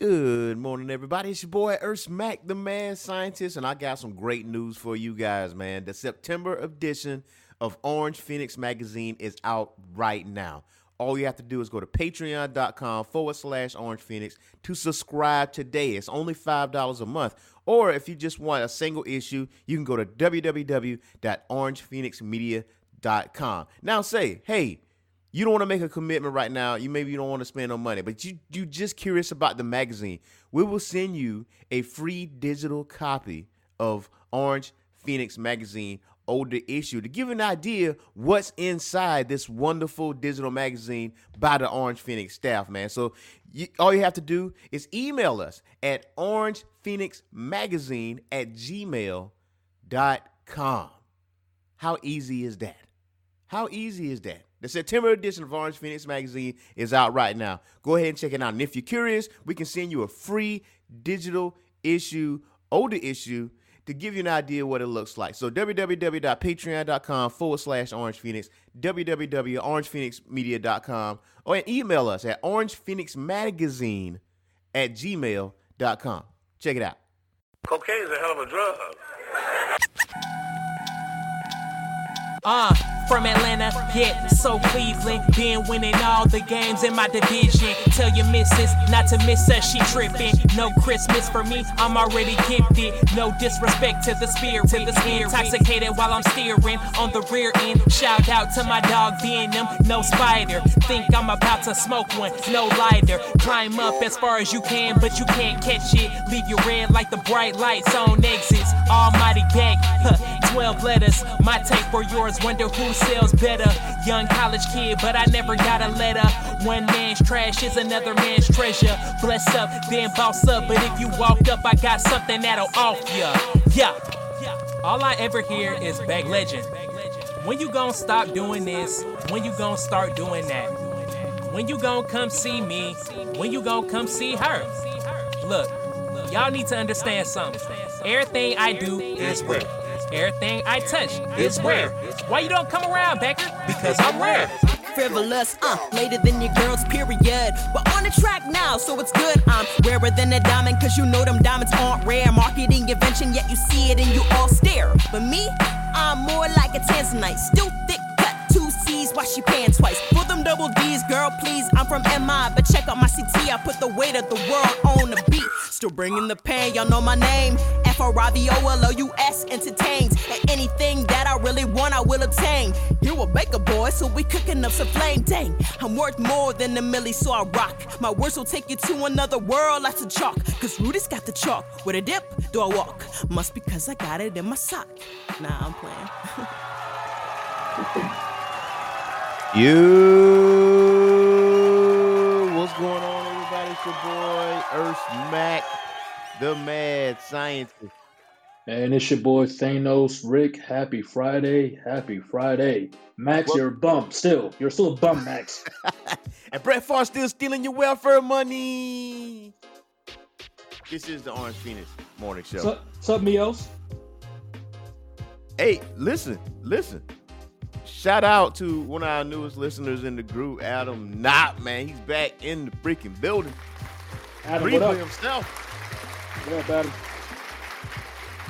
Good morning, everybody. It's your boy Earth Mac, the man scientist, and I got some great news for you guys, man. The September edition of Orange Phoenix magazine is out right now. All you have to do is go to patreon.com forward slash orange phoenix to subscribe today. It's only $5 a month. Or if you just want a single issue, you can go to www.orangephoenixmedia.com. Now say, hey, you don't want to make a commitment right now. You maybe you don't want to spend no money, but you you just curious about the magazine. We will send you a free digital copy of Orange Phoenix magazine older issue to give an idea what's inside this wonderful digital magazine by the Orange Phoenix staff, man. So you, all you have to do is email us at orangephoenixmagazine at gmail.com. How easy is that? How easy is that? The September edition of Orange Phoenix Magazine is out right now. Go ahead and check it out. And if you're curious, we can send you a free digital issue, older issue, to give you an idea what it looks like. So www.patreon.com forward slash Orange Phoenix, www.orangephoenixmedia.com, or email us at orangephoenixmagazine at gmail.com. Check it out. Cocaine is a hell of a drug. Uh, from Atlanta, yeah, so Cleveland. Been winning all the games in my division. Tell your missus not to miss us, she tripping. No Christmas for me, I'm already gifted. No disrespect to the spirit. To the spirit. Intoxicated while I'm steering on the rear end. Shout out to my dog Venom, no spider. Think I'm about to smoke one, no lighter. Climb up as far as you can, but you can't catch it. Leave you red like the bright lights on exits. Almighty gang, huh, 12 letters. My take for yours, wonder who sells better. Young college kid, but I never got a letter. One man's trash is another man's treasure. Bless up, then boss up. But if you walk up, I got something that'll off ya. Yeah. All I ever hear is back legend. When you gonna stop doing this? When you gonna start doing that? When you gonna come see me? When you gonna come see her? Look, y'all need to understand something. Everything I do is rare. Everything I touch is rare. Why you don't come around, Becker? Because I'm rare. frivolous, uh, later than your girl's period. But on the track now, so it's good. I'm rarer than a diamond, cause you know them diamonds aren't rare. Marketing invention, yet you see it and you all stare. But me, I'm more like a tanzanite, still thick wash your pants twice. For them double D's, girl, please, I'm from MI, but check out my CT, I put the weight of the world on the beat. Still bringing the pain, y'all know my name. F R I V O L O U S entertains. And anything that I really want, I will obtain. You a baker boy, so we cooking up some flame. Dang, I'm worth more than a milli, so I rock. My words will take you to another world, lots of chalk. Cause Rudy's got the chalk. With a dip, do I walk? Must be cause I got it in my sock. Nah, I'm playing. You, what's going on, everybody? It's your boy Earth Mac, the mad scientist. And it's your boy Thanos Rick. Happy Friday. Happy Friday. Max, Well- you're a bum. Still. You're still a bum, Max. and Brett Favre still stealing your welfare money. This is the Orange Phoenix Morning Show. What's up, what's up, Mios? hey, listen, listen. Shout out to one of our newest listeners in the group, Adam Knott, man. He's back in the freaking building. Adam, what up? himself. What up, Adam?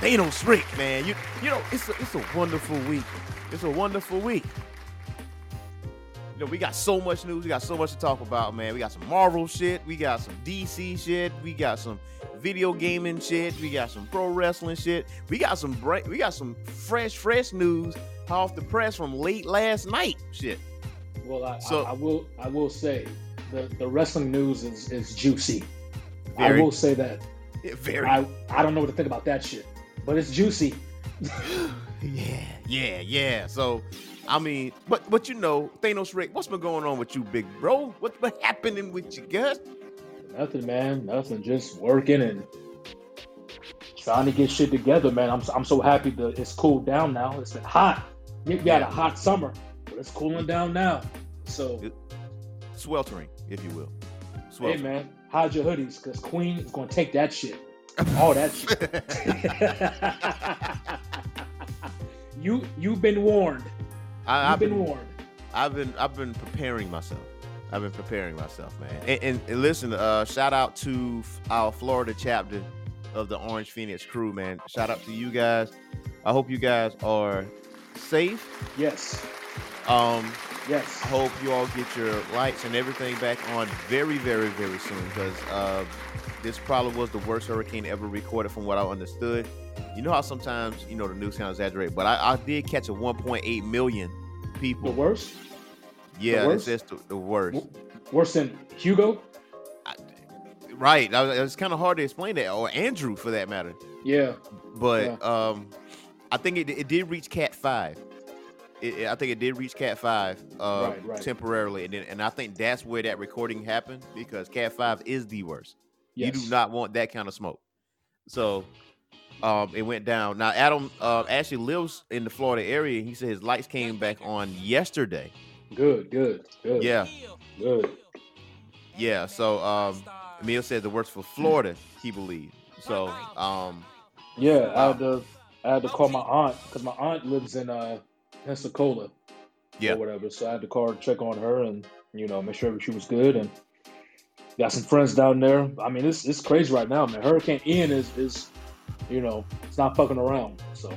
Thanos Rick, man. You you know, it's a it's a wonderful week. It's a wonderful week. You know, we got so much news. We got so much to talk about, man. We got some Marvel shit. We got some DC shit. We got some video gaming shit. We got some pro wrestling shit. We got some bra- we got some fresh, fresh news off the press from late last night. Shit. Well, I, So- I, I will I will say the, the wrestling news is, is juicy. Very- I will say that. Very. I, I don't know what to think about that shit. But it's juicy. yeah, yeah, yeah. So, I mean, but but you know, Thanos Rick, what's been going on with you, big bro? What's been happening with you, guys? Nothing, man. Nothing. Just working and trying to get shit together, man. I'm, I'm so happy that it's cooled down now. It's been hot. You had a hot summer, but it's cooling down now. So, Sweltering, if you will. hey, Sweltering. man, hide your hoodies because Queen is going to take that shit. All that shit. you, you've been warned. I, You've I've been been, warned. I've been, I've been preparing myself. I've been preparing myself, man. And, and, and listen, uh, shout out to our Florida chapter of the Orange Phoenix crew, man. Shout out to you guys. I hope you guys are safe. Yes. Um, Yes. I hope you all get your lights and everything back on very, very, very soon because uh, this probably was the worst hurricane ever recorded, from what I understood. You know how sometimes you know the news kind of exaggerate, but I, I did catch a 1.8 million people. The worst? yeah, worst? it's just the, the worst. W- Worse than Hugo? Right. I It's kind of hard to explain that, or Andrew for that matter. Yeah. But um, I think it, it did reach Cat Five. It, it- I think it did reach Cat Five uh, Right, right. temporarily, and then, and I think that's where that recording happened because Cat Five is the worst. Yes. You do not want that kind of smoke. So um, it went down. Now Adam uh, actually lives in the Florida area. He said his lights came back on yesterday. Good, good, good. Yeah, Good. yeah. So um, Emil said the worst for Florida. He believed. So um, Yeah, had to I had to call my aunt because my aunt lives in uh Pensacola yeah. or whatever. So I had to call her, check on her, and you know, make sure she was good. And got some friends down there. I mean, it's it's crazy right now, man. Hurricane Ian is is you know, it's not fucking around. So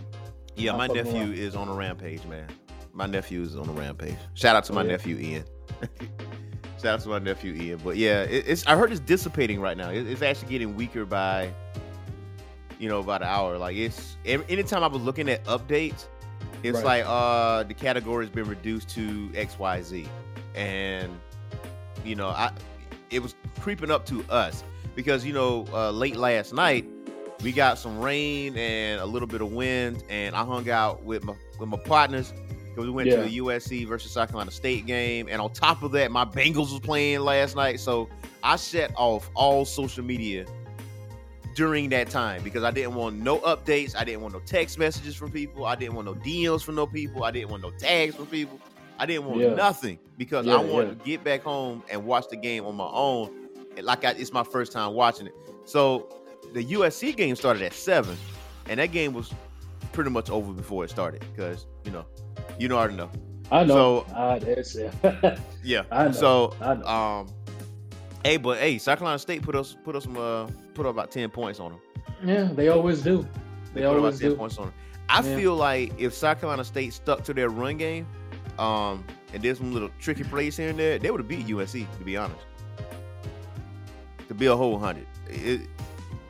Yeah, my nephew around. is on a rampage, man. My nephew is on a rampage. Shout out to my Oh, yeah. nephew Ian. Shout out to my nephew Ian. But yeah, it, it's I heard it's dissipating right now. It, it's actually getting weaker by, you know, about an hour. Like it's anytime I was looking at updates, it's Right. like uh the category's been reduced to X Y Z, and you know I it was creeping up to us because you know uh, late last night we got some rain and a little bit of wind, and I hung out with my with my partners because we went Yeah. to the USC versus South Carolina State game, and on top of that, my Bengals was playing last night, so I shut off all social media during that time because I didn't want no updates, I didn't want no text messages from people, I didn't want no DMs from no people, I didn't want no tags from people, I didn't want Yeah. nothing because Yeah, I wanted yeah. to get back home and watch the game on my own, and like I, it's my first time watching it. So the USC game started at seven, and that game was pretty much over before it started because you know, you know already know. I know. So- that's yeah. Yeah. I know. So I know. um, hey, but hey, South Carolina State put us put us some uh put up about ten points on them. yeah, they always do. They, put always about ten do. points on them. I Yeah. feel like if South Carolina State stuck to their run game, um, and did some little tricky plays here and there, they would have beat USC. To be honest, to be a whole hundred, it,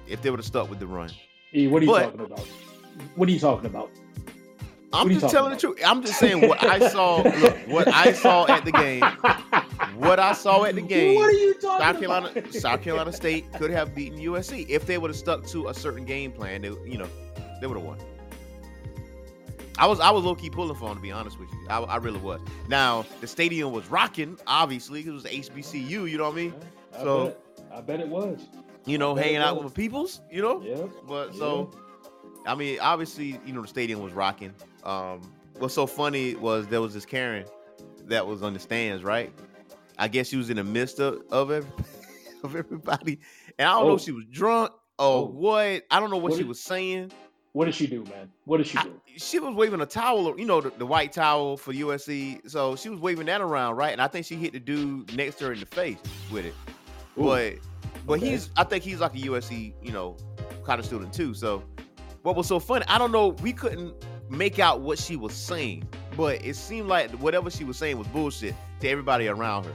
if they would have stuck with the run. E, what are you But- talking about? What are you talking about? I'm What are you just telling the truth. I'm just saying what I saw. Look, what I saw at the game. What I saw at the game. What are you talking South Carolina, about? South Carolina State could have beaten USC if they would have stuck to a certain game plan. They, you know, they would have won. I was I was low key pulling for them to be honest with you. I, I really was. Now the stadium was rocking, obviously, it was HBCU. You know what I mean? I So- bet. I bet it was. You know, I bet it hanging out with was. my peoples. You know, Yeah. but so, I mean, obviously, you know, the stadium was rocking. Um, what's so funny was there was this Karen that was on the stands, right? I guess she was in the midst of of, every, of everybody, and I don't know Oh. if she was drunk or Oh. what. I don't know what, What she did- was saying. What did she do, man? What did she I- do? she was waving a towel, you know, the, the white towel for USC. So she was waving that around, right? And I think she hit the dude next to her in the face with it. Ooh, But but okay. he's I think he's like a USC, you know, college student too. So what was so funny, I don't know, we couldn't make out what she was saying, but it seemed like whatever she was saying was bullshit to everybody around her.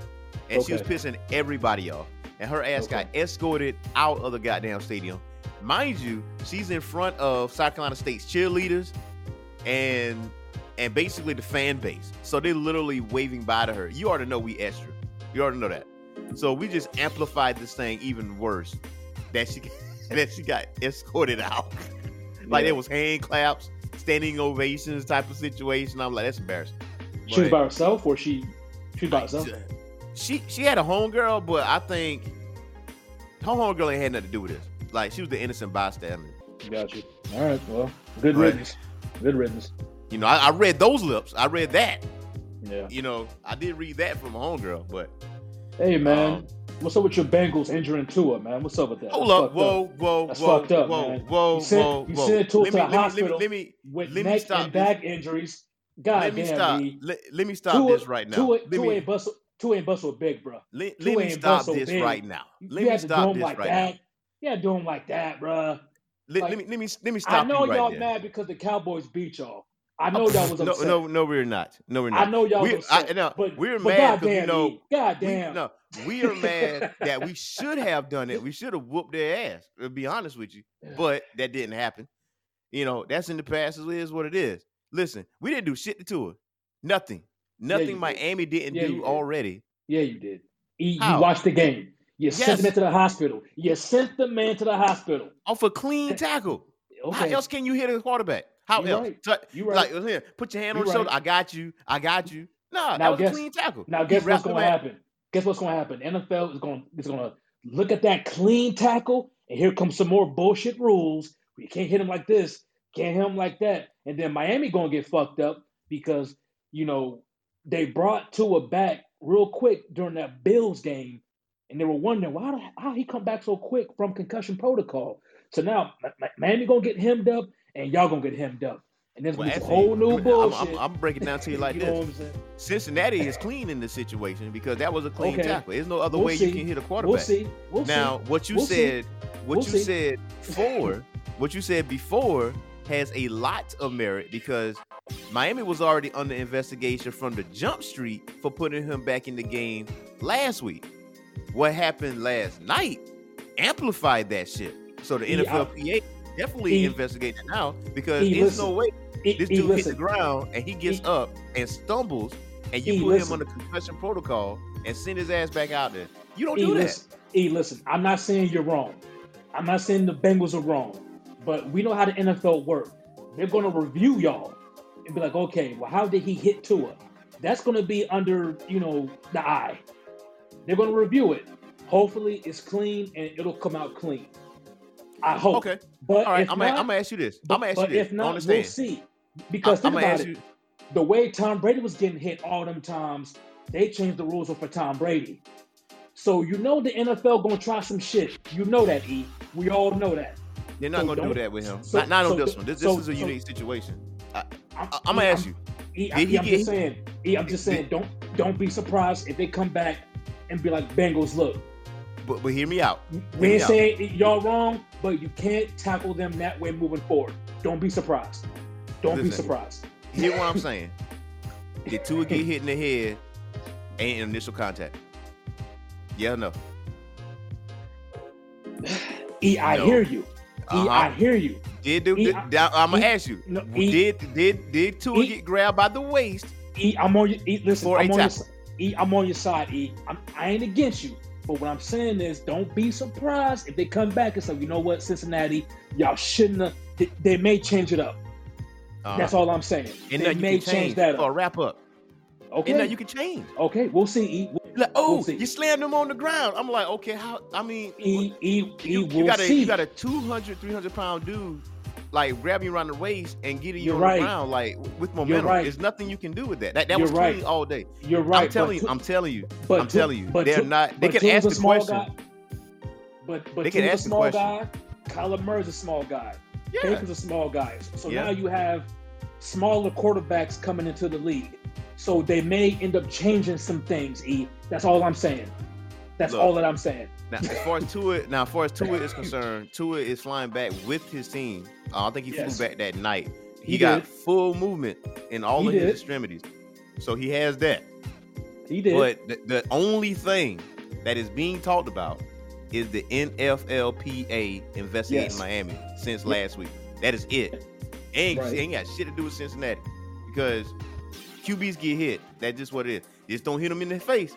And she was pissing everybody off. And her ass got escorted out of the goddamn stadium. Mind you, she's in front of South Carolina State's cheerleaders and and basically the fan base. So they're literally waving by to her. You already know we extra. You already know that. So we just amplified this thing even worse. That she that she got escorted out. like Yeah. there was hand claps, standing ovations type of situation. I'm like, that's embarrassing. She was by herself, or she she was by herself. She she had a homegirl, but I think her homegirl ain't had nothing to do with this. Like she was the innocent bystander. Got you. All right. Well, good Right. riddance. Good riddance. You know, I, I read those lips. I read that. Yeah. You know, I did read that from a homegirl, but Hey, man. Um, what's up with your Bengals injuring Tua, man? What's up with that? hold up, whoa, whoa, That's whoa, fucked up, whoa, man. whoa, You sent- whoa, you whoa. sent Tua let to me, the let hospital let me, let me, With let me neck stop and this. back injuries. God let me damn, stop. Let, let me stop Tua, this right now. Tua, let Tua me, ain't bust, Tua ain't bust so big, bro. Let, let me stop so this big. right now. You, Let you me had to do stop him this like right that. now. You to do him like that, bro. Let, Like, let me let me let me I stop know you right y'all there. mad because the Cowboys beat y'all. I know y'all was no, upset. no, no, we're not. No, we're not. I know y'all we, was upset. I, no, but we're but mad because goddamn, know. E, God We, damn. no, we are mad that we should have done it. We should have whooped their ass. To be honest with you, but that didn't happen. You know, that's in the past. It is what it is. Listen, we didn't do shit to Tua. Nothing. You Nothing did. Miami didn't Yeah, do did. already. Yeah, you did. You How? watched the game. You sent Yes. him to the hospital. You sent the man to the hospital. Off a clean tackle. How else can you hit a quarterback? How You else? right. So- You right. Like here, put your hand on You the shoulder. I got you. I got you. Nah, Now that was guess- a clean tackle. Now guess what's going to happen? Guess what's going to happen? NFL is going is going to look at that clean tackle, and here comes some more bullshit rules. You can't hit him like this, can't hit him like that, and then Miami going to get fucked up because you know they brought Tua back real quick during that Bills game, and they were wondering why the- how he come back so quick from concussion protocol. So now Mi- Mi- Miami gonna get hemmed up, and y'all gonna get hemmed up, and there's Well, gonna be some whole new I'm- bullshit. I'm, I'm breaking down to you like you this. what? Cincinnati is clean in this situation because that was a clean Okay. tackle. There's no other We'll way see. you can hit a quarterback. We'll see. We'll Now, see. what you We'll see. said, what We'll you see. said before, what you said before has a lot of merit because Miami was already under investigation from the jump street for putting him back in the game last week. What happened last night amplified that shit. So the NFLPA definitely E- investigating now because E, there's no way this E, dude hits listen, the ground and he gets up and stumbles and you put listen. him under concussion protocol and send his ass back out there. You don't do that. E, listen, I'm not saying you're wrong. I'm not saying the Bengals are wrong, but we know how the NFL works. They're going to review y'all and be like, okay, well, how did he hit Tua? That's going to be under, you know, the eye. They're going to review it. Hopefully, it's clean and it'll come out clean. I hope. Okay. But All right. I'm gonna, ask you this. I'm gonna ask you this. if not, I we'll see. Because I'm think gonna about ask it. you. the way Tom Brady was getting hit all them times, they changed the rules for Tom Brady. So you know the NFL gonna try some shit. You know that, E. We all know that. They're not so gonna do that with him. so- not not on this one. This, so- this is a so- unique situation. I, I'm, I'm gonna ask you. E, I'm just saying. E, I'm just saying. Don't don't be surprised if they come back and be like Bengals. Look, But, but hear me out. we ain't saying y'all wrong, but you can't tackle them that way moving forward. Don't be surprised. Don't be surprised. Hear what I'm saying. Did Tua get hit in the head? Ain't initial contact. Yeah no? E, I No. hear you. E, Uh-huh. I hear you. Did do? E, did- I'm gonna E- ask you. no, E- did did did Tua E- get grabbed by the waist? E, I'm on your. E, listen, I'm on your, E, I'm on your side. E, I'm, I ain't against you, but what I'm saying is, don't be surprised if they come back and say, you know what, Cincinnati, y'all shouldn't have. They, they may change it up. Uh-huh. That's all I'm saying. And they may can change change that for a wrap up. Okay. And now you can change. okay. We'll see. E, We'll- Like, oh, We'll you slammed him on the ground. I'm like, okay, how? I mean, E, E, E, you, we'll you got a see. you got a 200, 300 pound dude like grabbing you around the waist and getting you You're on right. the ground like with momentum. right. There's nothing you can do with that. That, that You're was clean all day. You're right. I'm telling you. I'm telling you. but I'm telling you. but They're not. They can ask a the small question. Guy, but but They can ask a the small question. guy. Kyler Murray's a small guy. Yeah. Baker's a small guy. So Yeah. now you have smaller quarterbacks coming into the league. So they may end up changing some things, E. That's all I'm saying. That's Look. all that I'm saying. Now, as far as Tua, now as far as Tua is concerned, Tua is flying back with his team. Uh, I think he Yes. flew back that night. He, He got did. full movement in all He of did. his extremities, so he has that. He did. But the, the only thing that is being talked about is the NFLPA investigating Yes. Miami since last week. That is it. Ain't, Right. ain't got shit to do with Cincinnati because QBs get hit. That's just what it is. Just don't hit them in the face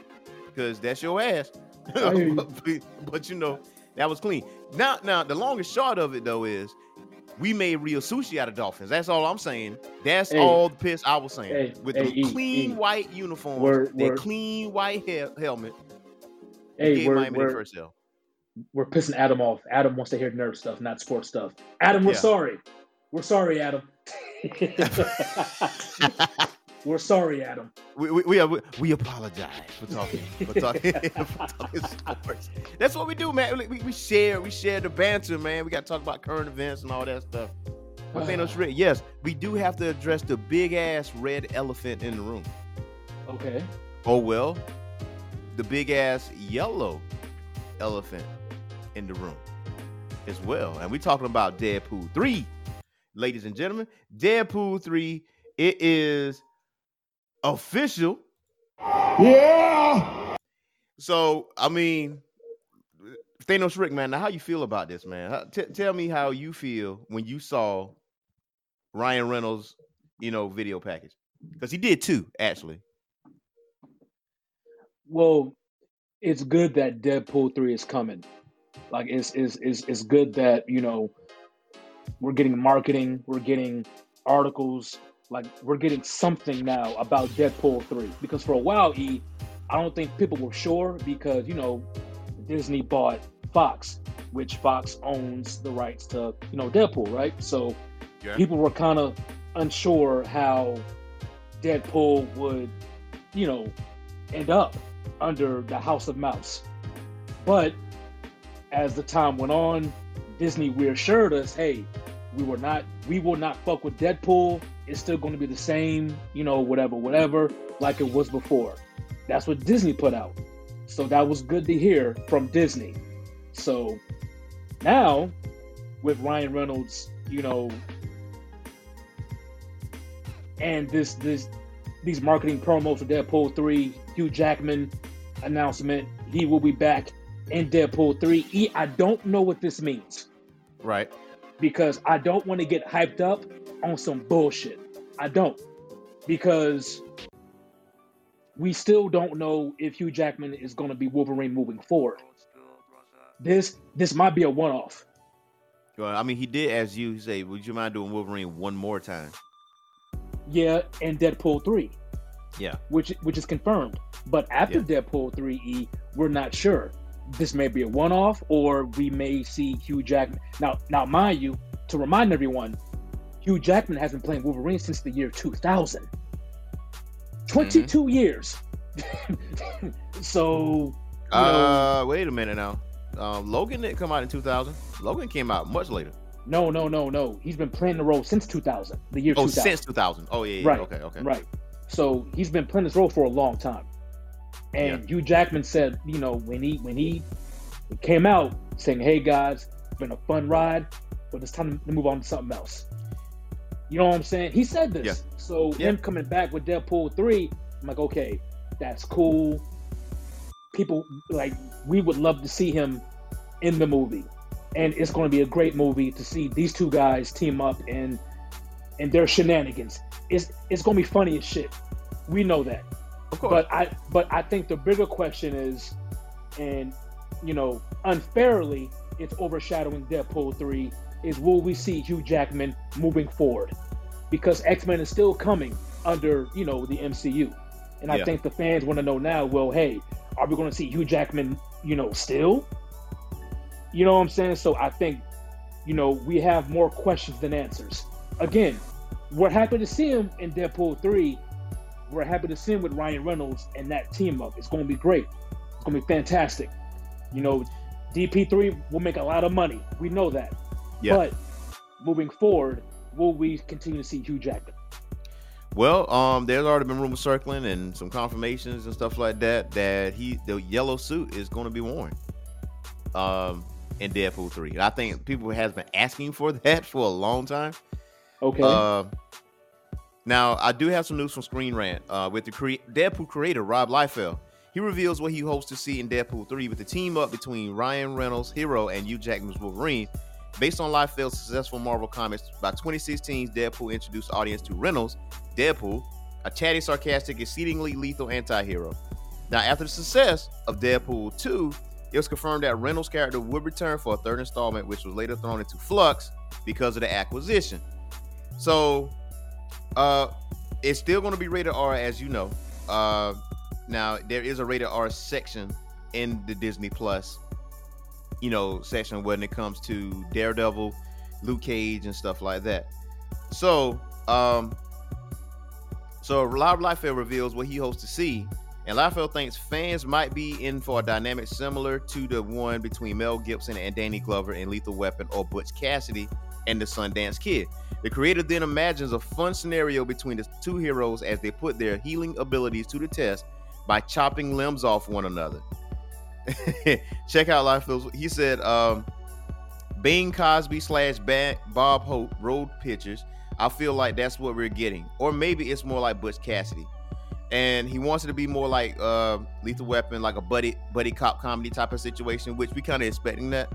because that's your ass. I hear you. but, but you know that was clean. Now, now the longest short of it though is we made real sushi out of dolphins. That's all I'm saying. That's Hey. all the piss I was saying. Hey, With hey, the clean white uniforms, Word, their word. clean white hel- helmet. hey, gave we're, Miami we're, first L. we're pissing Adam off. Adam wants to hear nerd stuff, not sports stuff. Adam, we're Yeah. sorry. We're sorry, Adam. we're sorry, Adam. We we, we, uh, we, we apologize for talking for talking, for talking sports. That's what we do, man. We, we share we share the banter, man. We got to talk about current events and all that stuff. But Thanos Shred, yes, we do have to address the big ass red elephant in the room. Okay. Oh well, the big ass yellow elephant in the room as well. And we're talking about Deadpool 3, ladies and gentlemen. Deadpool 3, it is official. Yeah. So, I mean, Thanos Rick, man, now how you feel about this, man? T- tell me how you feel when you saw Ryan Reynolds, you know, video package. Because he did too, actually. Well, it's good that Deadpool three is coming. Like it's it's it's it's good that you know we're getting marketing, we're getting articles, like we're getting something now about Deadpool three. Because for a while, E, I don't think people were sure because you know Disney bought Fox, which Fox owns the rights to you know Deadpool, right? So Yeah. people were kind of unsure how Deadpool would, you know, end up under the House of Mouse. But as the time went on, Disney reassured us, hey, we were not we will not fuck with Deadpool. It's still going to be the same, you know, whatever, whatever, like it was before. That's what Disney put out. So that was good to hear from Disney. So now with Ryan Reynolds, you know, and this this these marketing promos for Deadpool 3, Hugh Jackman announcement, he will be back in Deadpool 3. E, I don't know what this means Right. because I don't want to get hyped up on some bullshit. I don't. Because we still don't know if Hugh Jackman is going to be Wolverine moving forward. This this might be a one-off. Well, I mean, he did ask you, he say, would you mind doing Wolverine one more time? Yeah, and Deadpool 3. Yeah. which which is confirmed. But after Deadpool 3E, we're not sure. This may be a one-off, or we may see Hugh Jackman. Now, now, mind you, to remind everyone, Hugh Jackman has been playing Wolverine since the year 2000. 22 years. so, you know, Uh, wait a minute now. Um, Logan didn't come out in 2000. Logan came out much later. no, no, no, no. He's been playing the role since 2000, the year Oh, 2000. since 2000. Oh, yeah, yeah. Right. Okay, okay. Right. So he's been playing this role for a long time. And Hugh Jackman said, you know, when he when he came out saying, "Hey guys, it's been a fun ride, but it's time to move on to something else." You know what I'm saying? He said this. Yeah. So Yeah. him coming back with Deadpool three, I'm like, okay, that's cool. People like we would love to see him in the movie, and it's going to be a great movie to see these two guys team up and and their shenanigans. It's it's going to be funny as shit. We know that. Of course. But I but I think the bigger question is, and you know, unfairly, it's overshadowing Deadpool three. Is will we see Hugh Jackman moving forward? Because X Men is still coming under you know the MCU, and I Yeah. think the fans want to know now. Well, hey, are we going to see Hugh Jackman? You know, still. You know what I'm saying? So I think, you know, we have more questions than answers. Again, we're happy to see him in Deadpool 3. We're happy to see him with Ryan Reynolds and that team up. It's going to be great. It's going to be fantastic. You know, DP3 will make a lot of money. We know that. Yeah. But moving forward, will we continue to see Hugh Jackman? Well, um, there's already been rumors circling and some confirmations and stuff like that that he the yellow suit is going to be worn, um, in Deadpool three. I think people has been asking for that for a long time. Okay. Uh, now I do have some news from Screen Rant uh, with the cre- Deadpool creator Rob Liefeld. He reveals what he hopes to see in Deadpool 3 with the team up between Ryan Reynolds' Hero and Hugh Jackman's Wolverine. Based on Liefeld's successful Marvel comics, by 2016's Deadpool introduced audience to Reynolds, Deadpool, a chatty, sarcastic, exceedingly lethal anti-hero. Now, after the success of Deadpool 2, it was confirmed that Reynolds' character would return for a third installment, which was later thrown into flux because of the acquisition. So, uh, it's still going to be rated R, as you know. Uh, now there is a rated R section in the Disney Plus, you know, section when it comes to Daredevil, Luke Cage, and stuff like that. So, um, so Rob Liefeld reveals what he hopes to see, and Liefeld thinks fans might be in for a dynamic similar to the one between Mel Gibson and Danny Glover in Lethal Weapon or Butch Cassidy and the Sundance Kid. The creator then imagines a fun scenario between the two heroes as they put their healing abilities to the test by chopping limbs off one another. Check out Liefeld's. He said, um, Bing Crosby slash Bob Hope road pictures. I feel like that's what we're getting, or maybe it's more like Butch Cassidy, and he wants it to be more like uh, Lethal Weapon, like a buddy buddy cop comedy type of situation, which we kind of expecting that.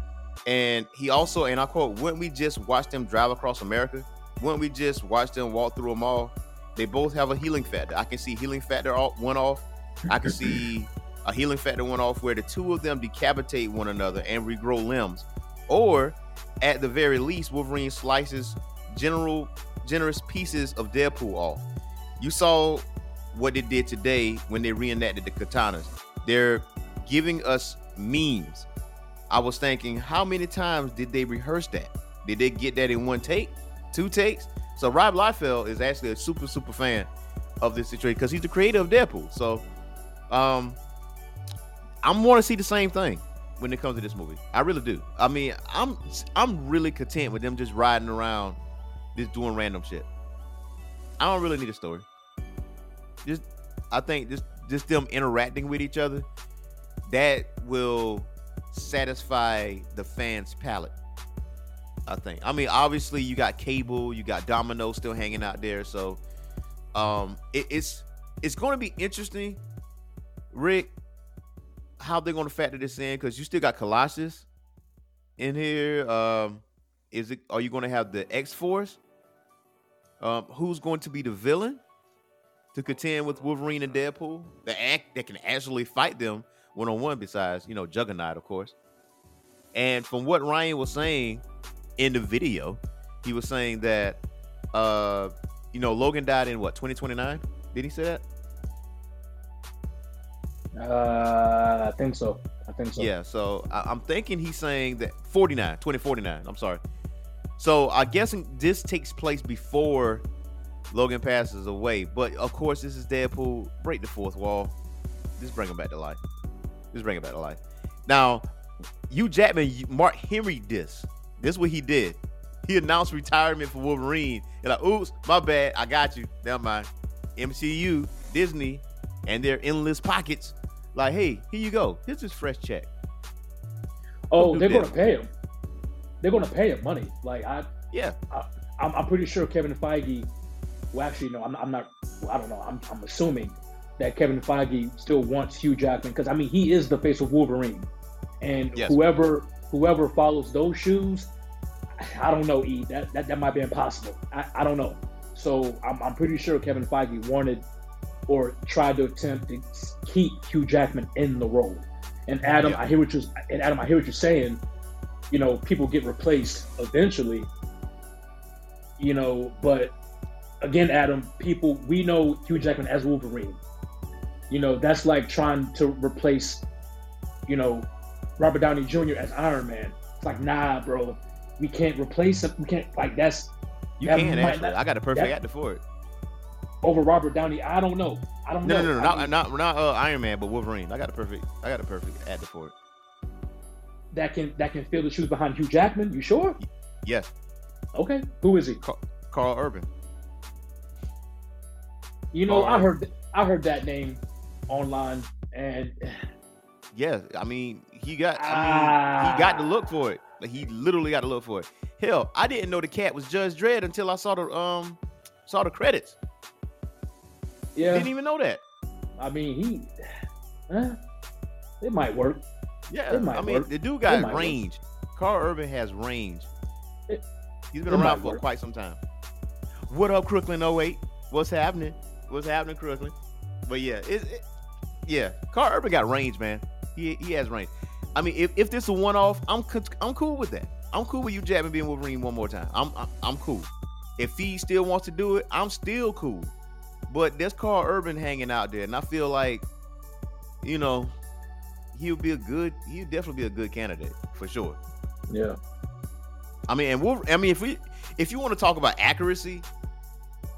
And he also, and I quote, "Wouldn't we just watch them drive across America? Wouldn't we just watch them walk through a mall? They both have a healing factor. I can see healing factor off, one off. I can see a healing factor went off where the two of them decapitate one another and regrow limbs, or at the very least, Wolverine slices general generous pieces of Deadpool off. You saw what they did today when they reenacted the katanas. They're giving us memes. I was thinking, how many times did they rehearse that? Did they get that in one take, two takes? So Rob Liefeld is actually a super super fan of this situation because he's the creator of Deadpool. So, um, I'm want to see the same thing when it comes to this movie. I really do. I mean, I'm I'm really content with them just riding around, just doing random shit. I don't really need a story. Just I think just just them interacting with each other that will satisfy the fans' palate. I think. I mean, obviously you got Cable, you got Domino still hanging out there, so um, it, it's it's going to be interesting, Rick, how they're going to factor this in because you still got Colossus in here. Um, is it? Are you going to have the X Force? Um, who's going to be the villain to contend with Wolverine and Deadpool? The act that can actually fight them one on one. Besides, you know, Juggernaut, of course. And from what Ryan was saying in the video, he was saying that uh, you know, Logan died in what 2029? Did he say that? Uh, I think so. I think so. Yeah, so I, am thinking he's saying that 49, 2049. I'm sorry. So I guess this takes place before Logan passes away. But of course, this is Deadpool. Break the fourth wall. Just bring him back to life. Just bring him back to life. Now, Hugh Jackman, Mark Henry this. This is what he did. He announced retirement for Wolverine. And like, oops, my bad. I got you. Never mind. MCU, Disney, and their endless pockets like, hey, here you go. Here's his fresh check. Oh, they're gonna pay him. They're gonna pay him money. Like I, yeah, I, am I'm pretty sure Kevin Feige. Well, actually, no, I'm, I'm not. Well, I don't know. I'm, I'm assuming that Kevin Feige still wants Hugh Jackman because I mean he is the face of Wolverine, and yes. whoever whoever follows those shoes, I don't know. E that that, that might be impossible. I, I don't know. So I'm, I'm pretty sure Kevin Feige wanted or tried to attempt to keep Hugh Jackman in the role. And Adam, yeah. I hear what you and Adam, I hear what you're saying. You know, people get replaced eventually. You know, but again, Adam, people we know Hugh Jackman as Wolverine. You know, that's like trying to replace, you know, Robert Downey Jr. as Iron Man. It's like, nah, bro, we can't replace him. We can't like that's. You that can actually. Not, I got a perfect that, actor for it over Robert Downey. I don't know. I don't no, know. No, no, no, not, mean, not not uh, Iron Man, but Wolverine. I got a perfect. I got a perfect actor for it. That can that can fill the shoes behind Hugh Jackman. You sure? Yes. Okay. Who is he? Karl, Urban. You know, Karl I heard I heard that name online, and yeah, I mean, he got I mean, he got to look for it. Like he literally got to look for it. Hell, I didn't know the cat was Judge Dredd until I saw the um saw the credits. Yeah. Didn't even know that. I mean, he, eh, it might work. Yeah, I mean, work. the dude got range. Work. Karl Urban has range. It, He's been around for work. quite some time. What up, Crooklyn 08? What's happening? What's happening, Crooklyn? But yeah, it, it yeah, Karl Urban got range, man. He he has range. I mean, if, if this is a one off, I'm I'm cool with that. I'm cool with Hugh Jackman being Wolverine one more time. I'm, I'm I'm cool. If he still wants to do it, I'm still cool. But there's Karl Urban hanging out there, and I feel like, you know, he'll be a good. He'll definitely be a good candidate for sure. Yeah. I mean, and we'll, I mean, if we, if you want to talk about accuracy,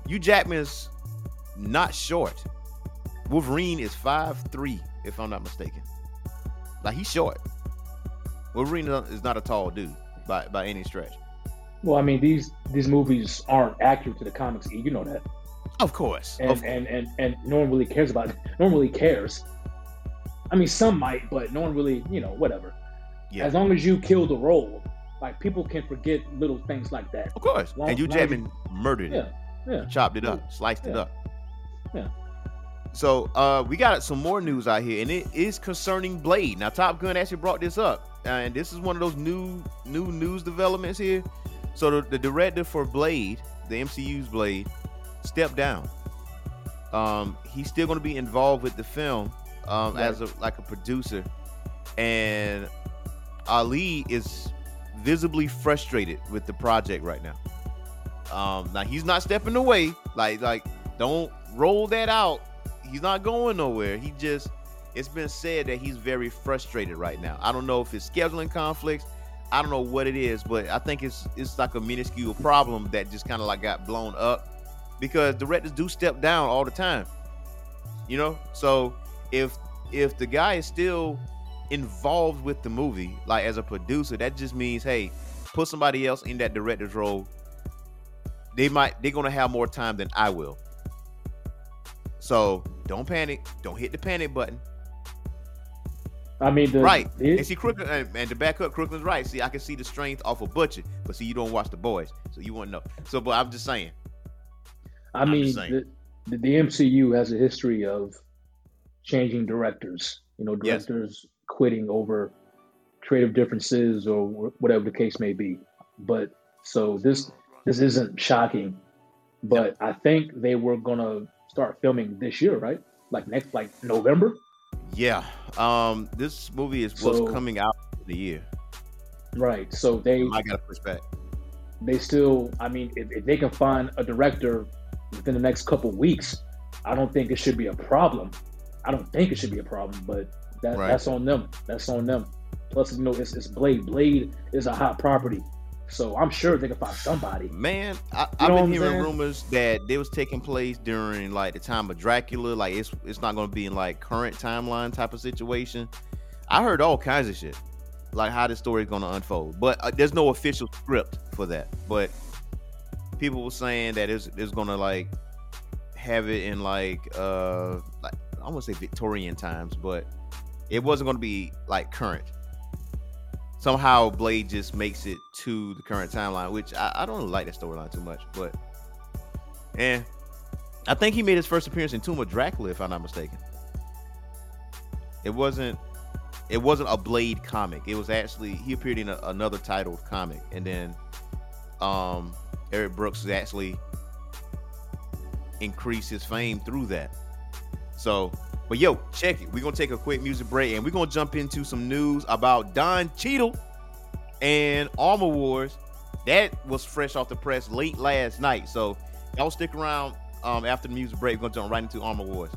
Hugh Jackman's not short. Wolverine is five three, if I'm not mistaken. Like he's short. Wolverine is not a tall dude by by any stretch. Well, I mean these these movies aren't accurate to the comics. You know that. Of course. and of and, and and no one really cares about it. No one really cares. I mean, some might, but no one really, you know, whatever. Yeah. As long as you kill the role, like people can forget little things like that. Of course. Long- and you as murdered Yeah, it. yeah. Chopped it up, sliced it up. Yeah. So uh we got some more news out here, and it is concerning Blade. Now Top Gun actually brought this up, and this is one of those new new news developments here. So the, the director for Blade, the MCU's Blade, stepped down. Um, he's still going to be involved with the film um, Right. as a like a producer, and Ali is visibly frustrated with the project right now. Um, now he's not stepping away. Like like don't roll that out. He's not going nowhere. He just it's been said that he's very frustrated right now. I don't know if it's scheduling conflicts. I don't know what it is, but I think it's it's like a minuscule problem that just kind of like got blown up because directors do step down all the time. You know? So if if the guy is still involved with the movie, like as a producer, that just means hey, put somebody else in that director's role. They might they're gonna have more time than I will. So don't panic. Don't hit the panic button. I mean, the, right. the- and see, Crooked, and, and to back up, Crooklyn's right. See, I can see the strength off of Butcher, but see, you don't watch the boys, so you won't know. So, but I'm just saying. I I'm mean, the, the, the MCU has a history of changing directors. You know, Yes. directors quitting over creative differences or whatever the case may be. But so this this isn't shocking. But I think they were gonna start filming this year, right? Like next, like November. Yeah. Um, this movie is was So- coming out the year. Right. So they I gotta push back. they still. I mean, if, if they can find a director within the next couple weeks, I don't think it should be a problem. I don't think it should be a problem, but that, Right. that's on them. That's on them. Plus, you know, it's, it's Blade. Blade is a hot property, so I'm sure they can find somebody. Man, I, You know been hearing saying? rumors that it was taking place during like the time of Dracula. Like it's it's not gonna be in like current timeline type of situation. I heard all kinds of shit, like how the story is gonna unfold. But uh, there's no official script for that. But people were saying that it's it's gonna like have it in like uh like I want to say Victorian times, but it wasn't gonna be like current. Somehow Blade just makes it to the current timeline, which I, I don't like that storyline too much, but and I think he made his first appearance in Tomb of Dracula, if I'm not mistaken. It wasn't it wasn't a Blade comic. It was actually he appeared in a, another titled comic, and then um Eric Brooks has actually increased his fame through that. So, but yo, check it. We're gonna take a quick music break and we're gonna jump into some news about Don Cheadle and Armor Wars. That was fresh off the press late last night. So y'all stick around um after the music break. We're gonna jump right into Armor Wars.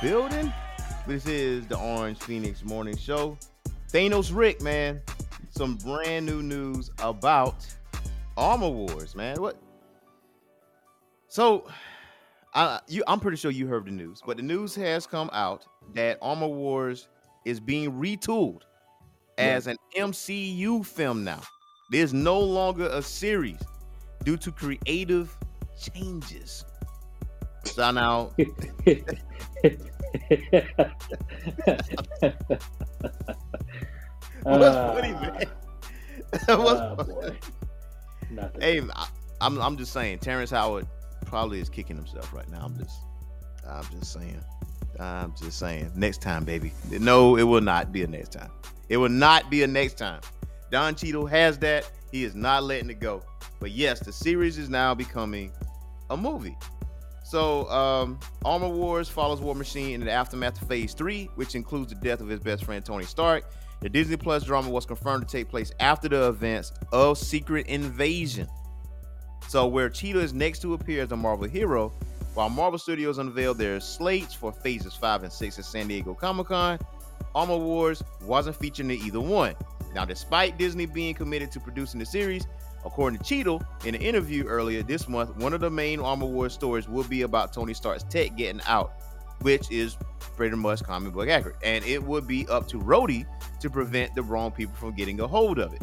Building. This is the Orange Phoenix Morning Show. Thanos Rick, man, some brand new news about Armor Wars, man. What? So, I, you, I'm pretty sure you heard the news, but the news has come out that Armor Wars is being retooled as an MCU film now. There's no longer a series due to creative changes. So now, what's Uh, funny, man? What's oh, funny? Nothing. Hey, I, I'm I'm just saying, Terrence Howard probably is kicking himself right now. I'm just I'm just saying. I'm just saying. Next time, baby. No, it will not be a next time. It will not be a next time. Don Cheadle has that. He is not letting it go. But yes, the series is now becoming a movie. So, um, Armor Wars follows War Machine in the aftermath of Phase 3, which includes the death of his best friend Tony Stark. The Disney Plus drama was confirmed to take place after the events of Secret Invasion. So, where Cheadle is next to appear as a Marvel hero, while Marvel Studios unveiled their slates for phases 5 and 6 at San Diego Comic Con, Armor Wars wasn't featured in either one. Now, despite Disney being committed to producing the series, according to Cheadle, in an interview earlier this month, one of the main Armor Wars stories will be about Tony Stark's tech getting out, which is pretty much comic book accurate. And it would be up to Rhodey to prevent the wrong people from getting a hold of it.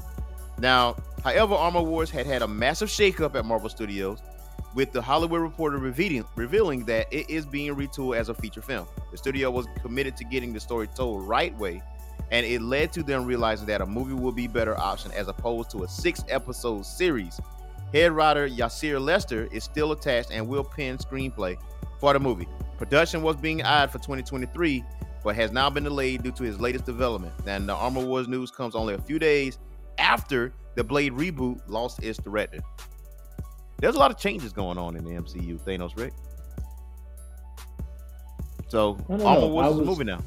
Now, however, Armor Wars had had a massive shakeup at Marvel Studios, with the Hollywood Reporter revealing, revealing that it is being retooled as a feature film. The studio was committed to getting the story told right way, and it led to them realizing that a movie would be better option as opposed to a six episode series. Head writer Yassir Lester is still attached and will pen screenplay for the movie. Production was being eyed for 2023, but has now been delayed due to his latest development. And the Armor Wars news comes only a few days after the Blade reboot lost its director. There's a lot of changes going on in the MCU, Thanos Rick. So Armor. Wars is movie now.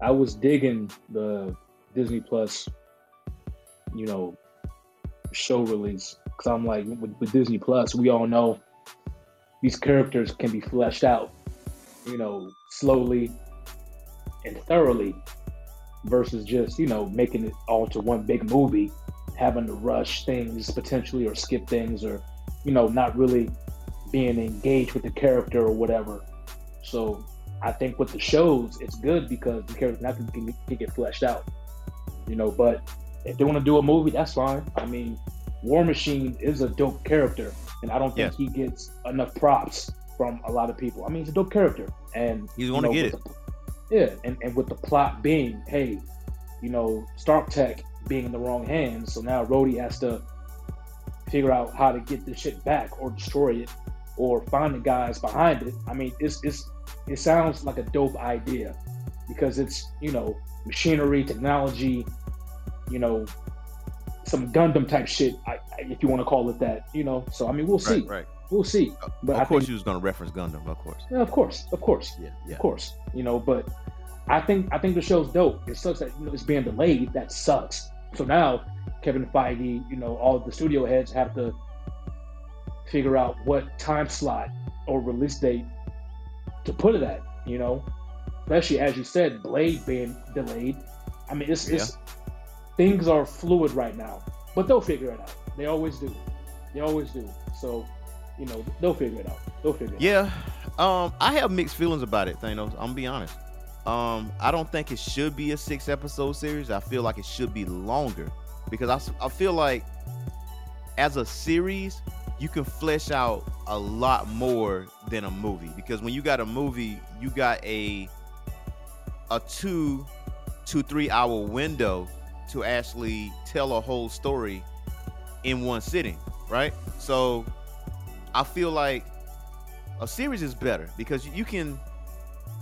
I was digging the Disney Plus, you know, show release because I'm like, with, with Disney Plus, we all know these characters can be fleshed out, you know, slowly and thoroughly, versus just you know making it all to one big movie, having to rush things potentially or skip things or you know not really being engaged with the character or whatever. So I think with the shows, it's good because the characters now can, can, get fleshed out. You know, but if they want to do a movie, that's fine. I mean, War Machine is a dope character, and I don't think Yes. he gets enough props from a lot of people. I mean, he's a dope character, and He's you gonna get with the- yeah, and, and with the plot being, hey, you know, Stark Tech being in the wrong hands, so now Rhodey has to figure out how to get this shit back or destroy it or find the guys behind it. I mean, it's it's it sounds like a dope idea because it's you know machinery, technology, you know, some Gundam type shit, I, I- if you want to call it that. You know, so I mean, we'll see, Right, right. we'll see. But of I course, think, you was gonna reference Gundam, of course. yeah, of course, of course, Yeah, yeah. of course, you know, but I think I think the show's dope. It sucks that you know it's being delayed. That sucks. So now Kevin Feige, you know, all the studio heads have to figure out what time slot or release date to put it at. You know, especially as you said, Blade being delayed. I mean, it's, it's things are fluid right now, but they'll figure it out. They always do. They always do. So, you know, they'll figure it out. They'll figure it out. Yeah, um, I have mixed feelings about it, Thanos. I'm gonna be honest. Um, I don't think it should be a six episode series. I feel like it should be longer because I, I feel like as a series, you can flesh out a lot more than a movie because when you got a movie, you got a a two to three hour window to actually tell a whole story in one sitting, right? So I feel like a series is better because you can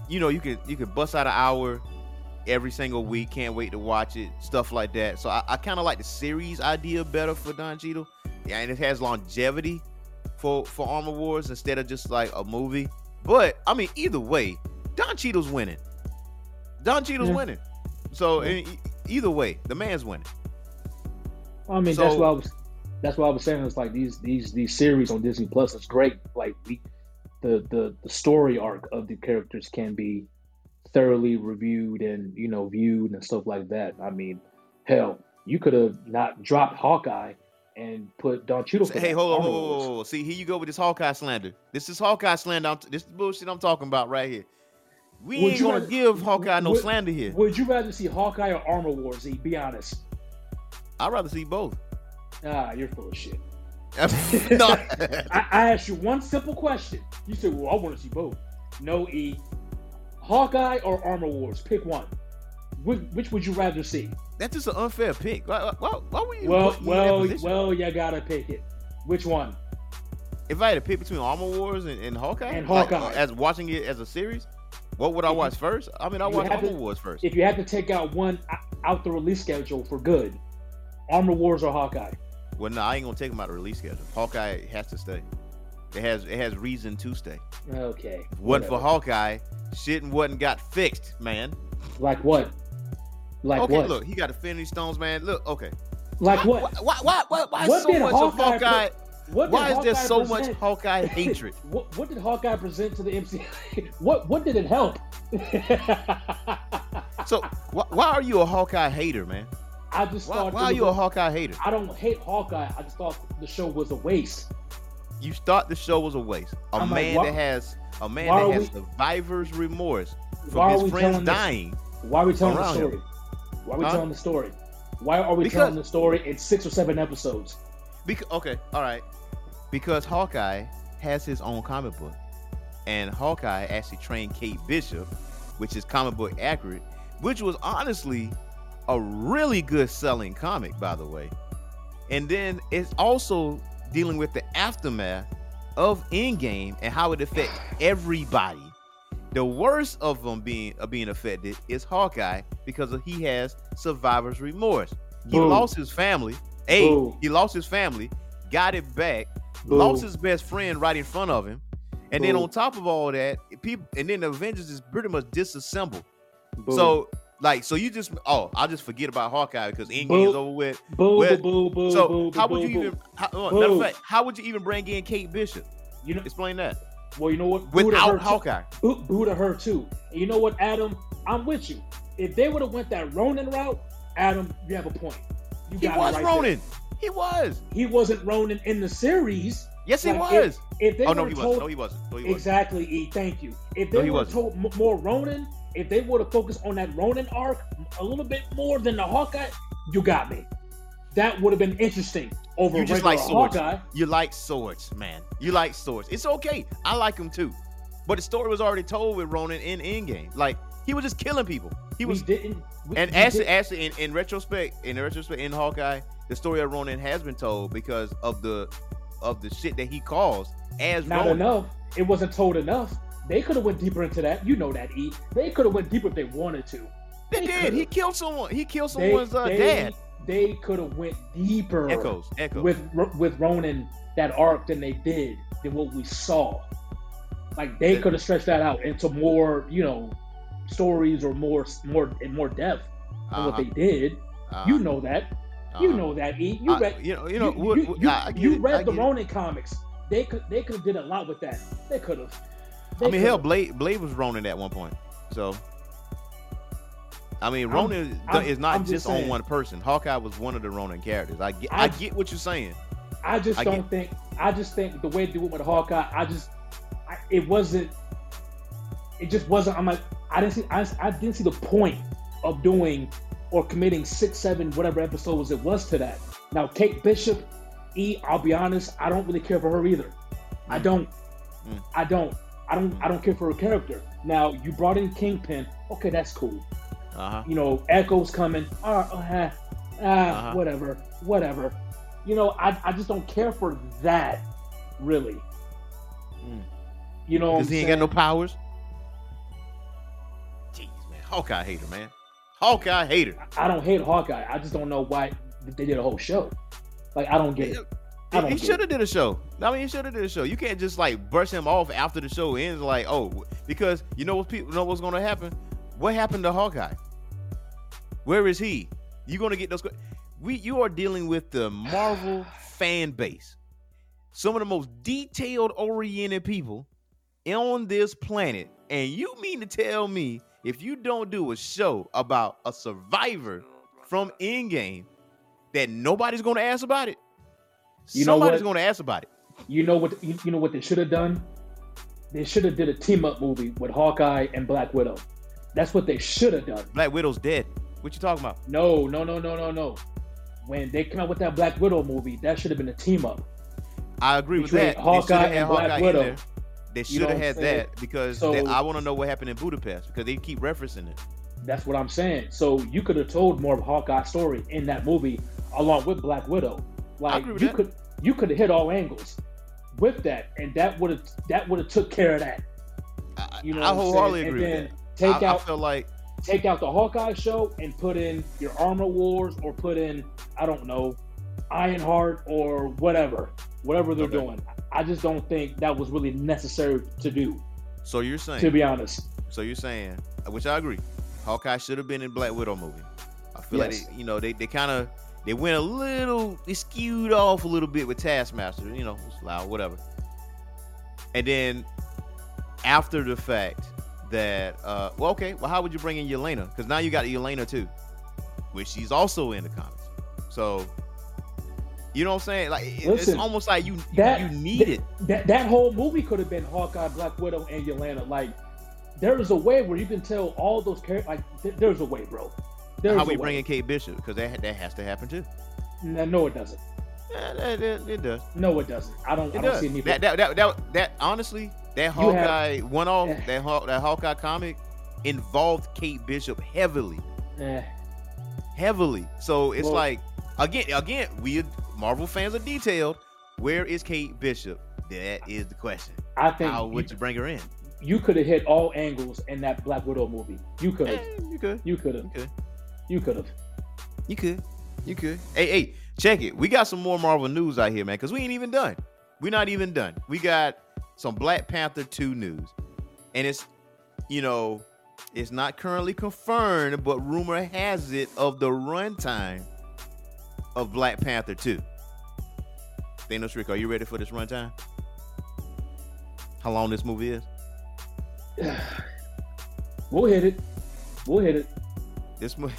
you know you can you can bust out an hour every single week can't wait to watch it stuff like that so i, I kind of like the series idea better for don Cheadle. Yeah and it has longevity for for armor wars instead of just like a movie but i mean either way don Cheadle's winning don Cheadle's Yeah. winning so e- either way the man's winning I mean, So- that's why I was that's what I was saying. It's like these these these series on Disney Plus is great. Like we, the the the story arc of the characters can be thoroughly reviewed and you know viewed and stuff like that. I mean, hell, you could have not dropped Hawkeye and put Don Cheadle. for Hey, hold on, hold on, hold on. See, here you go with this Hawkeye slander. This is Hawkeye slander. I'm this is bullshit I'm talking about right here. We Would ain't you gonna rather- give Hawkeye no would- slander here. Would you rather see Hawkeye or Armor Wars? Z? Be honest. I'd rather see both. Ah, you're full of shit. no, I, I asked you one simple question. You said, "Well, I want to see both." No, E. Hawkeye or Armor Wars? Pick one. Which, which would you rather see? That's just an unfair pick. Why, why, why were you? Well, put me in that well, well, you gotta pick it. Which one? if I had to pick between Armor Wars and, and Hawkeye, And Hawkeye. uh, as watching it as a series, what would I watch first? I mean, I watch Armor to- Wars first. If you had to take out one out the release schedule for good, Armor Wars or Hawkeye? Well, no, I ain't gonna take them out of release schedule. Hawkeye has to stay. It has it has reason to stay. Okay. If for. Hawkeye, shit wasn't got fixed, man. Like what? Like okay, what? look, he got Infinity Stones, man. Look, okay. like why, what? Why, why, why, why, is so much of Hawkeye Hawkeye? Why is there Hawkeye so much? Hawkeye hatred? What, what did Hawkeye present to the MCU? what what did it help? So why, why are you a Hawkeye hater, man? I just Why, thought. why are you a Hawkeye hater? I don't hate Hawkeye. I just thought the show was a waste. You thought the show was a waste. A I'm like, man why- that has a man that has we- survivor's remorse Why from his friends telling this- dying. Why are we telling the Around him. Why are we Huh? telling the story? Why are we Because- telling the story in six or seven episodes? Because okay, all right. Because Hawkeye has his own comic book, and Hawkeye actually trained Kate Bishop, which is comic book accurate, which was honestly a really good selling comic, by the way. And then it's also dealing with the aftermath of Endgame and how it affects everybody. The worst of them being of being affected is Hawkeye because he has survivor's remorse. He lost his family. Hey, Boo. he lost his family, got it back, lost his best friend right in front of him, and then on top of all that, people and then the Avengers is pretty much disassembled. So like, so you just oh, I'll just forget about Hawkeye because Endgame Boo. is over with. boo, well, boo, boo, boo, so how would you even? How, uh, matter of fact, how would you even bring in Kate Bishop? You know, Explain that well, you know what? Without too. Hawkeye. Boo, boo to her too. And you know what, Adam? I'm with you. If they would have went that Ronin route, Adam, you have a point. You He got was right Ronin. He was. He wasn't Ronin in the series. Yes, he was. If they Oh no, he told, wasn't. No, he wasn't. No, he wasn't. Exactly, E. Thank you. If they he would have told m- more Ronin, if they would have focused on that Ronin arc a little bit more than the Hawkeye, you got me. That would have been interesting over You just like swords. Hawkeye. You like swords, man. You like swords. It's okay. I like them too. But the story was already told with Ronin in Endgame. Like he was just killing people. He was we didn't. We, and we actually, actually, in, in retrospect, in retrospect, in Hawkeye, the story of Ronin has been told because of the of the shit that he caused as not Ronin. enough. It wasn't told enough. They could have went deeper into that. You know that, E. They could have went deeper if they wanted to. They They did. could've. He killed someone. He killed They, someone's uh, they, dad. They could have went deeper Echoes. Echoes. with with Ronin that arc than they did than what we saw. Like they could have stretched that out into more, you know, stories or more more in more depth than what Uh-huh. they did. Uh-huh. You know that. You Uh-huh. know that. E. You read. you know, you know, you, what- you, you- I- you read the. Ronin comics. They could they could have did a lot with that. They could have. I mean, hell, Blade Blade was Ronin at one point. So, I mean, I'm- I'm- is not I'm just, just on one person. Hawkeye was one of the Ronin characters. I get, I, I- get what you're saying. I just I don't get- think. I just think the way they do it with Hawkeye, I just, I, it wasn't. It just wasn't. I'm like, I didn't see. I, I didn't see the point of doing or committing six, seven, whatever episodes it was to that. Now, Kate Bishop, E. I'll be honest. I don't really care for her either. I Mm. don't. Mm. I don't. I don't. I don't care for her character. Now, you brought in Kingpin. Okay, that's cool. Uh huh. You know, Echo's coming. Ah, ah, ah, Uh-huh. whatever, whatever. You know, I, I just don't care for that, really. Mm. You know, Because I'm he ain't got no powers. Jeez, man, Hawkeye hater, man. Hawkeye hater. I don't hate Hawkeye. I just don't know why they did a whole show. Like, I don't get it. I don't He should have did a show. I mean, he should have did a show. You can't just like brush him off after the show ends. Like, oh, because you know what people know what's going to happen. What happened to Hawkeye? Where is he? You're going to get those? we you are dealing with the Marvel fan base. Some of the most detailed oriented people on this planet. And you mean to tell me if you don't do a show about a survivor from Endgame that nobody's gonna ask about it? You Somebody's gonna ask about it. You know what? You, you know what they should have done? They should have did a team up movie with Hawkeye and Black Widow. That's what they should have done. Black Widow's dead. What you talking about? No, no, no, no, no, no. When they came out with that Black Widow movie, that should have been a team up. I agree with that. Hawkeye and Black Hawkeye Widow. They should have had that because So- they- I want to know what happened in Budapest because they keep referencing it. That's what I'm saying. So you could have told more of Hawkeye's story in that movie along with Black Widow. Like agree with you that. could you could have hit all angles with that, and that would have that would have took care of that. I, You know, I I'm wholeheartedly agree with that. Take I, out I feel like take out the Hawkeye show and put in your Armor Wars or put in I don't know Ironheart or whatever, whatever they're Okay. doing. I just don't think that was really necessary to do. so. You're saying To be honest, So you're saying, which I agree, Hawkeye should have been in Black Widow movie. I feel like they, you know they, they kind of they went a little they skewed off a little bit with Taskmaster. You know, it's loud, whatever. And then after the fact that uh well okay well how would you bring in Yelena because now you got Yelena too, which she's also in the comics. So you know what I'm saying? Like it- it's Listen, almost like you you, that- you need it. that that whole movie could have been Hawkeye, Black Widow, and Yelena. Like there is a way where you can tell all those characters. Like th- there's a way, bro. There's How we way. bring in Kate Bishop because that that has to happen too. No, no, it doesn't. Yeah, that- it does. No, it doesn't. I don't. It I don't does. see any. That, that, that, that, honestly, that You have- Hawkeye one off, Eh. that, Haw- that Hawkeye comic involved Kate Bishop heavily, Eh, heavily. So it's Well- like, again, again, we Marvel fans are detailed. Where is Kate Bishop? That is the question. I think How would you bring her in? you could have hit all angles in that Black Widow movie. You could have. you could, You could have. You could have. you could, you could. Hey, hey, check it. We got some more Marvel news out here, man, because we ain't even done. We're not even done. We got some Black Panther 2 news. And it's, you know, it's not currently confirmed, but rumor has it of the runtime of Black Panther 2. Thanos Rick, are you ready for this runtime? How long this movie is? We'll hit it. We'll hit it. This movie.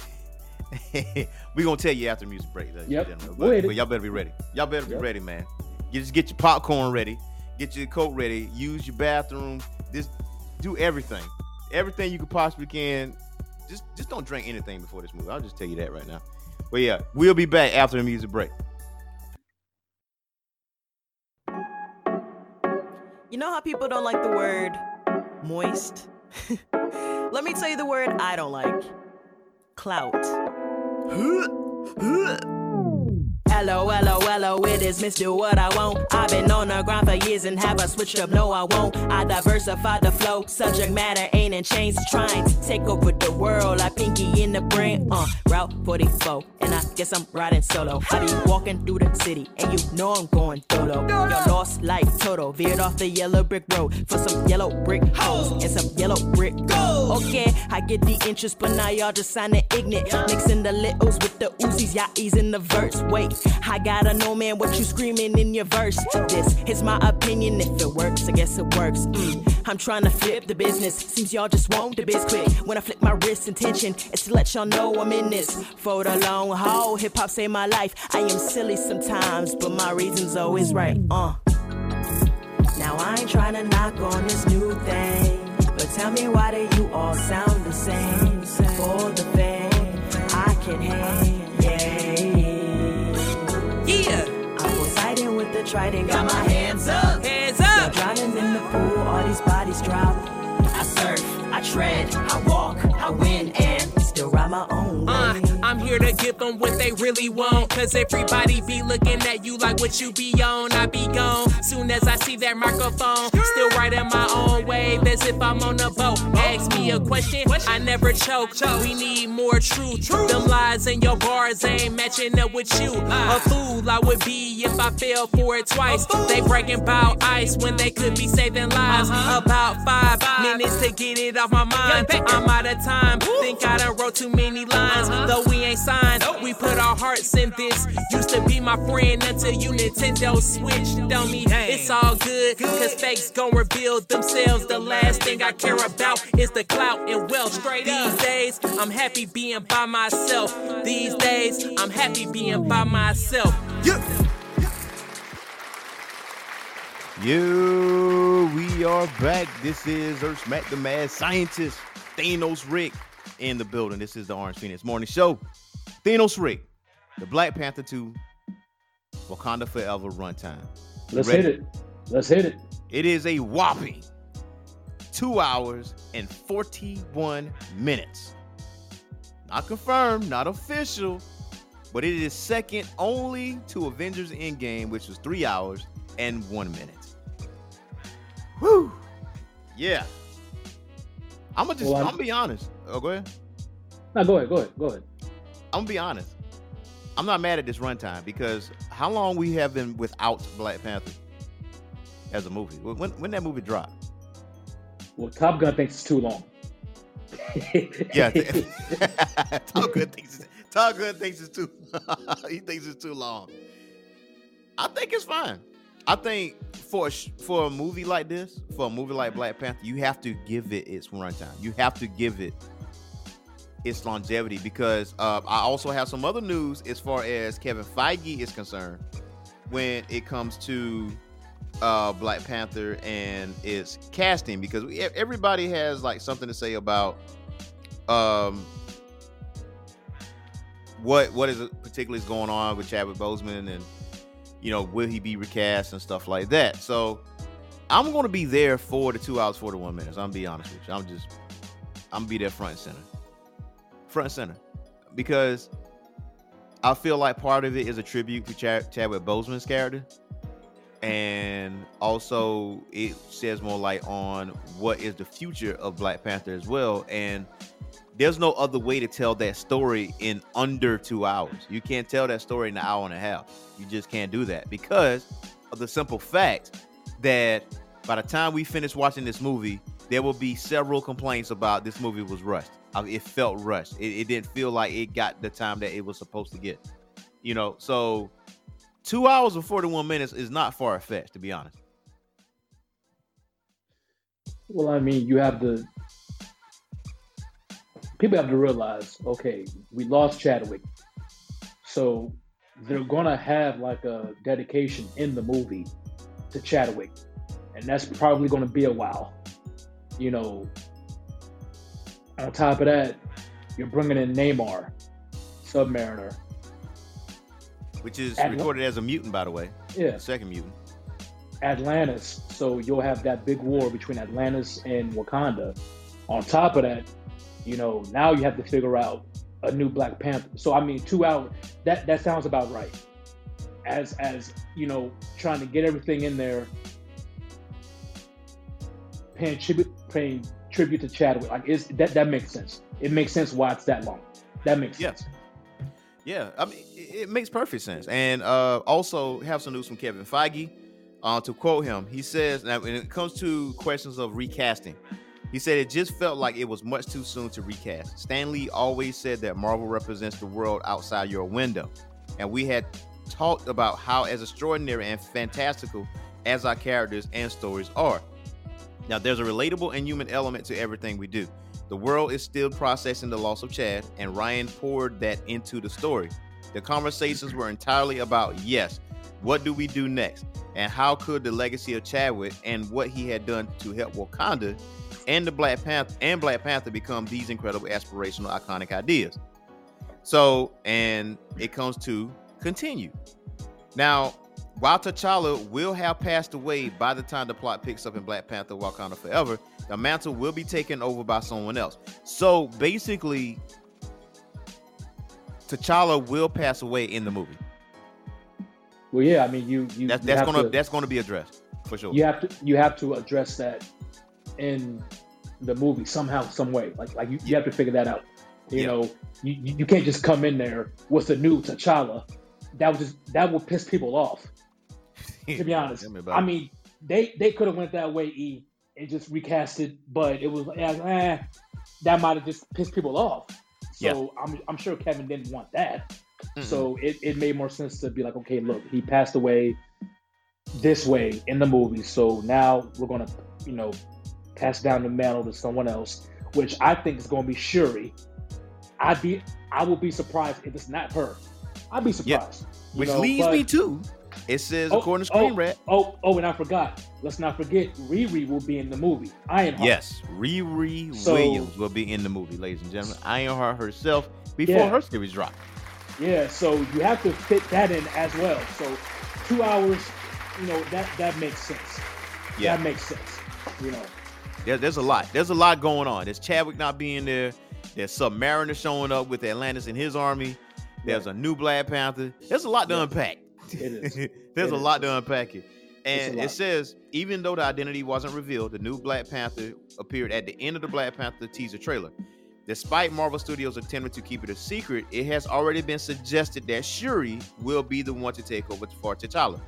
We're gonna tell you after music break. Yep. gentlemen. We'll But, y'all better be ready. Y'all better be Yep. ready, man. You just get your popcorn ready, get your coat ready, use your bathroom. Just do everything, everything you could possibly can. Just just don't drink anything before this movie. I'll just tell you that right now. But yeah, we'll be back after the music break. You know how people don't like the word moist? Let me tell you the word I don't like clout. Hello, hello, hello, it is Miss Do What I Want. I've been on the grind for years and have I switched up? No, I won't. I diversify the flow. Subject matter ain't in chains. Trying to take over the world like Pinky in the brain. Uh, Route 44. And I guess I'm riding solo. I be walking through the city and you know I'm going solo. Your lost life total. Veered off the yellow brick road for some yellow brick hoes and some yellow brick gold. Okay, I get the interest, but now y'all just sounding ignorant. Mixing the littles with the Uzis, y'all easing the verse. Wait, I gotta know, man, what you screaming in your verse. This is my opinion. If it works, I guess it works. Mm. I'm trying to flip the business. Seems y'all just want the biz quick. When I flip my wrist, intention is to let y'all know I'm in this for the long haul. Hip hop saved my life. I am silly sometimes, but my reason's always right. Uh. Now I ain't trying to knock on this new thing, but tell me why do you all sound the same? For the fame, I can hang, yeah. Yeah. I'm coinciding with the trident, got my. Hands up. Tread, I walk, I win, here to give them what they really want. Cause everybody be looking at you like what you be on. I be gone. Soon as I see that microphone, still writing my own wave as if I'm on a boat. Ask me a question, I never choke. We need more truth. Them lies in your bars ain't matching up with you. A fool I would be if I fell for it twice. They bragging about ice when they could be saving lives. About five minutes to get it off my mind. I'm out of time. Think I done wrote too many lines. Though we ain't sign. We put our hearts in this. Used to be my friend until you Nintendo switched on me. It's all good, cause fakes gon' reveal themselves. The last thing I care about is the clout and wealth. Straight These days, I'm happy being by myself. These days, I'm happy being by myself. Yo, we are back. This is Earth Mac the Mad Scientist, Thanos Rick in the building. This is the Orange Phoenix Morning Show. Thanos Rick, the Black Panther 2, Wakanda Forever runtime. Let's ready? hit it. Let's hit it. It is a whopping two hours and 41 minutes. Not confirmed, not official, but it is second only to Avengers Endgame, which was three hours and one minute. Whew. Yeah. I'm gonna just, Well, I'm, I'm- gonna be honest. Oh, go ahead. No, go ahead. Go ahead. Go ahead. I'm gonna be honest. I'm not mad at this runtime because how long we have been without Black Panther as a movie? When when that movie dropped? Well, Top Gun thinks it's too long. Yeah. Tom Good thinks it's, Tom Good thinks it's too. he thinks it's too long. I think it's fine. I think for a, for a movie like this, for a movie like Black Panther, you have to give it its runtime. You have to give it its longevity because uh, I also have some other news as far as Kevin Feige is concerned when it comes to uh, Black Panther and its casting because we, everybody has like something to say about um what what is particularly is going on with Chadwick Boseman and you know will he be recast and stuff like that. So I'm going to be there for the two hours 41 minutes. I'm gonna be honest with you. I'm just I'm gonna be there front and center, front center because I feel like part of it is a tribute to Chad, Chadwick Boseman's character and also it sheds more light on what is the future of Black Panther as well. And there's no other way to tell that story in under two hours. You can't tell that story in an hour and a half. You just can't do that because of the simple fact that by the time we finish watching this movie, there will be several complaints about this movie was rushed. It felt rushed. It, it didn't feel like it got the time that it was supposed to get. You know, so two hours and 41 minutes is not far fetched, to be honest. Well, I mean, you have to. People have to realize, okay, we lost Chadwick, so they're gonna have like a dedication in the movie to Chadwick, and that's probably gonna be a while. You know. On top of that, you're bringing in Namor, Submariner. Which is And- recorded as a mutant, by the way. Yeah, The second mutant. Atlantis. So you'll have that big war between Atlantis and Wakanda. On top of that, you know, now you have to figure out a new Black Panther. So I mean, two hours. That that sounds about right. As as you know, trying to get everything in there, paying tribute paying tribute to Chadwick. Like is that that makes sense. It makes sense why it's that long. That makes Yeah. sense. Yeah, I mean, it, makes perfect sense. And uh, also have some news from Kevin Feige. Uh, to quote him, he says, now when it comes to questions of recasting, he said it just felt like it was much too soon to recast. Stan Lee always said that Marvel represents the world outside your window. And we had talked about how as extraordinary and fantastical as our characters and stories are. Now, there's a relatable and human element to everything we do. The world is still processing the loss of Chad, and Ryan poured that into the story. The conversations were entirely about yes, what do we do next? And how could the legacy of Chadwick and what he had done to help Wakanda and the Black Panther and Black Panther become these incredible aspirational iconic ideas? So, and it comes to continue. Now, while T'Challa will have passed away by the time the plot picks up in Black Panther Wakanda Forever, the mantle will be taken over by someone else. So basically, T'Challa will pass away in the movie. Well, yeah. I mean, you you That's that's have gonna to- that's gonna be addressed for sure. you have to you have to address that in the movie somehow some way like like you, you have to figure that out you Yeah. know you, you you can't just come in there with a new T'Challa that would just that would piss people off to be honest me I mean they they could have went that way E and just recast it but it was eh, that might have just pissed people off So I'm I'm sure Kevin didn't want that. So it, it made more sense to be like, okay, look, he passed away this way in the movie. So now we're gonna, you know, pass down the mantle to someone else, which I think is gonna be Shuri. I'd be I will be surprised if it's not her. I'd be surprised. you Which know, leads me to it says Oh, according to oh, Screen Rant. Oh, oh, and I forgot. Let's not forget Riri will be in the movie. Ironheart. Yes, Riri So- Williams will be in the movie, ladies and gentlemen. Ironheart herself before Yeah. her series dropped. Yeah, so you have to fit that in as well. So two hours, you know, that that makes sense. Yeah. That makes sense. You know. There, there's a lot. There's a lot going on. There's Chadwick not being there. There's Submariner showing up with Atlantis and his army. There's a new Black Panther. There's a lot to Yeah. unpack. It is. There's It a is. lot to unpack here. It's And it says even though the identity wasn't revealed, the new Black Panther appeared at the end of the Black Panther teaser trailer. Despite Marvel Studios attempting to keep it a secret, it has already been suggested that Shuri will be the one to take over for T'Challa,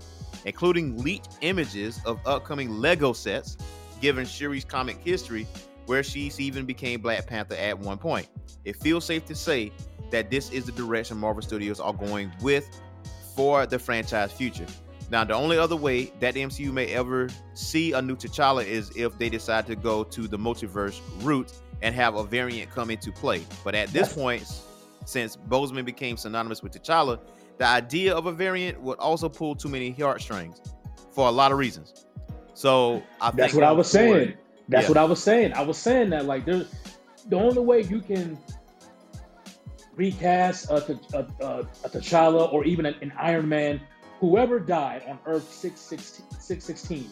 including leaked images of upcoming Lego sets, given Shuri's comic history, where she's even became Black Panther at one point. It feels safe to say that this is the direction Marvel Studios are going with for the franchise future. Now, the only other way that the MCU may ever see a new T'Challa is if they decide to go to the multiverse route and have a variant come into play. But at this point, since Boseman became synonymous with T'Challa, the idea of a variant would also pull too many heartstrings for a lot of reasons. So I That's what I was saying. That's Yeah. what I was saying. I was saying that like there's the only way you can recast a T'Challa or even an, an Iron Man, whoever died on Earth 616, 616,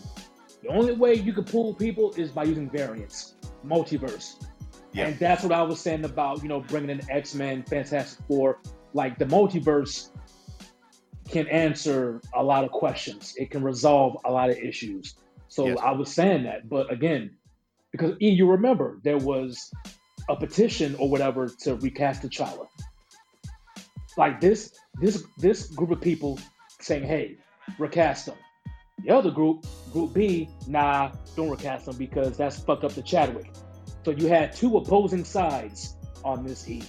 the only way you can pull people is by using variants, multiverse. Yeah. And that's what I was saying about, you know, bringing in X Men, Fantastic Four. Like the multiverse can answer a lot of questions, it can resolve a lot of issues. So Yes. I was saying that. But again, because E, you remember there was a petition or whatever to recast T'Challa. Like this, this, this group of people saying, "Hey, recast him." The other group, Group B, nah, don't recast him because that's fuck up the Chadwick. So you had two opposing sides on this E,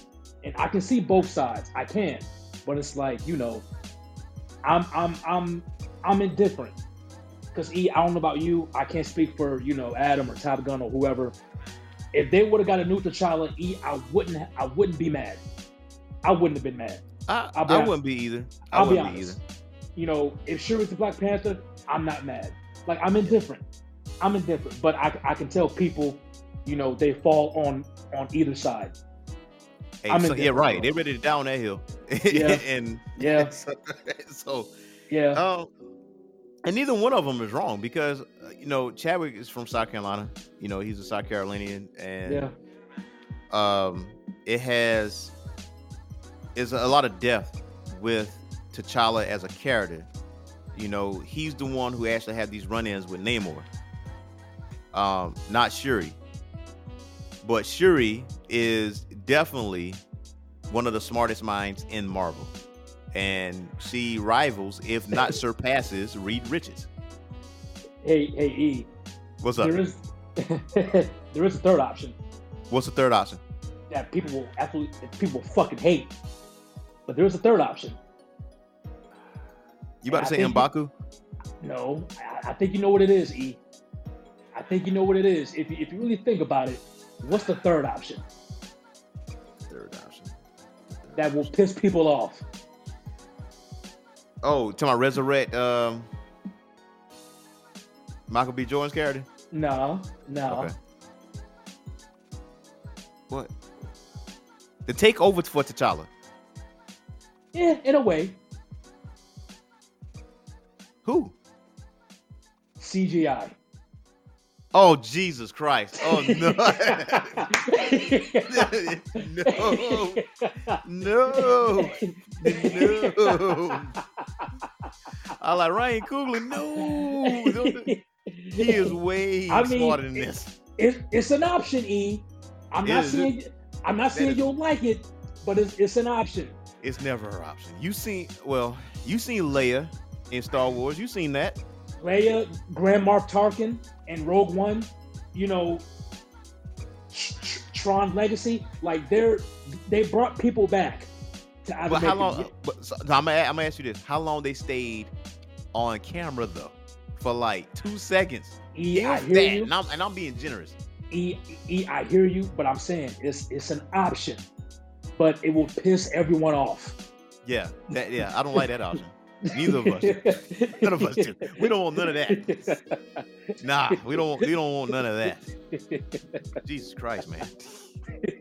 and I can see both sides. I can, but it's like you know, I'm I'm I'm I'm indifferent because E, I don't know about you. I can't speak for you know Adam or Top Gun or whoever. If they would have got a new T'Challa, E, I wouldn't I wouldn't be mad. I wouldn't have been mad. I, I'll be I honest. wouldn't be either. I I'll be wouldn't be, honest. either. You know, if Shuri's the Black Panther, I'm not mad. Like I'm indifferent. I'm indifferent, but I, I can tell people, you know, they fall on on either side. Hey, I'm so, yeah, right. They're ready to down that hill. Yeah. and Yeah, so, so yeah, Um, and neither one of them is wrong because uh, you know Chadwick is from South Carolina. You know he's a South Carolinian, and yeah, um, it has is a lot of depth with T'Challa as a character. You know he's the one who actually had these run-ins with Namor, um, not Shuri. But Shuri is definitely one of the smartest minds in Marvel and she rivals, if not surpasses, Reed Richards. Hey, hey, E. What's up? There is there is a third option What's the third option? that people will absolutely people fucking hate, but there is a third option. You about to I say Mbaku? No, I, I think you know what it is, E. I think you know what it is. If you, if you really think about it, what's the third option Third option. that will piss people off? Oh, to my resurrect um Michael B. Jordan's character? No, no. Okay. What? The takeover for T'Challa. Yeah, in a way, Who? CGI. Oh Jesus Christ. Oh no. no. No. I like Ryan Coogler. No. He is way I mean, smarter than it- this. It's, it's an option, E. I'm not Is it? saying I'm not saying is- you'll like it, but it's, it's an option. It's never an option. You seen well, you seen Leia in Star Wars. You seen that. Leia, Grand Moff Tarkin, and Rogue One, you know, tr- tr- Tron Legacy, like they're they brought people back to either But how it- long? But, so, I'm, gonna, I'm gonna ask you this: How long they stayed on camera though? For like two seconds. E, I hear that, you. and I'm, and I'm being generous. E, E, I hear you, but I'm saying it's it's an option, but it will piss everyone off. Yeah, that, yeah. I don't like that option. Neither of us. None of us do. We don't want none of that. Nah, we don't. We don't want none of that. Jesus Christ, man.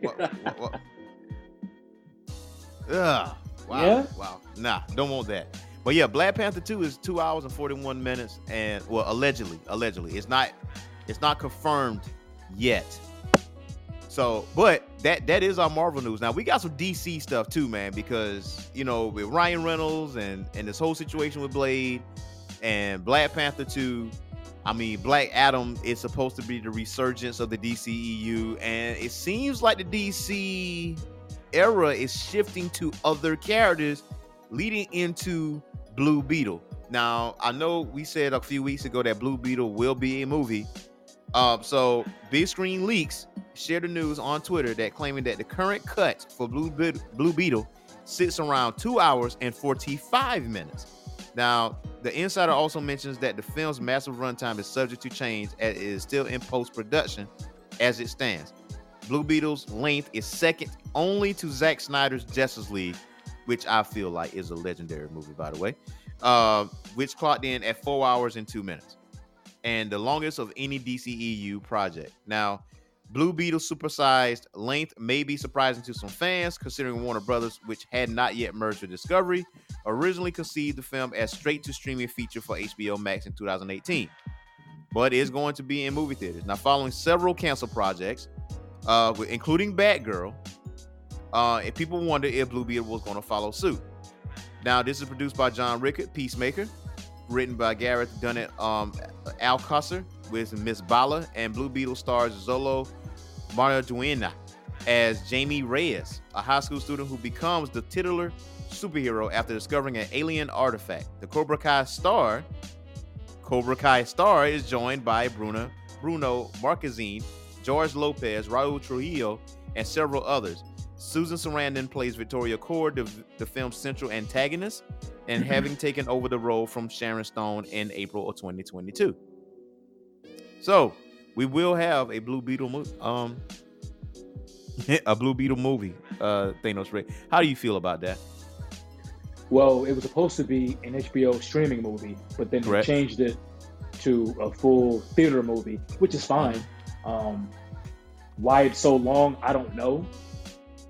What, what, what? Ugh. Wow. Yeah? Wow. Nah, don't want that. But yeah, Black Panther 2 is two hours and 41 minutes. And well, allegedly, allegedly. It's not it's not confirmed yet. So, but that that is our Marvel news. Now we got some DC stuff too, man, because you know, with Ryan Reynolds and and this whole situation with Blade and Black Panther 2, I mean, Black Adam is supposed to be the resurgence of the DCEU, and it seems like the DC era is shifting to other characters, leading into Blue Beetle. Now, I know we said a few weeks ago that Blue Beetle will be a movie. Um, so Big Screen Leaks shared the news on Twitter that claiming that the current cut for Blue Be- Blue Beetle sits around two hours and 45 minutes. Now, the insider also mentions that the film's massive runtime is subject to change as it is still in post production as it stands. Blue Beetle's length is second only to Zack Snyder's Justice League, which I feel like is a legendary movie, by the way, uh, which clocked in at four hours and two minutes, and the longest of any DCEU project. Now, Blue Beetle's supersized length may be surprising to some fans, considering Warner Brothers, which had not yet merged with Discovery, originally conceived the film as straight to streaming feature for HBO Max in 2018. But is going to be in movie theaters. Now, following several cancel projects, uh, including Batgirl, uh, and people wonder if Blue Beetle was going to follow suit. Now, this is produced by John Rickard, Peacemaker, written by Gareth Dunnet, um, Alcocer with Miss Bala, and Blue Beetle stars Xolo Maridueña as Jamie Reyes, a high school student who becomes the titular superhero after discovering an alien artifact. The Cobra Kai star, Cobra Kai star, is joined by Bruna Bruna Marquezine, George Lopez, Raoul Trujillo, and several others. Susan Sarandon plays Victoria Kord, the, the film's central antagonist, and having taken over the role from Sharon Stone in April of 2022. So we will have a Blue Beetle movie. Um, a Blue Beetle movie. Uh, Thanos Ray. How do you feel about that? Well, it was supposed to be an HBO streaming movie, but then Correct. they changed it to a full theater movie, which is fine. Um, why it's so long, I don't know.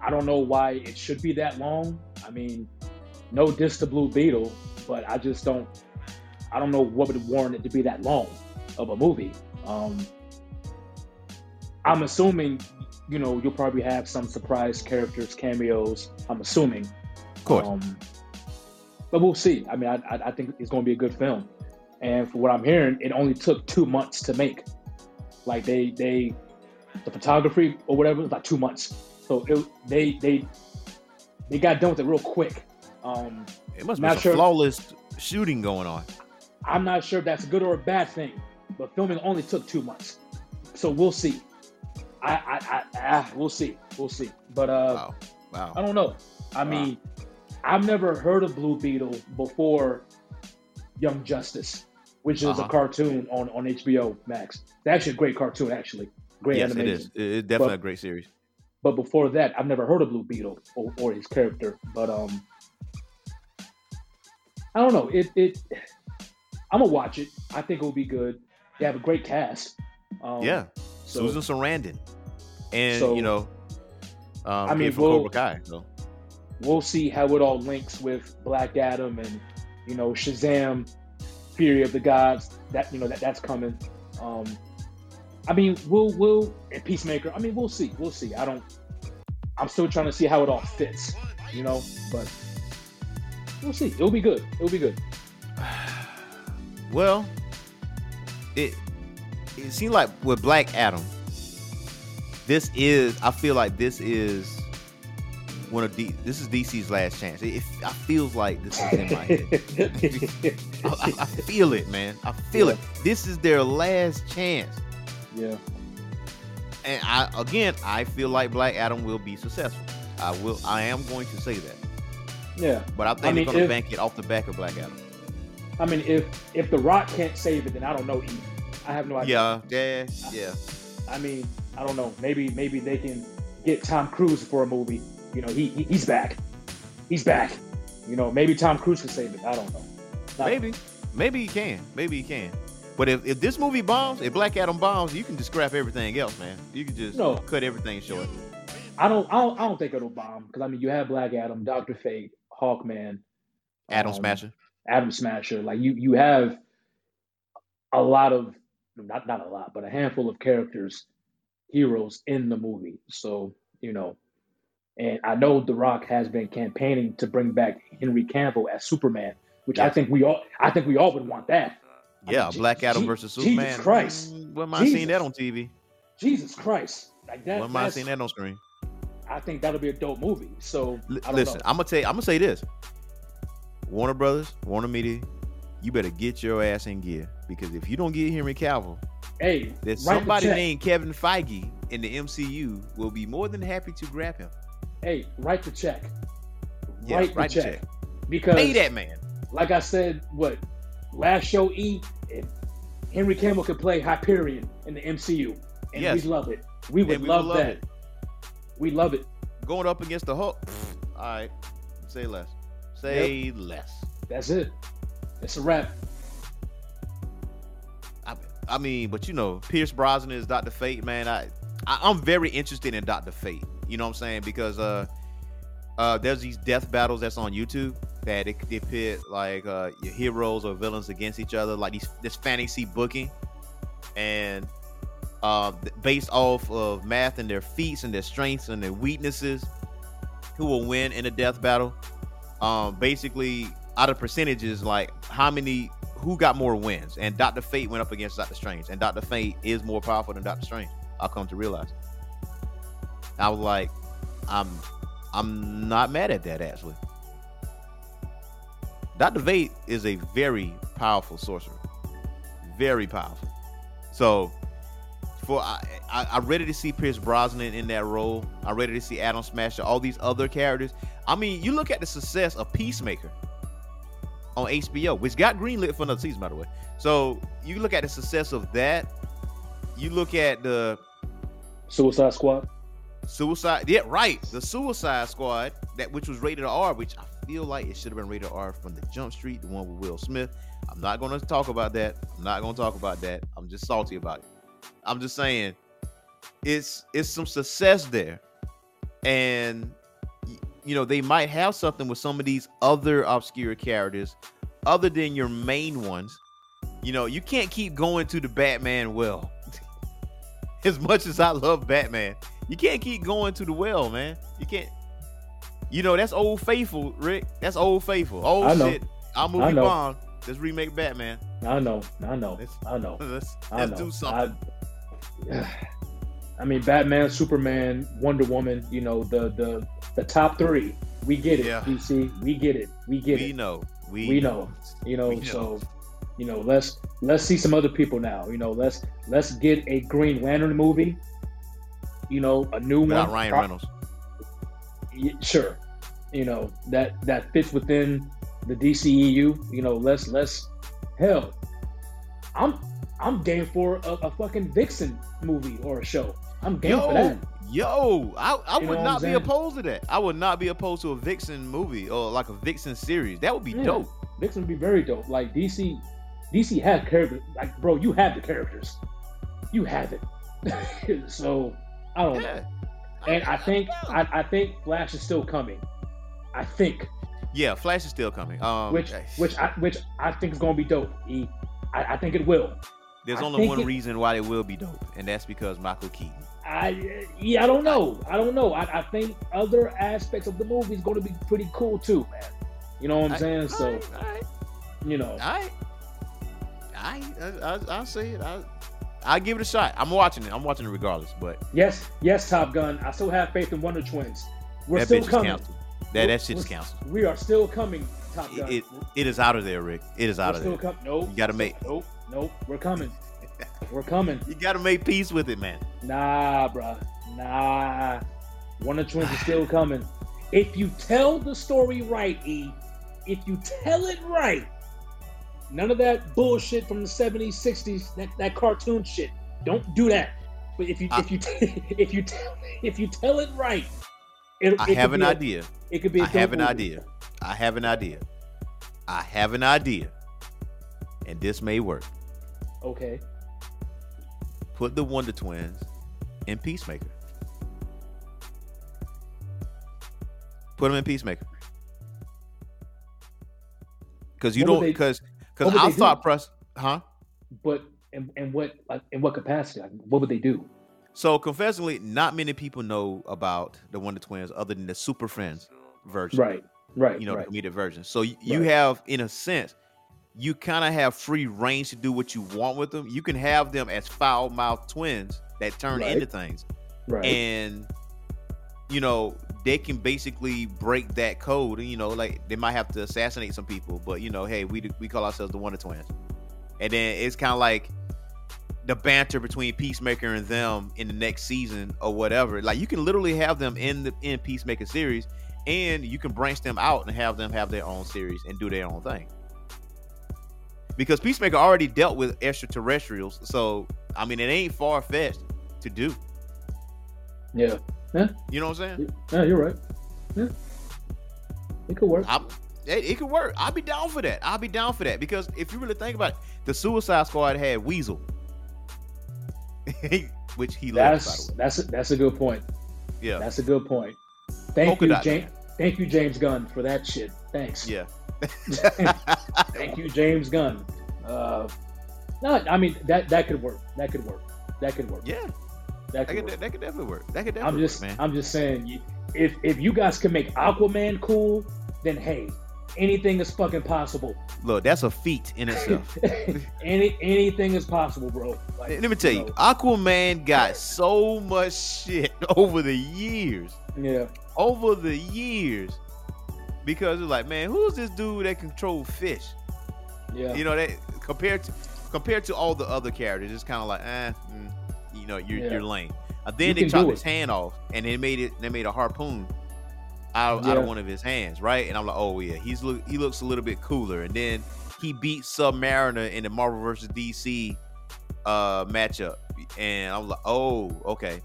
I don't know why it should be that long. I mean, no diss to Blue Beetle, but I just don't. I don't know what would warrant it to be that long of a movie. Um, I'm assuming, you know, you'll probably have some surprise characters, cameos. I'm assuming. Of course. Um, but we'll see. I mean, I, I, I think it's going to be a good film. And for what I'm hearing, it only took two months to make. Like they, they, the photography or whatever was like two months. So it, they, they, they got done with it real quick. Um, it must be sure- flawless shooting going on. I'm not sure if that's a good or a bad thing, but filming only took two months. So we'll see. I, I, I, ah, we'll see. We'll see. But uh, Wow. Wow. I don't know. I Wow. mean, I've never heard of Blue Beetle before Young Justice, which is Uh-huh. a cartoon on, on HBO Max. It's actually a great cartoon, actually. Great Yes, it animation. is. It- It's definitely But- a great series. But before that, I've never heard of Blue Beetle or, or his character. But um, I don't know. It it I'm gonna watch it. I think it will be good. They have a great cast. Um, yeah. so- Susan Sarandon. And, So- you know, um, I mean, from we'll- Cobra Kai. So. we'll see how it all links with Black Adam and you know Shazam, Fury of the Gods. That you know that that's coming. Um, I mean, we'll we'll and Peacemaker. I mean, we'll see. We'll see. I don't. I'm still trying to see how it all fits. You know, but we'll see. It'll be good. It'll be good. Well, it it seems like with Black Adam, this is I feel like this is one of D, this is DC's last chance. It, it I feels like this is in my head. I, I- I feel it, man. I feel it. This is their last chance. Yeah. and I again, I feel like Black Adam will be successful. I will. I am going to say that, Yeah. but I think I mean, they're going to bank it off the back of Black Adam. I mean, if if The Rock can't save it, then I don't know. Either. I have no idea. Yeah, yeah, yeah. I mean, I don't know. Maybe maybe they can get Tom Cruise for a movie. You know, he, he he's back. He's back. You know, maybe Tom Cruise can save it. I don't know. Not- Maybe, maybe he can. Maybe he can. But if, if this movie bombs, if Black Adam bombs, you can just scrap everything else, man. You can just No. cut everything short. I don't. I don't. I don't think it'll bomb because I mean, you have Black Adam, Doctor Fate, Hawkman, Atom um, Smasher. Atom Smasher. Like you, you have a lot of not not a lot, but a handful of characters, heroes in the movie. So you know, and I know The Rock has been campaigning to bring back Henry Cavill as Superman, which I think we all, I think we all would want that. I Yeah, mean, Black Adam Je- versus Superman. Jesus Christ. Mm, When am I seeing that on TV? Jesus Christ, like that. When am I seeing that on screen? I think that'll be a dope movie. So L- I don't listen, know. I'm gonna tell you, I'm gonna say this. Warner Brothers, Warner Media, you better get your ass in gear because if you don't get Henry Cavill, Hey, there's write the somebody check. named Kevin Feige in the MCU will be more than happy to grab him. Hey, write the check. Yeah, write the the check. check. Because Pay that man. like I said, what last show E, Henry Cavill could play Hyperion in the MCU, and Yes. we'd love it. We would we would love, love that. We love it. Going up against the Hulk. All right, say less. Say less. That's it. It's a wrap. I, I mean, but you know, Pierce Brosnan is Doctor Fate, man. I, I I'm very interested in Doctor Fate. You know what I'm saying? Because uh, uh, there's these death battles that's on YouTube that it, they pit like uh your heroes or villains against each other, like these this fantasy booking, and uh, based off of math and their feats and their strengths and their weaknesses, who will win in a death battle. Um, basically, out of percentages, like how many who got more wins, and Doctor Fate went up against Doctor Strange, and Doctor Fate is more powerful than Doctor Strange. I'll come to realize. I was like, I'm, I'm not mad at that actually. Doctor Fate is a very powerful sorcerer, very powerful. So, for I, I, I'm ready to see Pierce Brosnan in that role. I'm ready to see Atom Smasher, all these other characters. I mean, you look at the success of Peacemaker on HBO, which got greenlit for another season, by the way. So you look at the success of that. You look at the Suicide Squad. Suicide, yeah, right, the Suicide Squad that which was rated R, which I feel like it should have been rated R from the Jump Street, the one with Will Smith. I'm not going to talk about that. I'm not going to talk about that. I'm just salty about it. I'm just saying, it's it's some success there, and you know they might have something with some of these other obscure characters, other than your main ones. You know, you can't keep going to the Batman well. as much as I love Batman, you can't keep going to the well, man. You can't. You know that's old faithful, Rick. That's old faithful. Oh shit, our I movie know. bomb. Let's remake Batman. I know. I know. Let's I know. let's, I let's know. do something. I, I mean, Batman, Superman, Wonder Woman. You know, the the the top three. We get it. Yeah. DC. We get it. We get it. we it. know. We, We know. You know, We know. so you know, let's let's see some other people now. You know, let's let's get a Green Lantern movie. You know, a new Without one. Ryan Reynolds. sure you know that that fits within the DCEU you know let's let's hell I'm I'm game for a, a fucking Vixen movie or a show I'm game for that Yo, yo, I, I You would not be opposed to that. I would not be opposed to a Vixen movie or like a Vixen series. That would be Yeah. dope. Vixen would be very dope like DC DC has characters like bro you have the characters you have it so I don't know Yeah. and I think I, I think Flash is still coming I think yeah, Flash is still coming. Um, which which I which I think is gonna be dope E. I, I think it will there's I only one it- reason why it will be dope, and that's because Michael Keaton. I yeah, I don't know. I don't know. I, I think other aspects of the movie is going to be pretty cool too, man. You know what I'm saying? So you know. I I I I'll say it. I I give it a shot. I'm watching it. I'm watching it regardless. But yes, yes, Top Gun. I still have faith in Wonder Twins. We're that still bitch is coming. Canceled. That that shit's We're- canceled. We are still coming, Top Gun. It, it it is out of there, Rick. It is We're out of still there. coming. Nope. You gotta make- Nope. Nope. We're coming. We're coming. You gotta make peace with it, man. Nah, bruh. Nah. One of the twins is still coming. If you tell the story right, E, if you tell it right, none of that bullshit from the 70s, 60s, that, that cartoon shit. Don't do that. But if you I- if you if you tell if you tell it right, it, I it have an a- idea. It could be. I I have an idea. I have an idea. I have an idea. And this may work. Okay. Put the Wonder Twins in Peacemaker. Put them in Peacemaker. Because you What don't. Because because our thought process, huh? But and in what like, in what capacity? Like, what would they do? So confessedly, not many people know about the Wonder Twins other than the Super Friends version. Right. Right. you know, right. the comedic version. So you Right. have, in a sense, you kind of have free range to do what you want with them. You can have them as foul mouthed twins that turn Right. into things, right. and you know they can basically break that code. You know, like they might have to assassinate some people, but you know, hey, we we call ourselves the Wonder Twins, and then it's kind of like the banter between Peacemaker and them in the next season or whatever. Like you can literally have them in the in Peacemaker series, and you can branch them out and have them have their own series and do their own thing. Because Peacemaker already dealt with extraterrestrials, so I mean it ain't far fetched to do. yeah. yeah. You know what I'm saying? Yeah, you're right. Yeah. It could work. I, it, it could work. I'll be down for that. I'll be down for that because if you really think about it, the Suicide Squad had Weasel, which he That's the way. that's a, that's a good point. Yeah, That's a good point. Thank Polka you, James. Thank you, James Gunn, for that shit. Thanks. yeah. Thank you, James Gunn. Uh, no, I mean that that could work. That could work. That could work. Yeah, that could, that could that could definitely work. That could I'm definitely just work, man. I'm just saying, if if you guys can make Aquaman cool, then hey, anything is fucking possible. Look, that's a feat in itself. Any anything is possible, bro. Like, Let me tell you, know, Aquaman got so much shit over the years. yeah, Over the years. Because it's like, man, who's this dude that control fish? yeah, You know, that compared to compared to all the other characters, it's kind of like, eh, mm, you know, you're Yeah. you're lame. Uh, then You they chopped his hand off, and they made it. They made a harpoon out, out of one of his hands, right? And I'm like, oh yeah, he's look he looks a little bit cooler. And then he beat Submariner in the Marvel versus DC uh matchup, and I'm like, oh okay,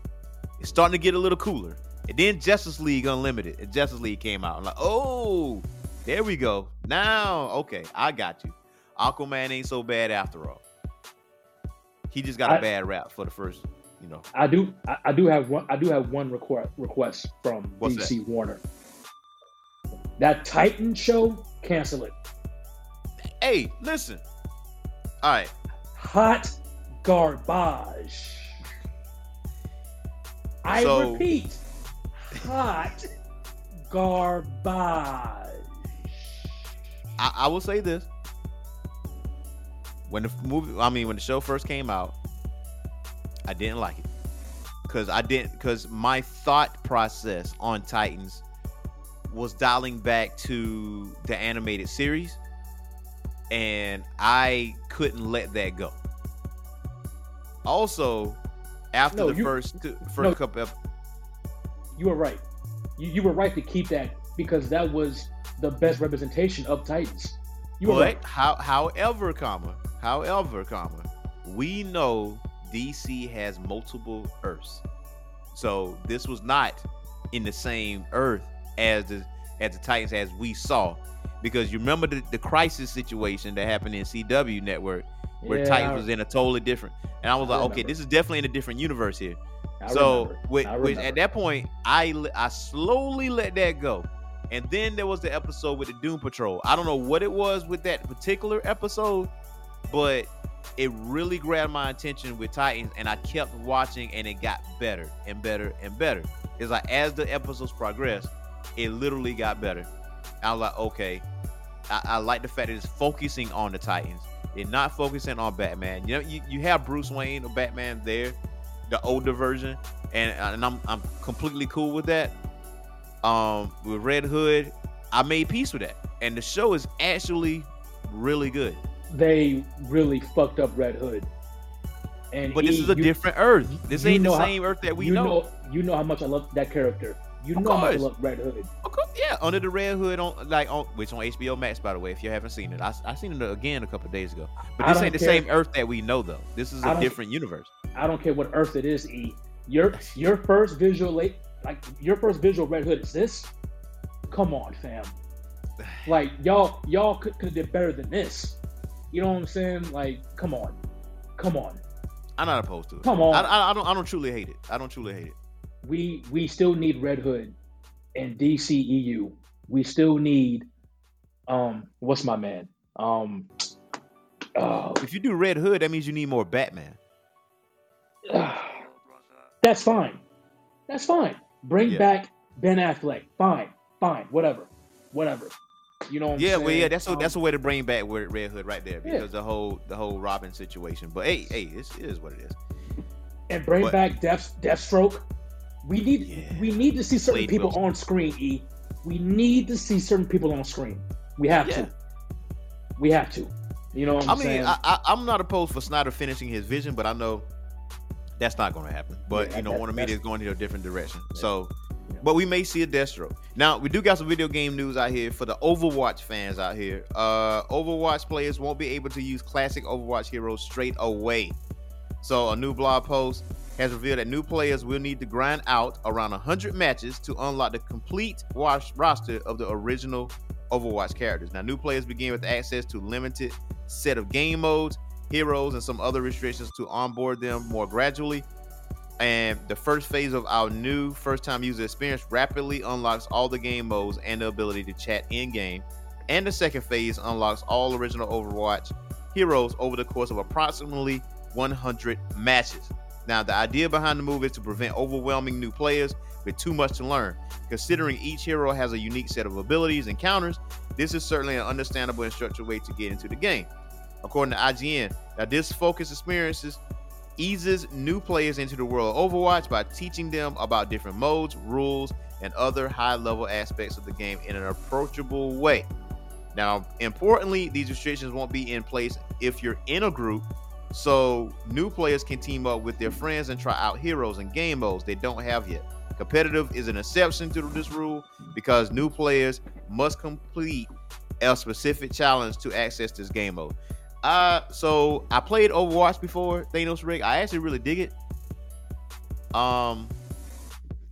it's starting to get a little cooler. And then Justice League Unlimited, and Justice League came out. I'm like, oh, there we go. Now, okay, I got you. Aquaman ain't so bad after all. He just got a I- bad rap for the first, you know. I do I, I do have one I do have one request request from What's DC Warner. That Titan show, cancel it. Hey, listen. All right, Hot garbage. I So- repeat, hot garbage. I, I will say this. When the movie, I mean, when the show first came out, I didn't like it because I didn't because my thought process on Titans was dialing back to the animated series, and I couldn't let that go. Also, after No, the you- first two, first no. couple, ep- You were right. You, you were right to keep that because that was the best representation of Titans. You were but right. how, however, comma, however, comma, we know DC has multiple Earths, so this was not in the same Earth as the as the Titans as we saw, because you remember the, the crisis situation that happened in CW Network where Yeah, Titans I- was in a totally different, and I was I like, okay, this is definitely in a different universe here. I so remember. which, which at that point I I slowly let that go. And then there was the episode with the Doom Patrol. I don't know what it was with that particular episode, but it really grabbed my attention with Titans and I kept watching and it got better and better and better. It's like as the episodes progressed, it literally got better. I was like, okay, I, I like the fact that it's focusing on the Titans. They're not focusing on Batman. You know, you, you have Bruce Wayne or Batman there, the older version, and and I'm I'm completely cool with that. Um, with Red Hood, I made peace with that, and the show is actually really good. they really fucked up Red Hood. And But this E, is a you- different Earth. This ain't the know how- same Earth that we you know. You know how much I love that character. You Of know how much I course. love Red Hood. Of course, yeah, under the red hood on like on which on HBO Max by the way. If you haven't seen it, I I seen it again a couple days ago. But this ain't the same Earth that we know though. This is a different universe. I don't care what Earth it is. E. Your your first visual like like your first visual Red Hood is this. Come on, fam. Like y'all y'all could could have did better than this. You know what I'm saying? Like, come on, come on. I'm not opposed to it. Come on. I, I, I don't I don't truly hate it. I don't truly hate it. We we still need Red Hood in DCEU. We still need um what's my man? Um uh, If you do Red Hood, that means you need more Batman. that's fine. That's fine. Bring Yeah. back Ben Affleck. Fine. Fine. Whatever. Whatever. You know what I'm Yeah, saying? well, yeah, that's a, Um, that's a way to bring back Red Hood right there Yeah. because the whole the whole Robin situation. But hey, hey, it's, it is what it is. and bring but- back Death Deathstroke. We need Yeah. we need to see certain Slade people Wilson. on screen. E. We need to see certain people on screen. We have Yeah. to. We have to. You know what I'm I mean, saying? I, I, I'm not opposed for Snyder finishing his vision, but I know that's not going to happen. But Yeah, you know, that- Warner Media is going in a different direction. So, but we may see a Deathstroke. Now, we do got some video game news out here for the Overwatch fans out here. Uh, Overwatch players won't be able to use classic Overwatch heroes straight away. So, a new blog post has revealed that new players will need to grind out around 100 matches to unlock the complete wash roster of the original Overwatch characters. Now, new players begin with access to limited set of game modes, heroes, and some other restrictions to onboard them more gradually. And the first phase of our new first time user experience rapidly unlocks all the game modes and the ability to chat in game. And the second phase unlocks all original Overwatch heroes over the course of approximately 100 matches. Now, the idea behind the move is to prevent overwhelming new players with too much to learn. Considering each hero has a unique set of abilities and counters, this is certainly an understandable and structured way to get into the game. According to IGN, now this focus experiences eases new players into the world of Overwatch by teaching them about different modes, rules, and other high level aspects of the game in an approachable way. Now, importantly, these restrictions won't be in place if you're in a group, so new players can team up with their friends and try out heroes and game modes they don't have yet. Competitive is an exception to this rule because new players must complete a specific challenge to access this game mode. Uh, so I played Overwatch before Thanos Rick. I actually really dig it. Um,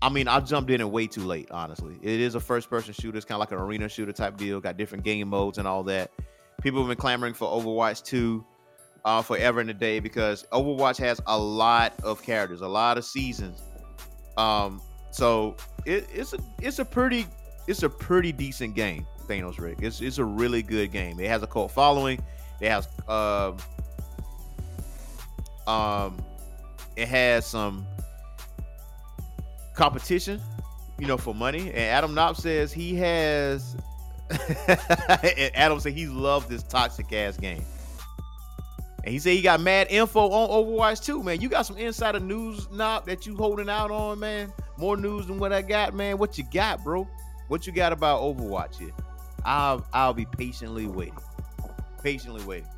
I mean, I jumped in it way too late. Honestly, it is a first-person shooter. It's kind of like an arena shooter type deal. Got different game modes and all that. People have been clamoring for Overwatch 2 uh, forever and a day because Overwatch has a lot of characters, a lot of seasons. Um, so it, it's a it's a pretty it's a pretty decent game. Thanos Rick. It's it's a really good game. It has a cult following. It has um um it has some competition, you know, for money. And Adam Knopf says he has Adam said he's loved this toxic ass game. And he said he got mad info on Overwatch too, man. You got some insider news knob that you holding out on, man. More news than what I got, man. What you got, bro? What you got about Overwatch here? I'll I'll be patiently waiting. Patiently waiting.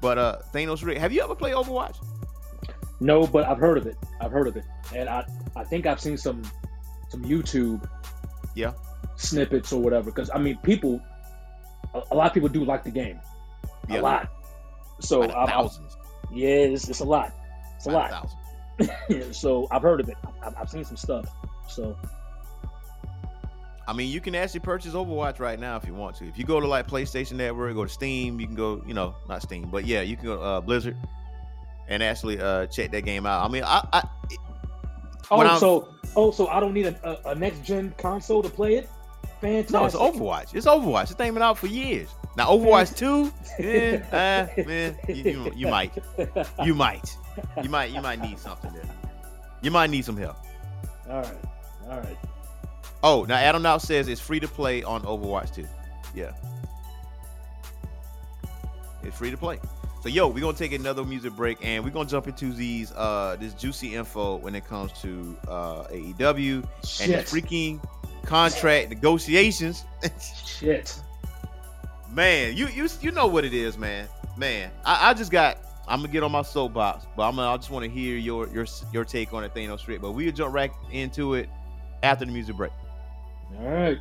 But uh Thanos Rick, have you ever played Overwatch? No, but I've heard of it. I've heard of it, and I I think I've seen some some YouTube Yeah. snippets or whatever. Because I mean, people, a, a lot of people do like the game, Yeah. a lot. So I've, I've- thousands. yeah, it's, it's a lot. It's a By lot. thousands. so I've heard of it. I've, I've seen some stuff. So I mean, you can actually purchase Overwatch right now if you want to. If you go to like PlayStation Network, go to Steam, you can go, you know, not Steam, but yeah, you can go to uh, Blizzard and actually uh check that game out. I mean, I, I When oh, I'm- so oh, so I don't need a, a, a next gen console to play it. Fantastic. no, it's Overwatch. It's Overwatch. It's been out for years. Now Overwatch Two, yeah, uh, man, you, you, you might, you might, you might, you might need something there. You might need some help. All right, all right. Oh, now Adam now says it's free to play on Overwatch 2. Yeah. It's free to play. So yo, we're gonna take another music break and we're gonna jump into these uh this juicy info when it comes to uh AEW and the freaking contract negotiations. Shit. man, you you you know what it is, man. Man, I, I just got I'm gonna get on my soapbox, but I'm gonna, I just want to hear your your your take on it, Thanos Rick. But we'll jump right into it after the music break. All right.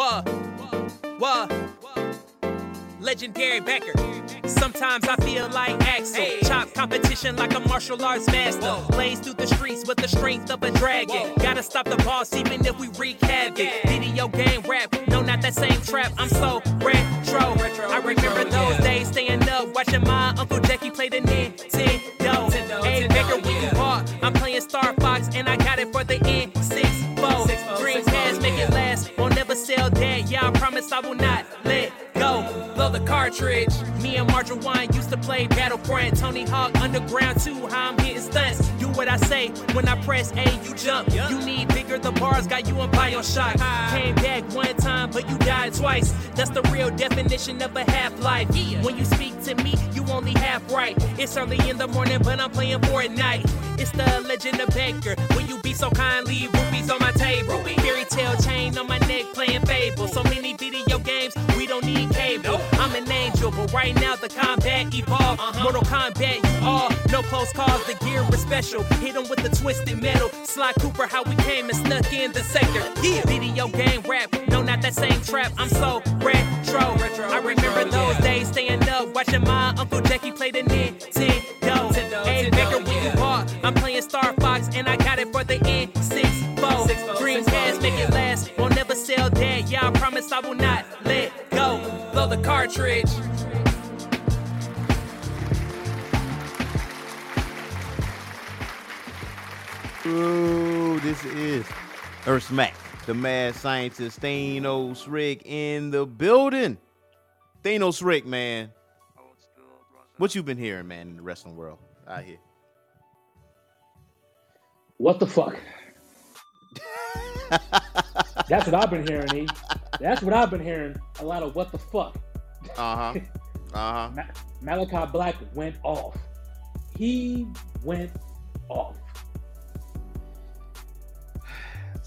What? What? Legendary Becker. Sometimes I feel like Axel. Chop competition like a martial arts master. Blaze through the streets with the strength of a dragon. Gotta stop the boss even if we wreak havoc. Video game rap, no, not that same trap. I'm so retro. Me and Marjorie Wine used to play Battleground. Tony Hawk Underground 2. How I'm hitting stunts. What I say. When I press A, you jump. You need bigger. The bars got you on BioShock. Came back one time, but you died twice. That's the real definition of a half life. When you speak to me, you only half right. It's early in the morning, but I'm playing for Fortnite. It's the legend of Baker. Will you be so kindly, rupees on my table. Fairy tale chain on my neck, playing Fable. So many video games, we don't need cable. I'm an angel, but right now the combat evolved. Uh-huh. Mortal Kombat, you all no close calls. The gear is special. Hit 'em with the twisted metal. Sly Cooper, how we came and snuck in the sector. Yeah, video game rap, no, not that same trap. I'm so retro. I remember those days staying up, watching my Uncle Jackie play the Nintendo. Hey, Baker, when you bought, I'm playing Star Fox and I got it for the N64. Green pass, make it last. Won't never sell that. Yeah, I promise I will not let go. Blow the cartridge. Ooh, this is Earth Smack, the mad scientist Thanos Rick in the building. Thanos Rick, man. What you been hearing, man, in the wrestling world out here? What the fuck? That's what I've been hearing, E. That's what I've been hearing. A lot of what the fuck. Uh huh. Uh huh. Ma- Malakai Black went off. He went off.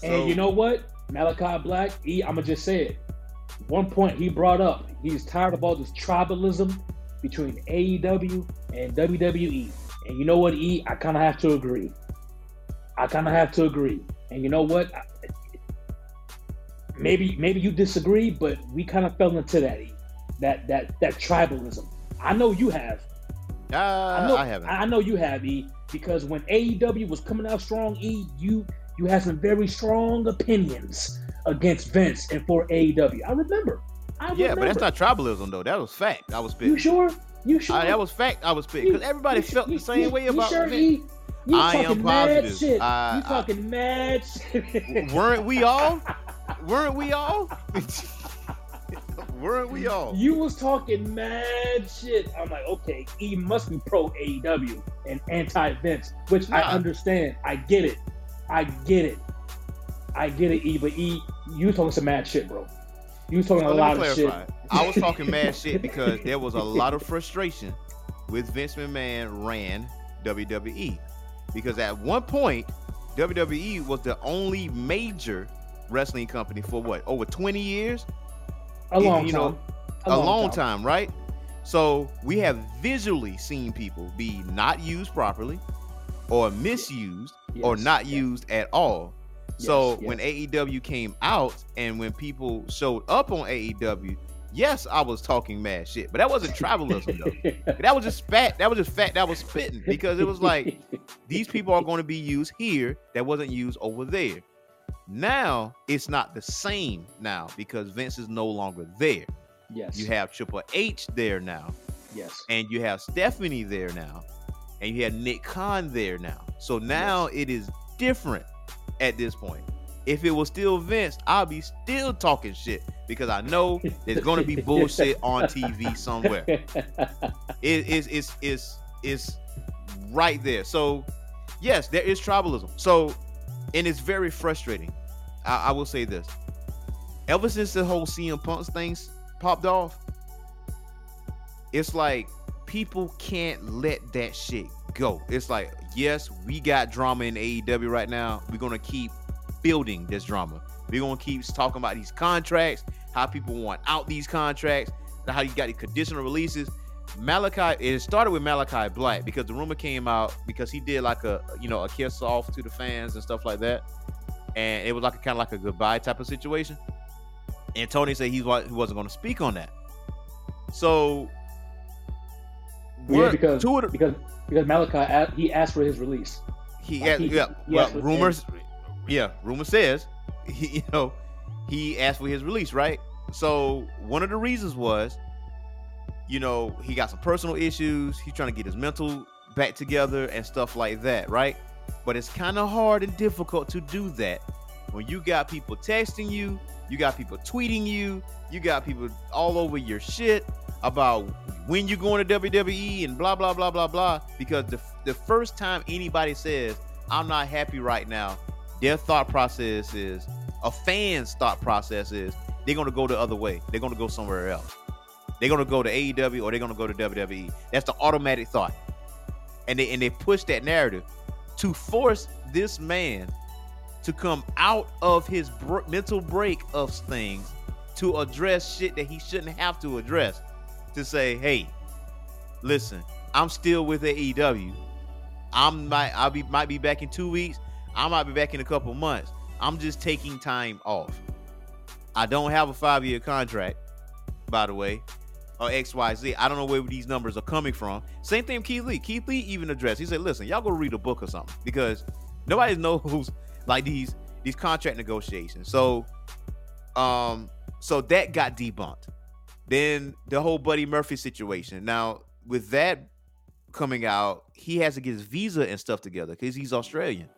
And you know what? Malakai Black, I'ma just say it. One point he brought up, he's tired of all this tribalism between AEW and WWE. And you know what, E, I kind of have to agree. I kind of have to agree. And you know what? I- Maybe maybe you disagree, but we kind of fell into that E. That that that tribalism. I know you have. Uh, I know I haven't. I know you have E because when AEW was coming out strong, E, you you had some very strong opinions against Vince and for AEW. I remember. I yeah, remember. but that's not tribalism though. That was fact. I was You sure? You sure? I, that was fact. I was spitting because everybody you- felt you- the same you- way about sure, Vince. You I am talking mad positive. shit. I- you I- talking mad shit. Weren't we all? Weren't we all? Weren't we all? You was talking mad shit. I'm like, okay, he must be pro AEW and anti Vince, which I understand. I get it. I get it. I get it, E. But E, you talking some mad shit, bro. You was talking So a lot of shit. I was talking mad shit because there was a lot of frustration with Vince McMahon ran WWE. Because at one point, WWE was the only major wrestling company for what? Over 20 years? A long you time. know, a, long, time. right? So we have visually seen people be not used properly or misused or Yes, not yeah. used at all. So Yes, when. AEW came out and when people showed up on AEW, yes, I was talking mad shit, but that wasn't tribalism though. That was just fat. That was just fat. That was spitting because it was like these people are going to be used here that wasn't used over there. Now it's not the same now because Vince is no longer there. yes, You have Triple H there now, yes, and you have Stephanie there now, and you had Nick Khan there now. So now it is different at this point. If it was still Vince, I'll be still talking shit because I know there's going to be bullshit on TV somewhere. It is it's it's it's right there. So yes, there is tribalism. So and it's very frustrating. I, I will say this. Ever since the whole CM Punk things popped off, it's like people can't let that shit go. It's like, yes, we got drama in AEW right now. We're gonna keep building this drama. We're gonna keep talking about these contracts, how people want out these contracts, how you got the conditional releases. Malakai, it started with Malakai Black because the rumor came out because he did like a you know a kiss off to the fans and stuff like that, and it was like a kind of like a goodbye type of situation. And Tony said he, wa- he wasn't going to speak on that. So, Yeah, because the, because because Malakai he asked for his release. he, had, he- yeah, he well, asked rumors, yeah, rumor says, he, you know, he asked for his release, right? So one of the reasons was, you know, he got some personal issues. He's trying to get his mental back together and stuff like that, right? But it's kind of hard and difficult to do that when you got people texting you, you got people tweeting you, you got people all over your shit about when you're going to WWE and blah blah blah blah blah. Because the the first time anybody says I'm not happy right now, their thought process is a fan's thought process is they're gonna go the other way. They're gonna go somewhere else. They're gonna go to AEW or they're gonna go to WWE. That's the automatic thought. And they and they push that narrative to force this man to come out of his br- mental break of things to address shit that he shouldn't have to address. To say, hey, listen, I'm still with AEW. I'm might I'll be might be back in two weeks. I might be back in a couple months. I'm just taking time off. I don't have a five year contract, by the way, or XYZ. I don't know where these numbers are coming from. Same thing Keith Lee. Keith Lee even addressed. He said, listen, y'all go read a book or something because nobody knows like these these contract negotiations. So um so that got debunked. Then the whole Buddy Murphy situation. Now, with that coming out, he has to get his visa and stuff together because he's Australian.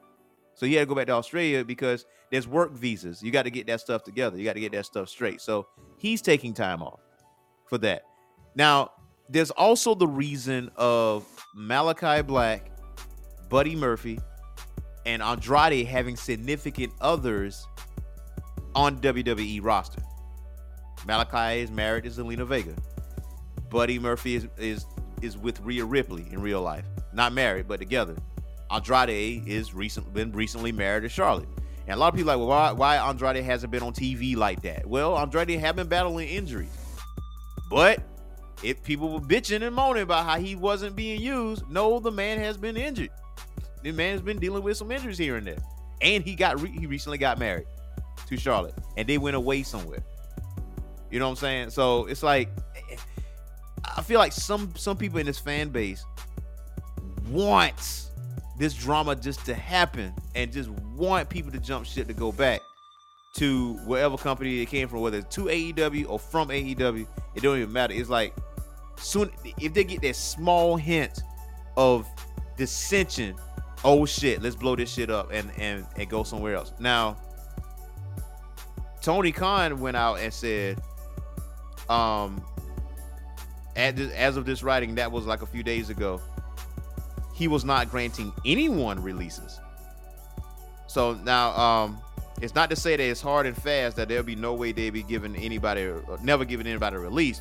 So he had to go back to Australia because there's work visas. You got to get that stuff together. You got to get that stuff straight. So he's taking time off for that. Now, there's also the reason of Malakai Black, Buddy Murphy, and Andrade having significant others on WWE roster. Malakai is married to Zelina Vega. Buddy Murphy is is is with Rhea Ripley in real life. Not married, but together. Andrade is recent been recently married to Charlotte. And a lot of people are like, well, why, why Andrade hasn't been on TV like that? Well, Andrade have been battling injuries. But if people were bitching and moaning about how he wasn't being used, no, the man has been injured. The man has been dealing with some injuries here and there. And he got re- he recently got married to Charlotte. And they went away somewhere. You know what I'm saying? So it's like I feel like some some people in this fan base wants this drama just to happen and just want people to jump shit to go back to whatever company it came from, whether it's to AEW or from AEW. It don't even matter. It's like soon if they get that small hint of dissension, oh shit, let's blow this shit up and and and go somewhere else. Now, Tony Khan went out and said, um, at this, as of this writing, that was like a few days ago. He was not granting anyone releases. So now, um, it's not to say that it's hard and fast that there'll be no way they'd be giving anybody, never giving anybody a release.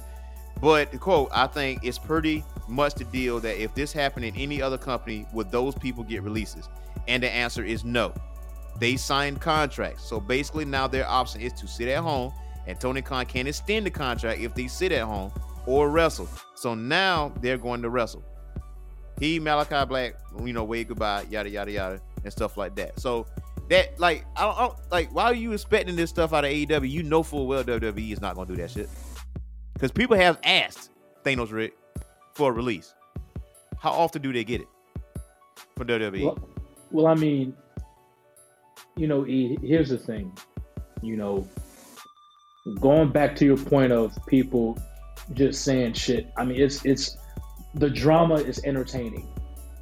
But quote, I think it's pretty much the deal that if this happened in any other company, would those people get releases? And the answer is no. They signed contracts. So basically now their option is to sit at home and Tony Khan can't extend the contract if they sit at home or wrestle. So now they're going to wrestle. He, Malakai Black, you know, wave goodbye, yada yada yada, and stuff like that. So that like I don't, I don't like why are you expecting this stuff out of AEW? You know full well WWE is not gonna do that shit. Because people have asked Thanos Rick for a release. How often do they get it for WWE? Well, well, I mean, you know, here's the thing. You know, going back to your point of people just saying shit. I mean, it's it's the drama is entertaining.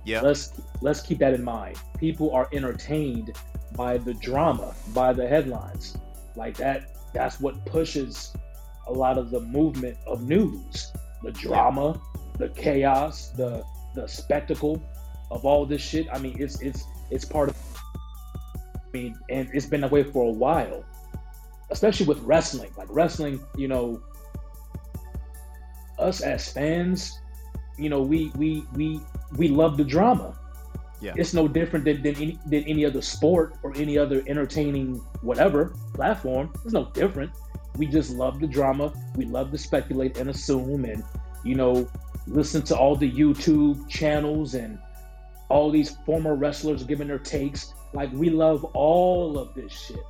yeah, Let's let's keep that in mind. People are entertained by the drama, by the headlines. Like that that's what pushes a lot of the movement of news. The drama, the chaos, the the spectacle of all this shit. I mean, it's it's it's part of I mean, and it's been that way for a while. Especially with wrestling. Like wrestling, you know, us as fans, you know, we we we we love the drama. Yeah. It's no different than, than any than any other sport or any other entertaining whatever platform. It's no different. We just love the drama. We love to speculate and assume and you know listen to all the YouTube channels and all these former wrestlers giving their takes. Like we love all of this shit,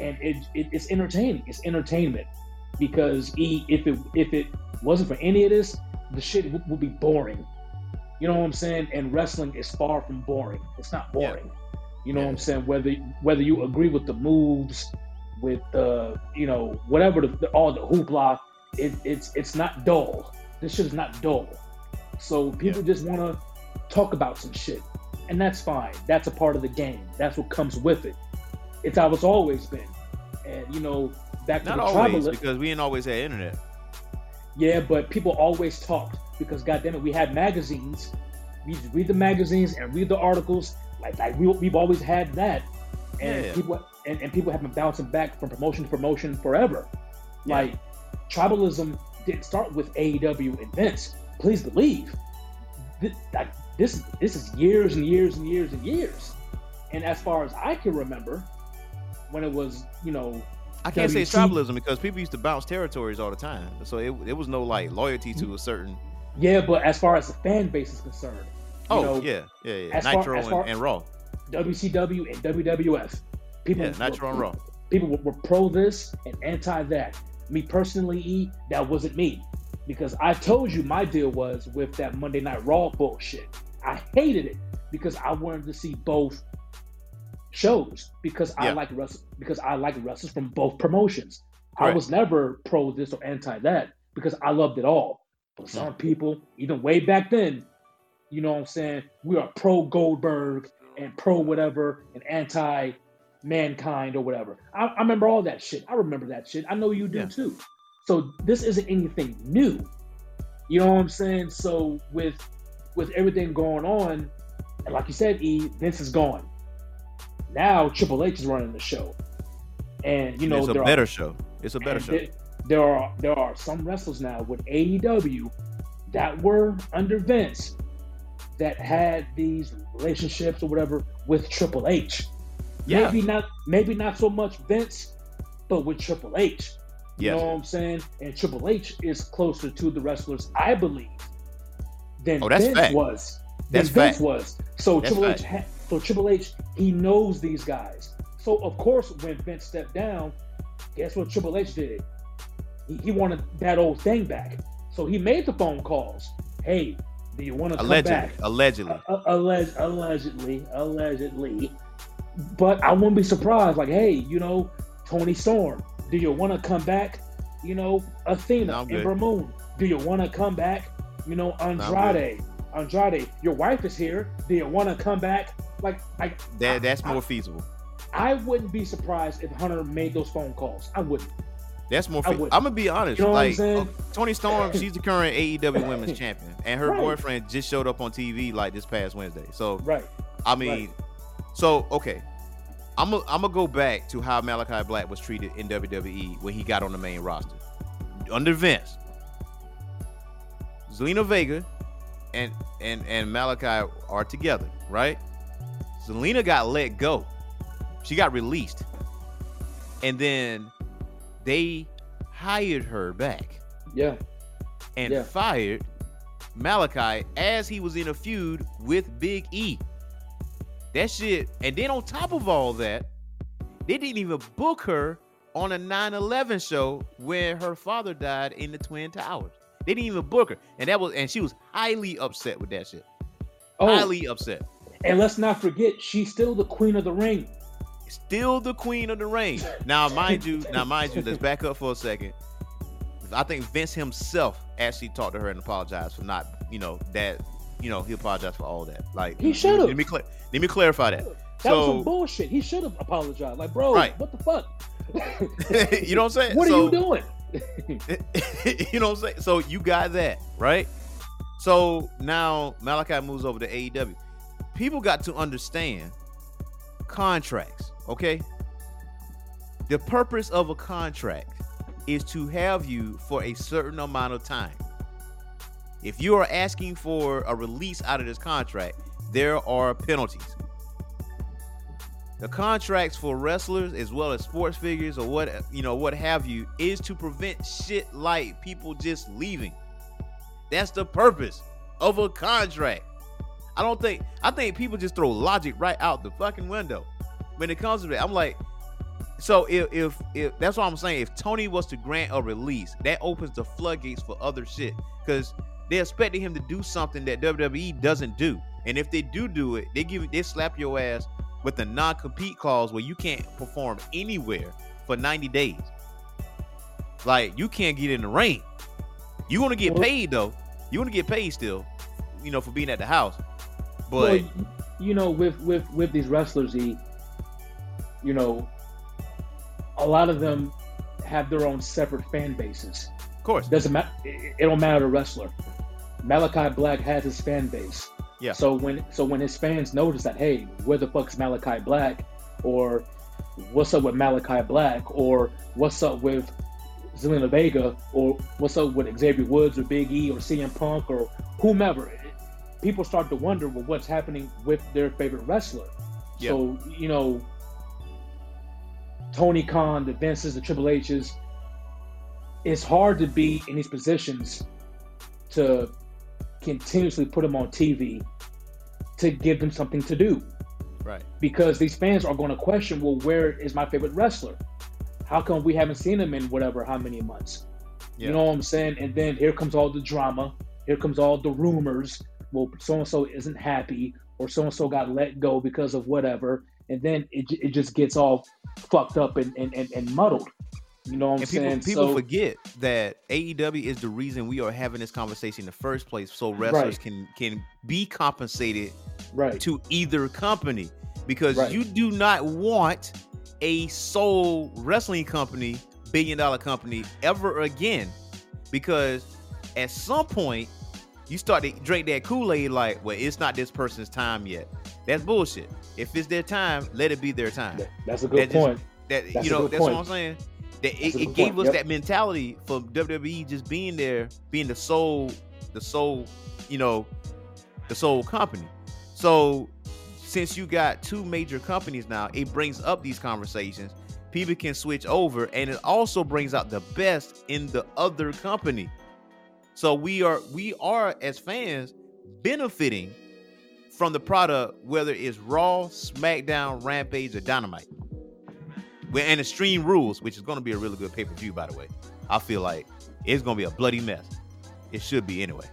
and it, it it's entertaining. It's entertainment because e, if it if it wasn't for any of this, the shit would, would be boring. You know what I'm saying? And wrestling is far from boring. It's not boring. You know Yeah. what I'm saying? Whether whether you agree with the moves, with the you know whatever the, the all the hoopla, it, it's it's not dull. This shit is not dull. So people just want to talk about some shit, and that's fine. That's a part of the game. That's what comes with it. It's how it's always been. And you know, back to Not the always, tribal. because we ain't always had internet. Yeah, but people always talked because goddamn it, we had magazines. We read the magazines and read the articles. Like like we, we've always had that, and Yeah. people and, and people have been bouncing back from promotion to promotion forever. Yeah. Like tribalism didn't start with AEW and Vince. Please believe, Th- like this this is years and years and years and years. And as far as I can remember, when it was you know I can't say WT tribalism because people used to bounce territories all the time. So it, it was no like mm-hmm. loyalty to a certain. yeah, but as far as the fan base is concerned, Oh know, yeah, yeah, yeah. as far- Nitro as far- and, and Raw. WCW and WWF. People, Yeah, Nitro and Raw. people were, were pro this and anti that. Me personally, E, that wasn't me. Because I told you my deal was with that Monday Night Raw bullshit. I hated it because I wanted to see both shows because I Yeah. like wrestlers because I like wrestlers from both promotions. I was never pro this or anti that because I loved it all. But Hmm. some people, even way back then, you know what I'm saying, we are pro Goldberg and pro whatever and anti mankind or whatever. I, I remember all that shit. I remember that shit. I know you do Yeah. too. So this isn't anything new. You know what I'm saying? So with with everything going on, and like you said, E, Vince is gone. Now Triple H is running the show. And you know it's a better are, show. It's a better show. There, there are there are some wrestlers now with AEW that were under Vince that had these relationships or whatever with Triple H. Yeah. Maybe not maybe not so much Vince, but with Triple H. You Yes. know what I'm saying? And Triple H is closer to the wrestlers, I believe, than Oh, Vince fact. was. Than That's Vince fact. was. So That's Triple H, ha- so Triple H, he knows these guys. So of course, when Vince stepped down, guess what Triple H did? He, he wanted that old thing back. So he made the phone calls. Hey, do you want to come back? Allegedly. Uh, uh, alleg- allegedly, allegedly. But I wouldn't be surprised. Like, hey, you know, Toni Storm, do you want to come back? You know, Athena No, and good. Do you want to come back? You know. Andrade, Andrade, your wife is here. Do you want to come back? Like, I, that that's I- more feasible. I wouldn't be surprised if Hunter made those phone calls. I wouldn't. That's more. Fe- I'm gonna be honest. You know like uh, Toni Storm, she's the current AEW Women's Champion, and her Right. boyfriend just showed up on TV like this past Wednesday. So Right. I mean, so okay, I'm gonna I'm gonna go back to how Malakai Black was treated in WWE when he got on the main roster under Vince. Zelina Vega and and and Malakai are together, right? Zelina got let go. She got released. And then they hired her back Yeah. and Yeah. fired Malakai as he was in a feud with Big E. That shit, and then on top of all that, they didn't even book her on a 9/11 show where her father died in the Twin Towers. They didn't even book her, and that was, and she was highly upset with that shit. Oh, Highly upset. And let's not forget, she's still the queen of the ring. Still the queen of the ring. Now, mind you, now mind you, let's back up for a second. I think Vince himself actually talked to her and apologized for not, you know, that, you know, he apologized for all that. Like He should've. Let me cla- let me clarify that. That was some bullshit. He should have apologized. Like, bro, Right. what the fuck? you know what I'm saying? what are you doing? you know what I'm saying? So you got that, right? So now Malakai moves over to AEW. People got to understand contracts, okay? The purpose of a contract is to have you for a certain amount of time. If you are asking for a release out of this contract, there are penalties. The contracts for wrestlers as well as sports figures or what you know what have you is to prevent shit like people just leaving. That's the purpose of a contract. I don't think I think people just throw logic right out the fucking window when it comes to that. I'm like, so if if if that's what I'm saying, if Tony was to grant a release, that opens the floodgates for other shit because they're expecting him to do something that WWE doesn't do. And if they do do it, they give they slap your ass with a non-compete clause where you can't perform anywhere for 90 days. Like you can't get in the ring. You want to get paid though. You want to get paid still, you know, for being at the house. But well, you know, with with with these wrestlers, he, you know, a lot of them have their own separate fan bases. of course, Doesn't matter. It, it don't matter the wrestler. Malakai Black has his fan base. Yeah. So when so when his fans notice that, hey, where the fuck's Malakai Black, or what's up with Malakai Black, or what's up with Zelina Vega, or what's up with Xavier Woods or Big E or CM Punk or whomever, people start to wonder well, what's happening with their favorite wrestler. Yeah. So you know, Tony Khan, the Vinces, the Triple H's, it's hard to be in these positions to continuously put them on TV to give them something to do right. because these fans are going to question, well, where is my favorite wrestler? How come we haven't seen him in whatever how many months? Yeah. You know what I'm saying? And then here comes all the drama. Here comes all the rumors. Well, so and so isn't happy, or so and so got let go because of whatever, and then it, it just gets all fucked up and, and, and, and muddled. You know what I'm and people saying? people so, forget that AEW is the reason we are having this conversation in the first place, so wrestlers Right. can can be compensated right, to either company because Right. you do not want a sole wrestling company, billion dollar company ever again because at some point you start to drink that Kool-Aid like, well, it's not this person's time yet. That's bullshit. If it's their time, let it be their time. That's a good That just- point. That That's you know, that's point. what I'm saying. That That's it, it gave us yep. that mentality for WWE just being there, being the sole, the sole, you know, the sole company. So since you got two major companies now, it brings up these conversations. People can switch over, and it also brings out the best in the other company. So we are we are as fans benefiting from the product, whether it's Raw, SmackDown, Rampage, or Dynamite. Well, and Extreme Rules, which is going to be a really good pay per view, by the way. I feel like it's going to be a bloody mess. It should be anyway.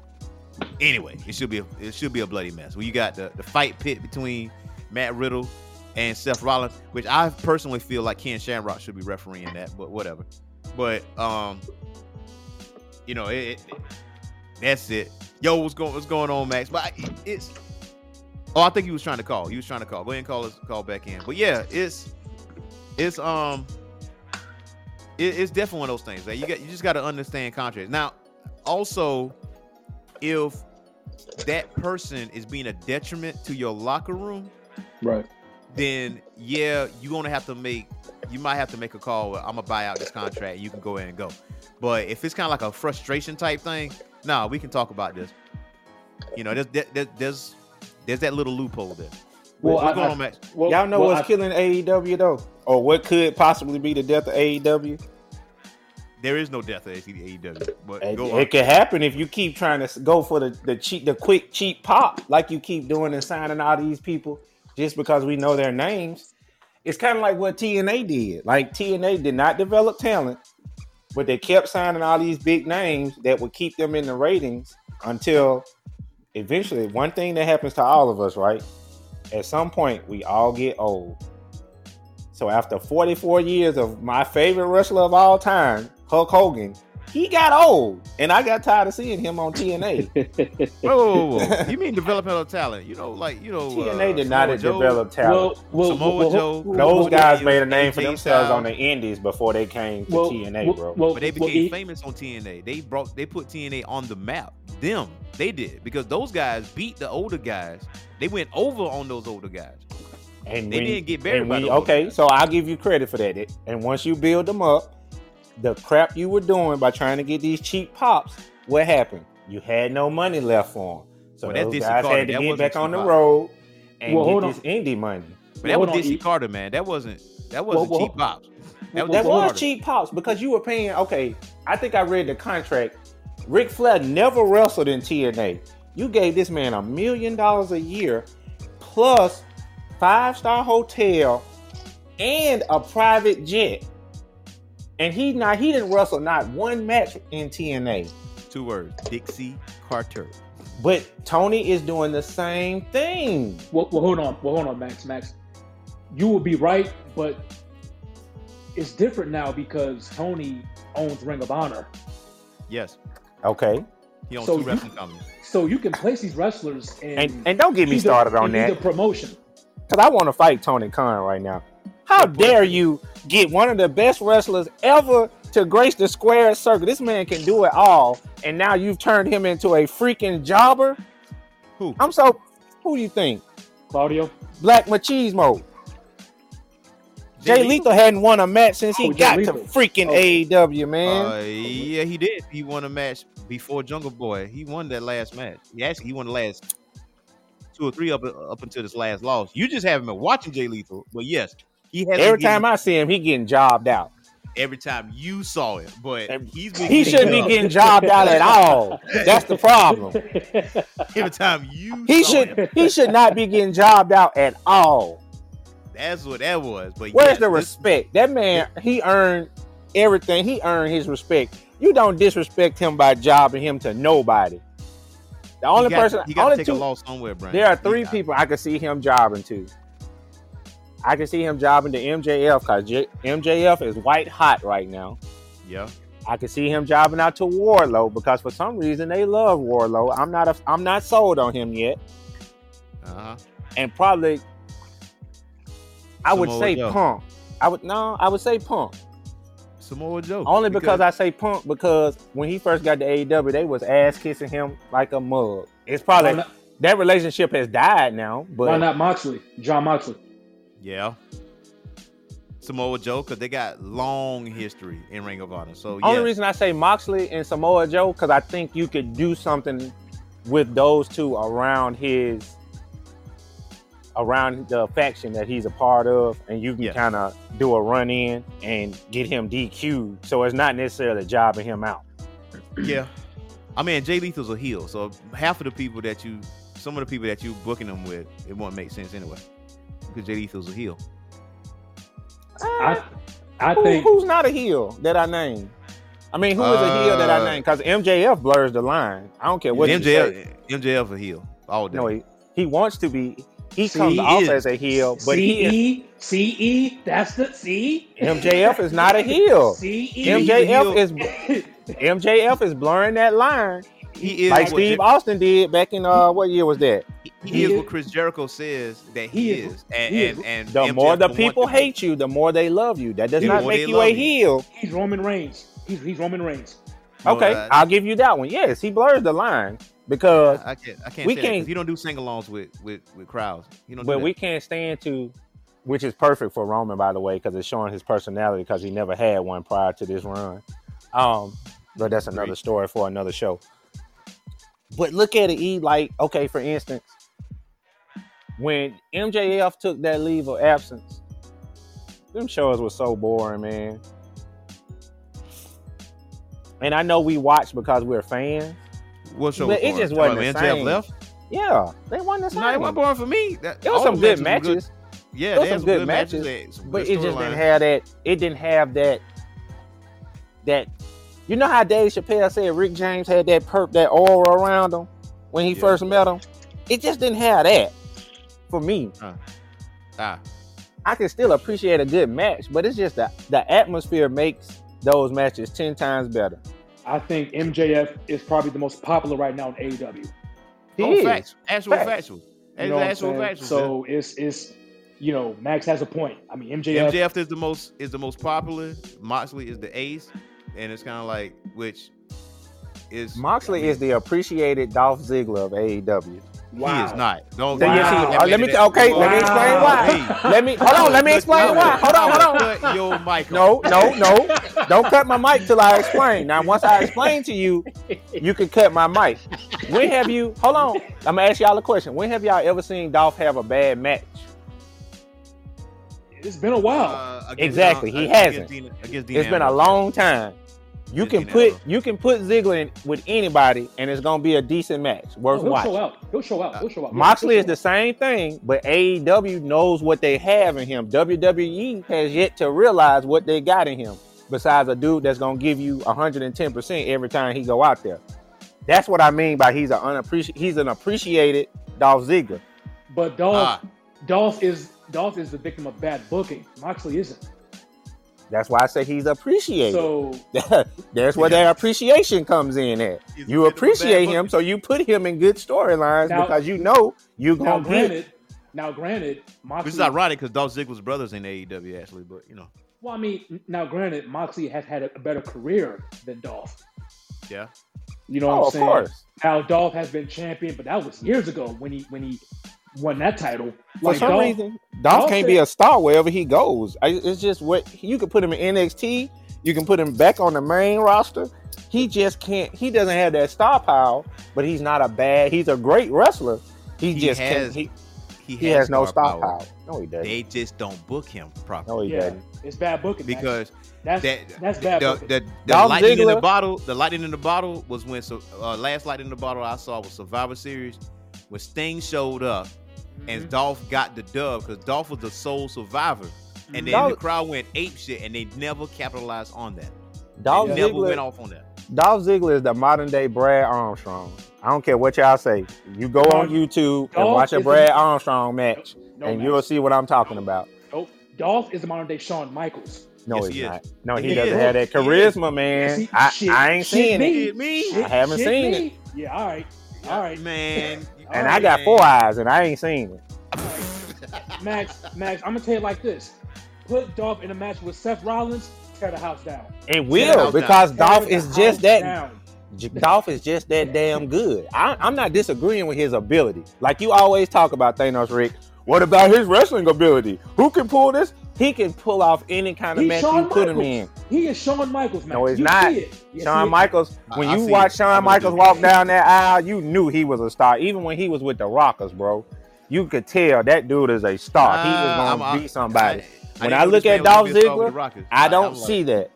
Anyway, it should be a, it should be a bloody mess. Well, you got the, the fight pit between Matt Riddle and Seth Rollins, which I personally feel like Ken Shamrock should be refereeing that, but whatever. But um, you know, it, it that's it. Yo, what's going what's going on, Max? But I, it's oh, I think he was trying to call. He was trying to call. Go ahead and call us call back in. But yeah, it's it's um it- it's definitely one of those things that you got you just got to understand contracts. Now, also, if that person is being a detriment to your locker room, Right. then yeah, you're gonna have to make you might have to make a call. I'm gonna buy out this contract. You can go ahead and go. But if it's kind of like a frustration type thing, nah, we can talk about this. You know, there's there, there's there's that little loophole there. Well, what's I- going I- on, Max? Well, Y'all know well, what's I- killing AEW though, or what could possibly be the death of AEW? There is no death at AEW, but It, it could happen if you keep trying to go for the the cheap, the quick, cheap pop, like you keep doing and signing all these people just because we know their names. It's kind of like what TNA did. Like TNA did not develop talent, but they kept signing all these big names that would keep them in the ratings until eventually. One thing that happens to all of us, right? At some point, we all get old. So after 44 years of my favorite wrestler of all time, Hulk Hogan, he got old, and I got tired of seeing him on TNA. Whoa, whoa, whoa, whoa. you mean developmental talent? You know, like you know, TNA uh, did not develop talent. well, well, Samoa well, Joe. Those guys made a name for Styles. themselves on the Indies before they came to well, TNA, bro. Well, But they well, became he- famous on TNA. They brought they put TNA on the map. Them, they did because those guys beat the older guys. They went over on those older guys. and they when- didn't get buried and by when- the okay, guys. so I'll give you credit for that. And once you build them up, the crap you were doing by trying to get these cheap pops, what happened? You had no money left for them. So Well, that's those DC guys Carter. had to That get back on Cheap the Pop. road and Well, hold get on. this indie money. But that Hold was on, DC E- Carter, man. That wasn't that wasn't well, cheap pops. That was That was cheap pops because you were paying. Okay, I think I read the contract. Ric Flair never wrestled in TNA. You gave this man a million dollars a year, plus five star hotel and a private jet. And he not he didn't wrestle not one match in TNA. Two words. Dixie Carter. But Tony is doing the same thing. Well, well, hold on. Well, hold on, Max. Max, you will be right, but it's different now because Tony owns Ring of Honor. Yes. Okay. He owns So two you- wrestling companies. So you can place these wrestlers in And and don't get me either- started on that. either promotion. Because I want to fight Tony Khan right now. How dare you get one of the best wrestlers ever to grace the square circle? This man can do it all, and now you've turned him into a freaking jobber. Who? I'm so. Who do you think? Claudio. Black Machismo. Jay Jay Lethal hadn't won a match since he Oh, got to freaking Oh. AEW, man. Uh, yeah, he did. He won a match before Jungle Boy. He won that last match. He actually he won the last two or three up up until this last loss. You just haven't been watching Jay Lethal, but yes, he has. Every time I see him, he getting jobbed out. every time you saw it, but he's been He shouldn't be getting jobbed out at all. That's the problem. every time you. He saw should him. he should not be getting jobbed out at all. That's what that was. But Where's yes, the this- respect? That man, he earned everything. He earned his respect. You don't disrespect him by jobbing him to nobody. The only he got, person, he got to only take two, a loss somewhere, Brian. there are three got- people I could see him jobbing to. I can see him jobbing to MJF because MJF is white hot right now. Yeah, I can see him jobbing out to Wardlow because for some reason they love Wardlow. I'm not a, I'm not sold on him yet, uh huh. and probably I would say Joe. Punk. I would no, I would say Punk. Samoa Joe. Only because, I say Punk because when he first got to AEW, they was ass kissing him like a mug. It's probably not, that relationship has died now, But why but not Moxley? Jon Moxley. Yeah. Samoa Joe, because they got long history in Ring of Honor. So only reason I say Moxley and Samoa Joe because I think you could do something with those two around his around the faction that he's a part of, and you can Yeah. kind of do a run in and get him DQ'd. So it's not necessarily jobbing him out. yeah. I mean, Jay Lethal's a heel, so half of the people that you, some of the people that you booking them with, it won't make sense anyway, because Jay Lethal's a heel. I I Who- think who's not a heel that I name? I mean, who is a heel that I Uh, name? Because MJF blurs the line. I don't care what you say. MJF, MJF a heel all day. No, he, he wants to be. He See, comes he off as a heel, but he is, CE CE. That's the C. MJF is not a heel. CE. MJF is MJF is blurring that line he is like Steve Jer- Austin did back in uh what year was that? he, He is is- what Chris Jericho says that he, he is, is- and he and, and The MJF more the people hate you, the more they love you. That does not make you a you. heel. He's Roman Reigns. He's he's Roman Reigns. No, Okay, I- I'll give you that one. Yes, he blurs the line because I can't. I can't. we say can't- He don't do sing-alongs with with with crowds. You know. But do but that. we can't stand to which is perfect for Roman by the way because it's showing his personality because he never had one prior to this run. Um, but that's another story for another show. But look at it, E. Like, okay, for instance, when MJF took that leave of absence, them shows were so boring, man. And I know we watch because we're fans. What show? but was it just wasn't Oh, the MJF same. left. Yeah, they won the same. No, it wasn't boring for me. That, There was some good matches. Yeah, There was had some good matches, some but good it just didn't have that. It didn't have that. That you know how Dave Chappelle said Rick James had that perp, that aura around him when he Yeah. first met him. It just didn't have that for me. Ah, I can still appreciate a good match, but it's just that the atmosphere makes those matches ten times better. I think MJF is probably the most popular right now in AEW. He oh, is. facts, actual Facts. factual. You know actual saying? factual. So it's it's you know Max has a point. I mean MJF. MJF is the most is the most popular. Moxley is the ace, and it's kind of like which is Moxley is the appreciated Dolph Ziggler of AEW. He is not. Don't. Wow. yes, he- uh, let me okay. Let me explain why. Hey. Let me hold on. Let me explain why. Hold on. Hold on. Cut your mic No, no, no. don't cut my mic till I explain. Now, once I explain to you, you can cut my mic. When have you? Hold on. I'm gonna ask y'all a question. When have y'all ever seen Dolph have a bad match? It's been a while. Uh, Exactly, he against hasn't. Dean- against Dean It's been a long time. You Against can put Ambrose. you can put Ziggler in with anybody, and it's gonna be a decent match, worth Oh, he'll watching. show out. He'll show out. He'll show out. Moxley He'll is the same thing, but AEW knows what they have in him. WWE has yet to realize what they got in him. Besides a dude that's gonna give you 110 percent every time he go out there. That's what I mean by he's an unappreciated. He's an appreciated Dolph Ziggler. But Dolph, Ah. Dolph is Dolph is the victim of bad booking. Moxley isn't. That's why I say he's appreciated. So That's where Yeah. that appreciation comes in at. He's You bit of a appreciate him, booker. so you put him in good storylines because you know you now, gonna get. granted, now granted, Moxley. Which is ironic because Dolph Ziggler's brothers in AEW actually, but you know, Well, I mean, now granted, Moxley has had a, a better career than Dolph. yeah. You know Oh, what I'm of saying? course. Now Dolph has been champion, but that was years ago when he when he won that title. For some Dolph- reason, Dolph Dolph can't said- be a star wherever he goes. I, it's just what you can put him in NXT. You can put him back on the main roster. He just can't. He doesn't have that star power, but he's not a bad. He's a great wrestler. He, He just has- can't. He, He, he has no star power. No, he doesn't. They just don't book him properly no, he yeah, doesn't. it's bad booking because that's that that's bad the, booking. the, the Dolph lightning in the bottle. The lightning in the bottle was when so uh, last lightning in the bottle I saw was Survivor Series when Sting showed up and Mhm. Dolph got the dub because Dolph was the sole survivor, and then Dolph- the crowd went ape shit and they never capitalized on that. Dolph they never Ziggler. went off on that. Dolph Ziggler is the modern day Brad Armstrong. I don't care what y'all say. You go on Dolph- YouTube and watch a Brad the- Armstrong match, no, and Max. you'll see what I'm talking about. Nope. Dolph is the modern day Shawn Michaels. No, Yes, he's he not. No, he he doesn't is. have that charisma, man. See, I, shit- I ain't shit seen me. it, Me, I haven't shit seen me. Yeah, all right, all right, man. And right, I got man. four eyes, and I ain't seen it. Max. Max, I'm gonna tell you like this: put Dolph in a match with Seth Rollins, tear the house down. It will because Tear Dolph the is just that. down. Dolph is just that damn good. I, I'm not disagreeing with his ability. Like you always talk about Thanos, Rick. What about his wrestling ability? Who can pull this? He can pull off any kind of He's match Shawn you put him Michaels. in. He is Shawn Michaels, man. No, he's you not. See it. You Shawn it. Michaels, when I- I you see watch it. Shawn Michaels walk down that aisle, you knew he was a star. Even when he was with the Rockers, bro, you could tell that dude is a star. he was Uh, gonna I'm- be somebody. I when didn't I look at Dolph gonna be a star with the Ziggler, I don't like- see that.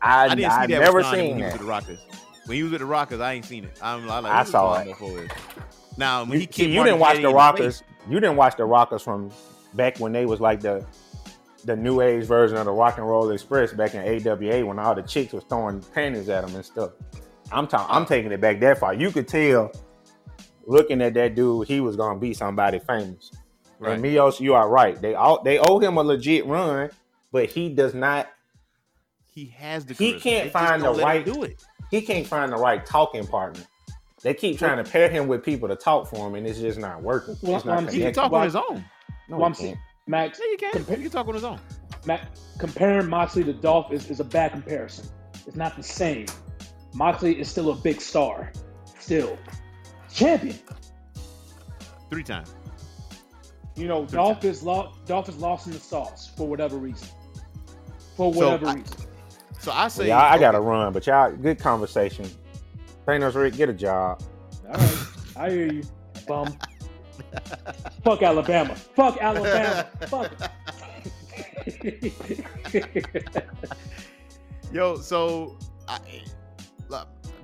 I, I didn't see I've that never seen when he was that. with the Rockers. When he was with the Rockers, I ain't seen it. I'm like, I saw Shawn it. before? Now when You, he see, kicked you Marty didn't watch the Rockers. face- You didn't watch the Rockers from back when they was like the the new age version of the Rock and Roll Express back in AWA when all the chicks was throwing panties at them and stuff. I'm talking. I'm taking it back that far. You could tell, looking at that dude, he was gonna be somebody famous. Right. And Mios, you are right. They all they owe him a legit run, but he does not. He has the. He charisma. can't They find the right- Do it. He can't find the right talking partner. They keep trying to pair him with people to talk for him, and it's just not working. Well, it's not I'm- He can connecting. talk Well, on his own. No, Well, I'm saying, can't. Max, Yeah, you can. Compa- you can talk on his own. Max, comparing Moxley to Dolph is, is a bad comparison. It's not the same. Moxley is still a big star, still champion. Three times. You know, Three Dolph is lost. Dolph is lost in the sauce for whatever reason. For So, whatever I- reason. So I say, Yeah, I, I gotta okay, run, but y'all, good conversation. Thanos Rick, get a job. All right, I hear you, bum. Fuck Alabama. Fuck Alabama. Fuck. Yo, so I,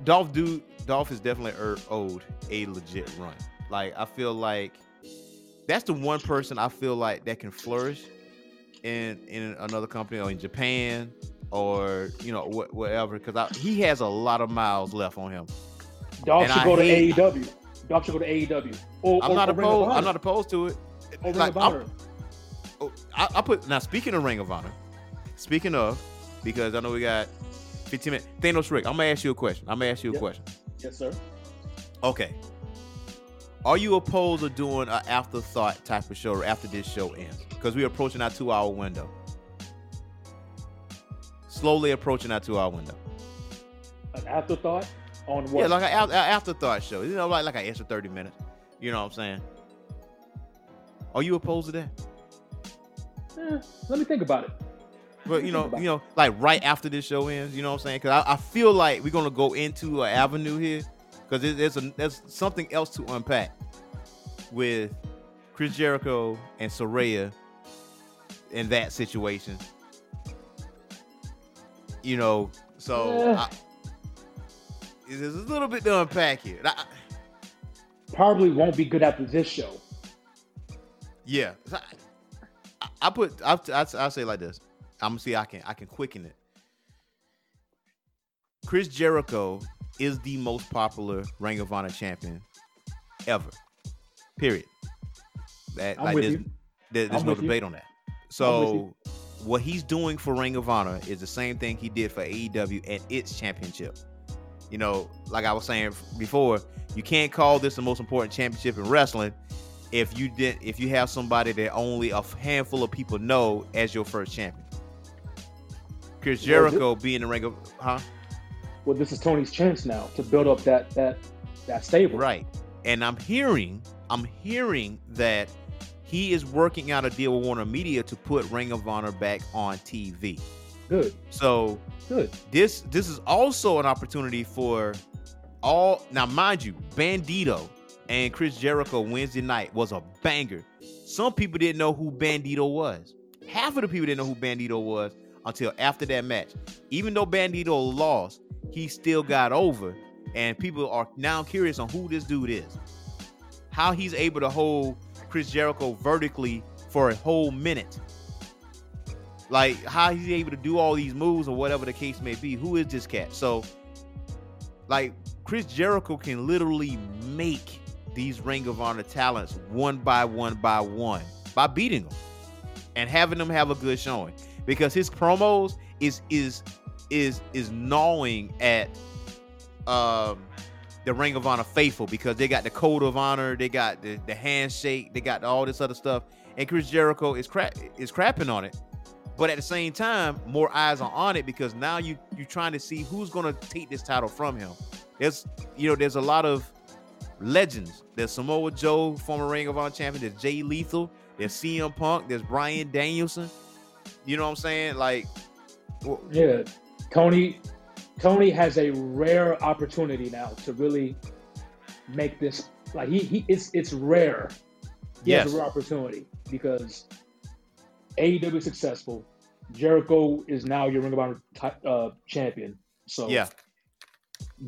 Dolph do Dolph is definitely er, owed a legit run. Like I feel like that's the one person I feel like that can flourish in in another company or in Japan or you know wh- whatever because he has a lot of miles left on him. Dolph And should I go to AEW. Dolph should go to AEW. Or, I'm or- not or opposed. I'm not opposed to it. Or Ring like, Honor. Oh, I, I put now. Speaking of Ring of Honor, speaking of, because I know we got 15 minutes. Thanos Rick, I'm gonna ask you a question. I'm gonna ask you a Yep. question. Yes, sir. Okay. Are you opposed to doing an afterthought type of show after this show ends? Because we're approaching our two-hour window. Slowly approaching our two-hour window. An afterthought on what? Yeah, like an afterthought show. You know, like like an extra 30 minutes. You know what I'm saying? Are you opposed to that? Eh, let me think about it. but you know, you know, like right after this show ends. You know what I'm saying? Because I, I feel like we're gonna go into an avenue here because there's a there's something else to unpack with Chris Jericho and Saraya in that situation. You know, so Yeah. I, there's a little bit to unpack here. I- Probably won't be good after this show. Yeah, I, I put I I I say like this. I'm gonna see I can I can quicken it. Chris Jericho is the most popular Ring of Honor champion ever. Period. That I'm like there's, there- there's no with you. debate on that. So what he's doing for Ring of Honor is the same thing he did for AEW and its championship. You know, like I was saying before, you can't call this the most important championship in wrestling if you didn't if you have somebody that only a handful of people know as your first champion. Chris Well, Jericho being the ring of huh? Well, this is Tony's chance now to build up that that that stable. Right. And I'm hearing, I'm hearing that he is working out a deal with Warner Media to put Ring of Honor back on TV. Good. So Good. this this is also an opportunity for all now mind you bandito and chris jericho wednesday night was a banger. Some people didn't know who bandito was. Half of the people didn't know who bandito was until after that match. Even though bandito lost he still got over and people are now curious on who this dude is. How he's able to hold chris jericho vertically for a whole minute like how he's able to do all these moves or whatever the case may be. Who is this cat? So, like Chris Jericho can literally make these Ring of Honor talents one by one by one by beating them and having them have a good showing because his promos is is is is gnawing at um the Ring of Honor faithful because they got the code of honor, they got the, the handshake, they got all this other stuff, and Chris Jericho is crap is crapping on it. But at the same time, more eyes are on it because now you you're trying to see who's gonna take this title from him. There's you know there's a lot of legends. There's Samoa Joe, former Ring of Honor champion. There's Jay Lethal. There's CM Punk. There's Bryan Danielson. You know what I'm saying? Like, w- Yeah. Tony Tony has a rare opportunity now to really make this like he, he it's it's rare. He has Yes. a rare opportunity because AEW is successful. Jericho is now your Ring of Honor ti- uh, champion. So yeah,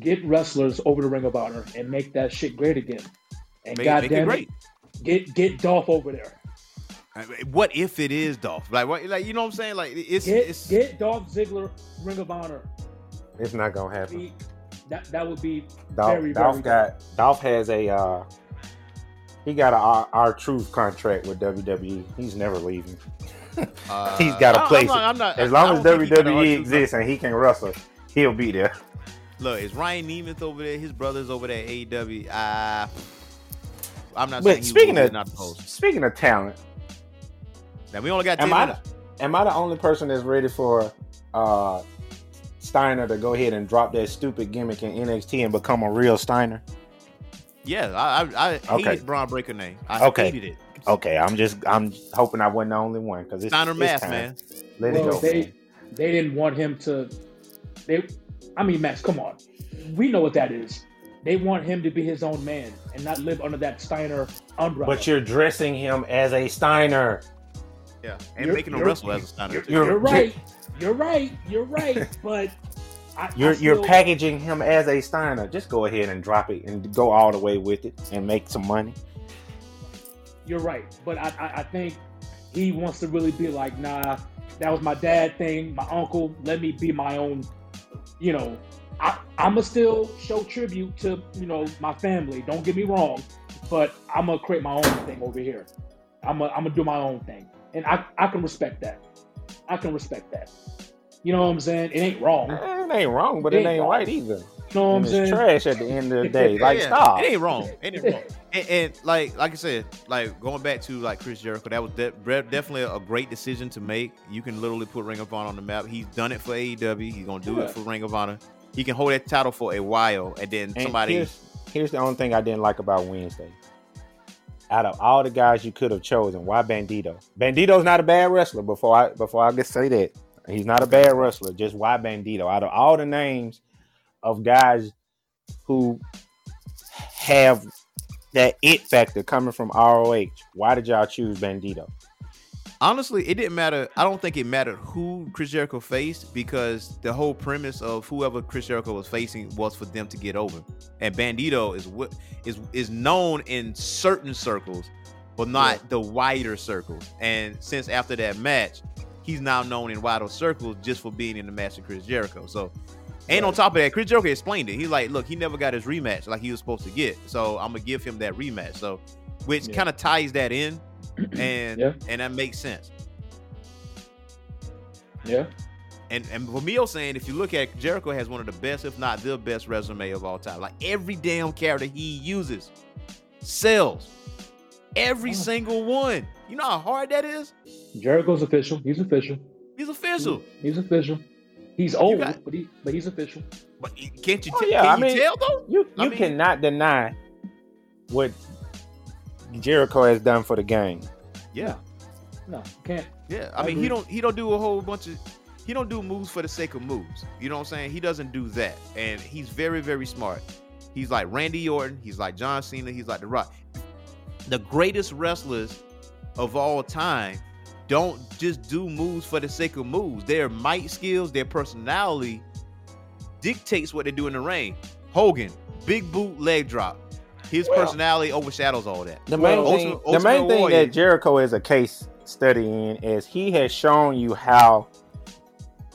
get wrestlers over the Ring of Honor and make that shit great again. And make, make it goddamn great. it, get get Dolph over there. I mean, What if it is Dolph? Like, what? Like, you know what I'm saying? Like, it's Get it's get Dolph Ziggler Ring of Honor. It's not gonna happen. Be- That that would be Dolph, very, Dolph very got Dolph has a uh he got a our, our truth contract with WWE. He's never leaving. Uh, He's got a I- I'm place. not- I'm not- as long as don't think he got a WWE exists and he can wrestle, he'll be there. Look, is Ryan Nemeth over there? His brother's over there at AEW. Uh, I'm not saying But he speaking of not opposed. speaking of talent, Now we only got am I the, am I the only person that's ready for uh Steiner to go ahead and drop that stupid gimmick in NXT and become a real Steiner? Yeah, I I, I hated Okay. Bron Breakker name. I Okay. hated it. Okay, I'm just I'm hoping I wasn't the only one because it's Steiner it's Mass, man. Let well, it go. they man. they didn't want him to. They, I mean, Max, come on, we know what that is. They want him to be his own man and not live under that Steiner umbrella. But you're dressing him as a Steiner. Yeah, and You're- making him wrestle as a Steiner. too. you're- you're right. You're right. You're right. But I, I You're you're packaging him as a Steiner. Just go ahead and drop it and go all the way with it and make some money. You're right. But I, I, I think he wants to really be like, nah, that was my dad thing, my uncle. Let me be my own. You know, I, I'ma still show tribute to you know my family. Don't get me wrong, but I'm gonna create my own thing over here. I'm gonna I'm gonna do my own thing, and I I can respect that. I can respect that. You know what I'm saying? It ain't wrong. It ain't wrong, but it Ain't ain't wrong. right either. You know what I'm saying? it's trash at the end of the day. Like Yeah, stop. It ain't wrong. It ain't wrong. And, and like like I said, like going back to like Chris Jericho, that was de- definitely a great decision to make. You can literally put Ring of Honor on the map. He's done it for AEW. He's gonna do Yeah. it for Ring of Honor. He can hold that title for a while, and then And somebody. Here's, here's the only thing I didn't like about Wednesday. Out of all the guys you could have chosen, why Bandito? Bandito's not a bad wrestler. Before I before I just say that, He's not a bad wrestler. Just why Bandito? Out of all the names of guys who have that it factor coming from ROH, why did y'all choose Bandito? Honestly, it didn't matter. I don't think it mattered who Chris Jericho faced because the whole premise of whoever Chris Jericho was facing was for them to get over. And Bandito is what is is known in certain circles, but not the wider circles. And since after that match, he's now known in wider circles just for being in the match with Chris Jericho. So and on top of that, Chris Jericho explained it. He's like, look, he never got his rematch like he was supposed to get. So I'm gonna give him that rematch. So which Yeah. kind of ties that in and Yeah. and that makes sense. Yeah. And and Ramil saying if you look at Jericho has one of the best, if not the best resume of all time. Like every damn character he uses sells. Every Oh. single one. You know how hard that is? Jericho's official. He's official. He's official. He's official. He's old, got- but he but he's official. But you- can't you, Oh, yeah, can I you mean- tell though? You I mean- cannot deny what Jericho has done for the game. Yeah. No, can't. Yeah, I, I mean agree. he don't he don't do a whole bunch of he don't do moves for the sake of moves. You know what I'm saying? He doesn't do that, and he's very very smart. He's like Randy Orton. He's like John Cena. He's like The Rock. The greatest wrestlers of all time don't just do moves for the sake of moves. Their might skills, their personality dictates what they do in the ring. Hogan, big boot, leg drop. His Well- personality overshadows all that. The Well, main thing, Ultimate- the main Ultimate thing that Jericho is a case study in is he has shown you how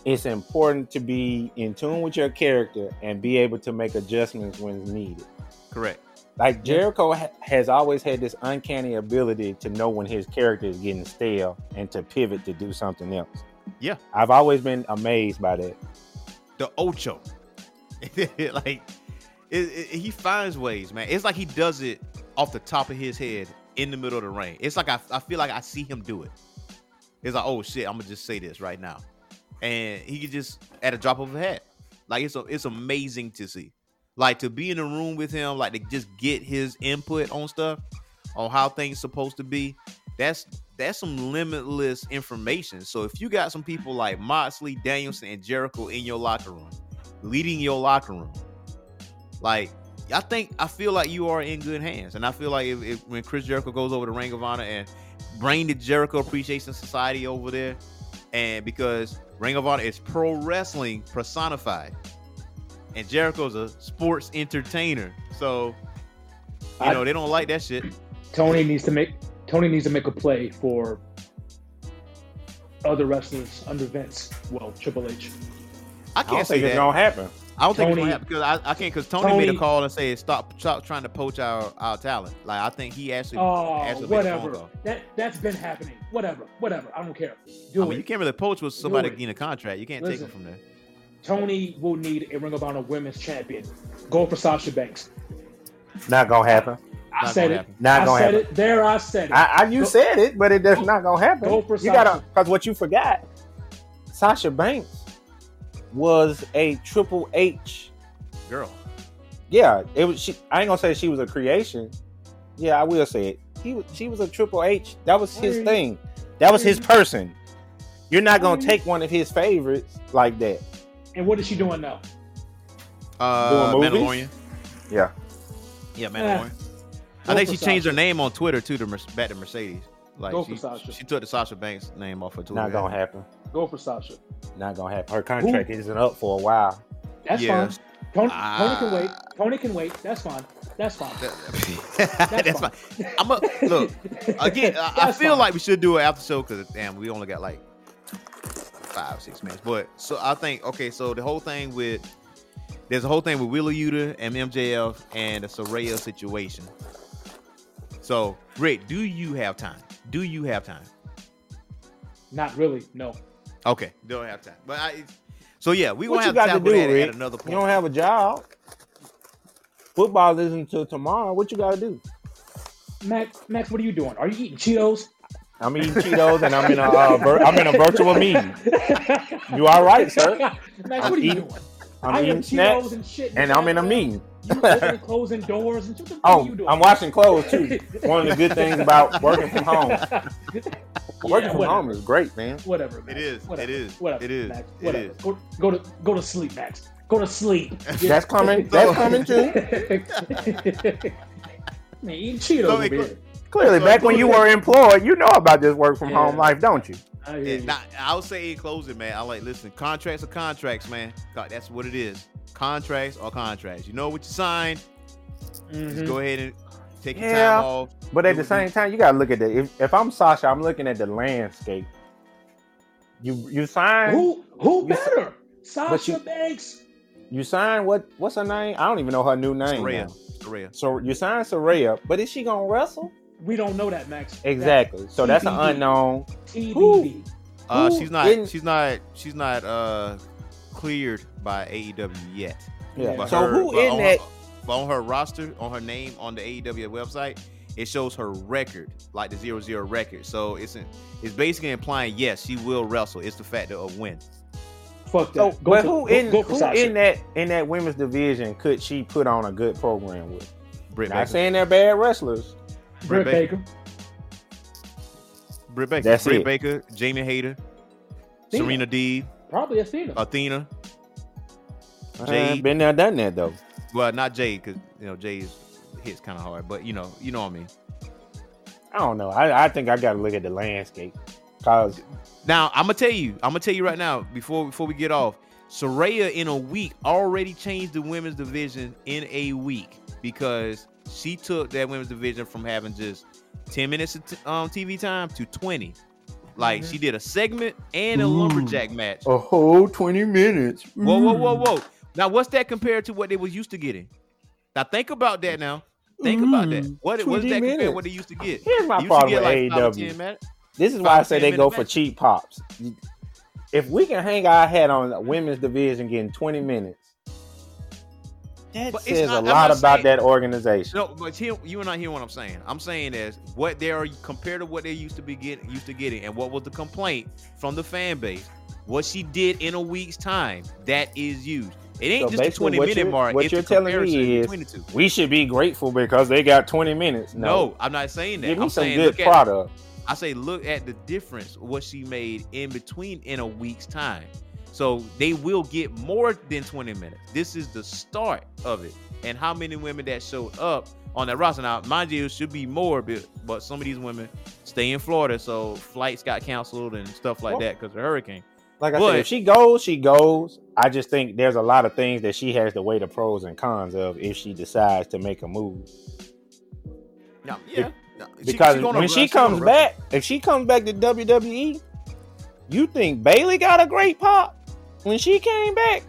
it's important to be in tune with your character and be able to make adjustments when it's needed. Correct. Like Jericho ha- has always had this uncanny ability to know when his character is getting stale and to pivot to do something else. Yeah. I've always been amazed by that. the Ocho. like it, it- he finds ways, man. It's like he does it off the top of his head in the middle of the ring. It's like I, I feel like I see him do it. It's like, oh shit, I'm gonna just say this right now, and he could just at a drop of a hat. Like it's a, it's amazing to see. Like to be in a room with him, like to just get his input on stuff, on how things supposed to be. That's that's some limitless information. So if you got some people like Moxley, Danielson, and Jericho in your locker room, leading your locker room, like I think I feel like you are in good hands. And I feel like if, if when Chris Jericho goes over to Ring of Honor and bring the Jericho Appreciation Society over there, and because Ring of Honor is pro wrestling personified, and Jericho's a sports entertainer, so you I- know they don't like that shit. Tony needs to make Tony needs to make a play for other wrestlers under Vince. Well, Triple H. I don't can't say think it's gonna happen. I don't think it's gonna happen because I, I can't because Tony, made a call and said stop stop trying to poach our, our talent. Like I think he actually Oh, actually made a phone whatever. That that's been happening. Whatever, whatever. I don't care. I Do mean, you can't really poach with somebody getting a contract. You can't take Listen. them from there. Tony will need a Ring of Honor Women's Champion. Go for Sasha Banks. Not gonna happen. I Not said it. happen. Not I gonna said happen. it. There, I said it. I, I you Go- said it, but it that's not gonna happen. Go for you gotta Sasha. because what you forgot, Sasha Banks was a Triple H. Girl, Yeah, it was. She, I ain't gonna say she was a creation. Yeah, I will say it. He was. She was a Triple H. That was his Why thing. That was why his person. You're not gonna you- take one of his favorites like that. And what is she doing now? uh, Doing? Mandalorian. Yeah. Yeah, Eh, Mandalorian. go I think she changed Sasha. her name on Twitter too to Mer- back to Mercedes. Like Go for she, Sasha. she took the Sasha Banks name off her Twitter. Not gonna happen. Go for Sasha. Not gonna happen. Her contract isn't up for a while. That's Yeah. fine. Tony, Tony Ah. can wait. Tony can wait. That's fine. That's fine. That's fine. I'm a look again. I, I feel fine. like we should do an after show because damn, we only got like five, six minutes. But so I think okay. So the whole thing with there's a whole thing with Wheeler Yuta and MJF and the Saraya situation. So Rick, do you have time? Do you have time? Not really. No. Okay, don't have time. But I. So yeah, we What gonna you have got to to do, that Rick? at another point. You don't have a job. Football isn't until tomorrow. What you got to do? Max, Max, what are you doing? Are you eating Cheetos? I'm eating Cheetos and I'm in a uh, vir- I'm in a virtual meeting. You all right, sir? Max, what are you eating- doing? I'm I eating am snacks Cheetos and shit. and I'm in a meeting. You opening, closing doors and shit. What the fuck Oh, are you doing? I'm washing clothes too. One of the good things about working from home. Working from whatever. home is great, man. Whatever. Max. It is. Whatever. It is. Whatever. It is. Max. Whatever. is. Go, go to go to sleep, Max. Go to sleep. That's coming. That's coming too. Man, eating Cheetos So over it- here. Clearly, So back when you were employed, you know about this work from home life, don't you? I hear Yeah, you. nah, I'll say in closing, man. I like listen. Contracts are contracts, man. God, that's what it is. Contracts are contracts. You know what you signed. Mhm. Just go ahead and take your Yeah. time off. But at Do- the same time, you gotta look at the. If, if I'm Sasha, I'm looking at the landscape. You you sign Who who You- better? Sasha you- Banks. you sign what what's her name? I don't even know her new name. Saraya. now. Saraya. So you sign Saraya, but is she gonna wrestle? We don't know that, Max. Exactly. So that's an unknown. That's TBD. Uh, she's not. didn't- She's not. She's not. Uh, cleared by AEW yet. Yeah. But so her- who but in on that? Her, but on her roster, on her name on the AEW website, it shows her record, like the zero zero record. So it's in, it's basically implying yes, she will wrestle. It's the factor of when. Fuck that. So, go but for, who go, in go who Sasha. in that in that women's division could she put on a good program with? Britt Not Baker. saying they're bad wrestlers. Britt Britt Baker. Baker. Britt Baker. That's Britt it. Baker. Jamie Hayter. Cena. Serena Deeb. Probably Athena. Athena. Uh, been there, done that though. Well, not Jade, because you know Jade hits kind of hard, but you know, you know what I mean. I don't know. I, I think I got to look at the landscape because Now I'm gonna tell you, I'm gonna tell you right now before before we get off. Saraya in a week already changed the women's division in a week because she took that women's division from having just 10 minutes of t- um, TV time to 20. Like she did a segment and a lumberjack match. a whole twenty minutes. Whoa, whoa, whoa, whoa! Now what's that compared to what they was used to getting? Now think about that. Now think about that. What what 20 is that compared to minutes. what they used to get? Here's my They used problem get with like AEW. This is why I say they go for cheap pops. If we can hang our hat on the women's division getting 20 minutes, that But says not- a lot about saying- that organization. No, but here, you and I hear what I'm saying. I'm saying is what they are compared to what they used to be getting, used to getting, and what was the complaint from the fan base. What she did in a week's time, that is used. It ain't So just a 20 minute mark. what it's you're telling me is- between the two. We should be grateful because they got 20 minutes. No, No, I'm not saying that. give me I'm some saying good at product. I say look at the difference what she made in between in a week's time. So they will get more than 20 minutes. This is the start of it. And how many women that showed up on that roster. Now, mind you, it should be more, but, but some of these women stay in Florida, so flights got canceled and stuff like Well- that because of the hurricane. Like I But- said, if she goes, she goes. I just think there's a lot of things that she has to weigh the pros and cons of if she decides to make a move. Yeah, yeah. No, Because she when she comes back, if she comes back to WWE, you think Bayley got a great pop when she came back?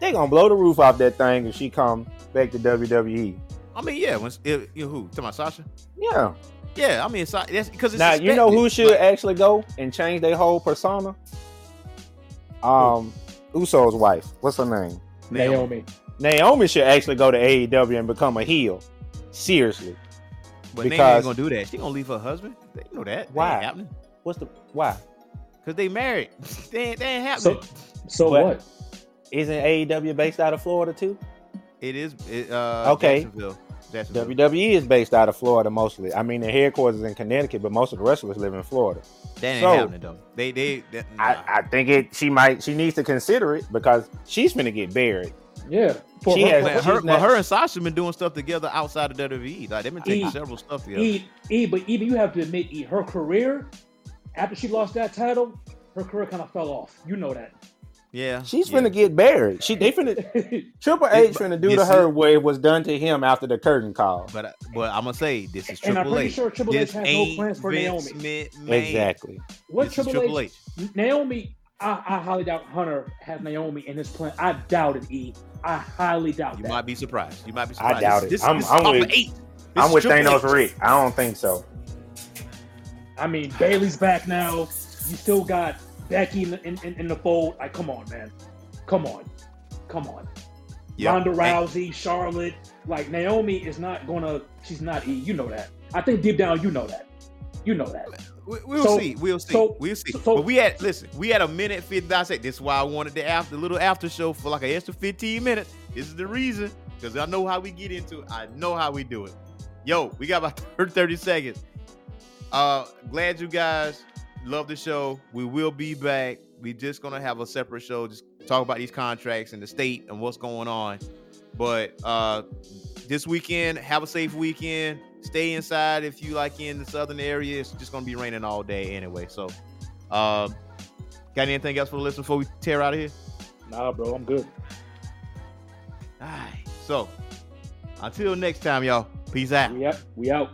They gonna blow the roof off that thing if she come back to. WWE. I mean, yeah. When, if, you know who? Talking about Sasha? Yeah. Yeah, I mean, so- that's because now you know who should actually go and change their whole persona. Um, Uso's wife. What's her name? Naomi. Naomi should actually go to AEW and become a heel. Seriously. But Naomi ain't gonna do that. She gonna leave her husband. They know that. That Why? ain't happening. What's the why? Cause they married. they, ain't, they ain't So, happening. so But- what? Isn't AEW based out of Florida too? it is. It, uh, Okay. Jacksonville. Jacksonville. WWE is based out of Florida mostly. I mean, the headquarters is in Connecticut, but most of the wrestlers live in Florida. That ain't So- happening though. They they. That, nah. I, I think it. She might. She needs to consider it because she's gonna get buried. Yeah. For She her, has- Man, her, she's but not- her and Sasha been doing stuff together outside of WWE. Like they've been taking E- several stuff together. E, e, but even you have to admit, E, her career after she lost that title, her career kind of fell off. You know that. yeah, She's yeah. finna get buried. She they finna Triple H but- finna do you to see- her what it was done to him after the curtain call. But uh, but I'm gonna say this is Triple And I'm Triple pretty H. sure Triple H has no plans for Vince Naomi. McMahon. Exactly. what This Triple, Triple H, H. Naomi, I, I highly doubt Hunter has Naomi in his plan. I doubt it, E. I highly doubt it. You that. might be surprised. You might be surprised. I doubt This- it. This, I'm- this I'm with- of eight. This I'm with Triple Thanos H. Rick. I don't think so. I mean, Bayley's back now. You still got Becky in the, in, in, the fold. Like, come on, man. Come on. Come on. Yep. Ronda And- Rousey, Charlotte. Like, Naomi is not going to, she's not E. You know that. I think deep down, you know that. You know that. We, we'll So- see. We'll see. so- we'll see. so- but we had listen. We had a minute fifty dissect. This is why I wanted the after little after show for like an extra fifteen minutes. This is the reason because I know how we get into. it. I know how we do it. Yo, we got about 30, 30 seconds. Uh, glad you guys love the show. We will be back. We just gonna have a separate show, just talk about these contracts and the state and what's going on. But uh, this weekend, have a safe weekend. Stay inside if you like in the southern area. It's just gonna be raining all day anyway. So, uh, got anything else for the listeners before we tear out of here? Nah, bro, I'm good. All right. So, until next time, y'all. Peace out. Out. We out.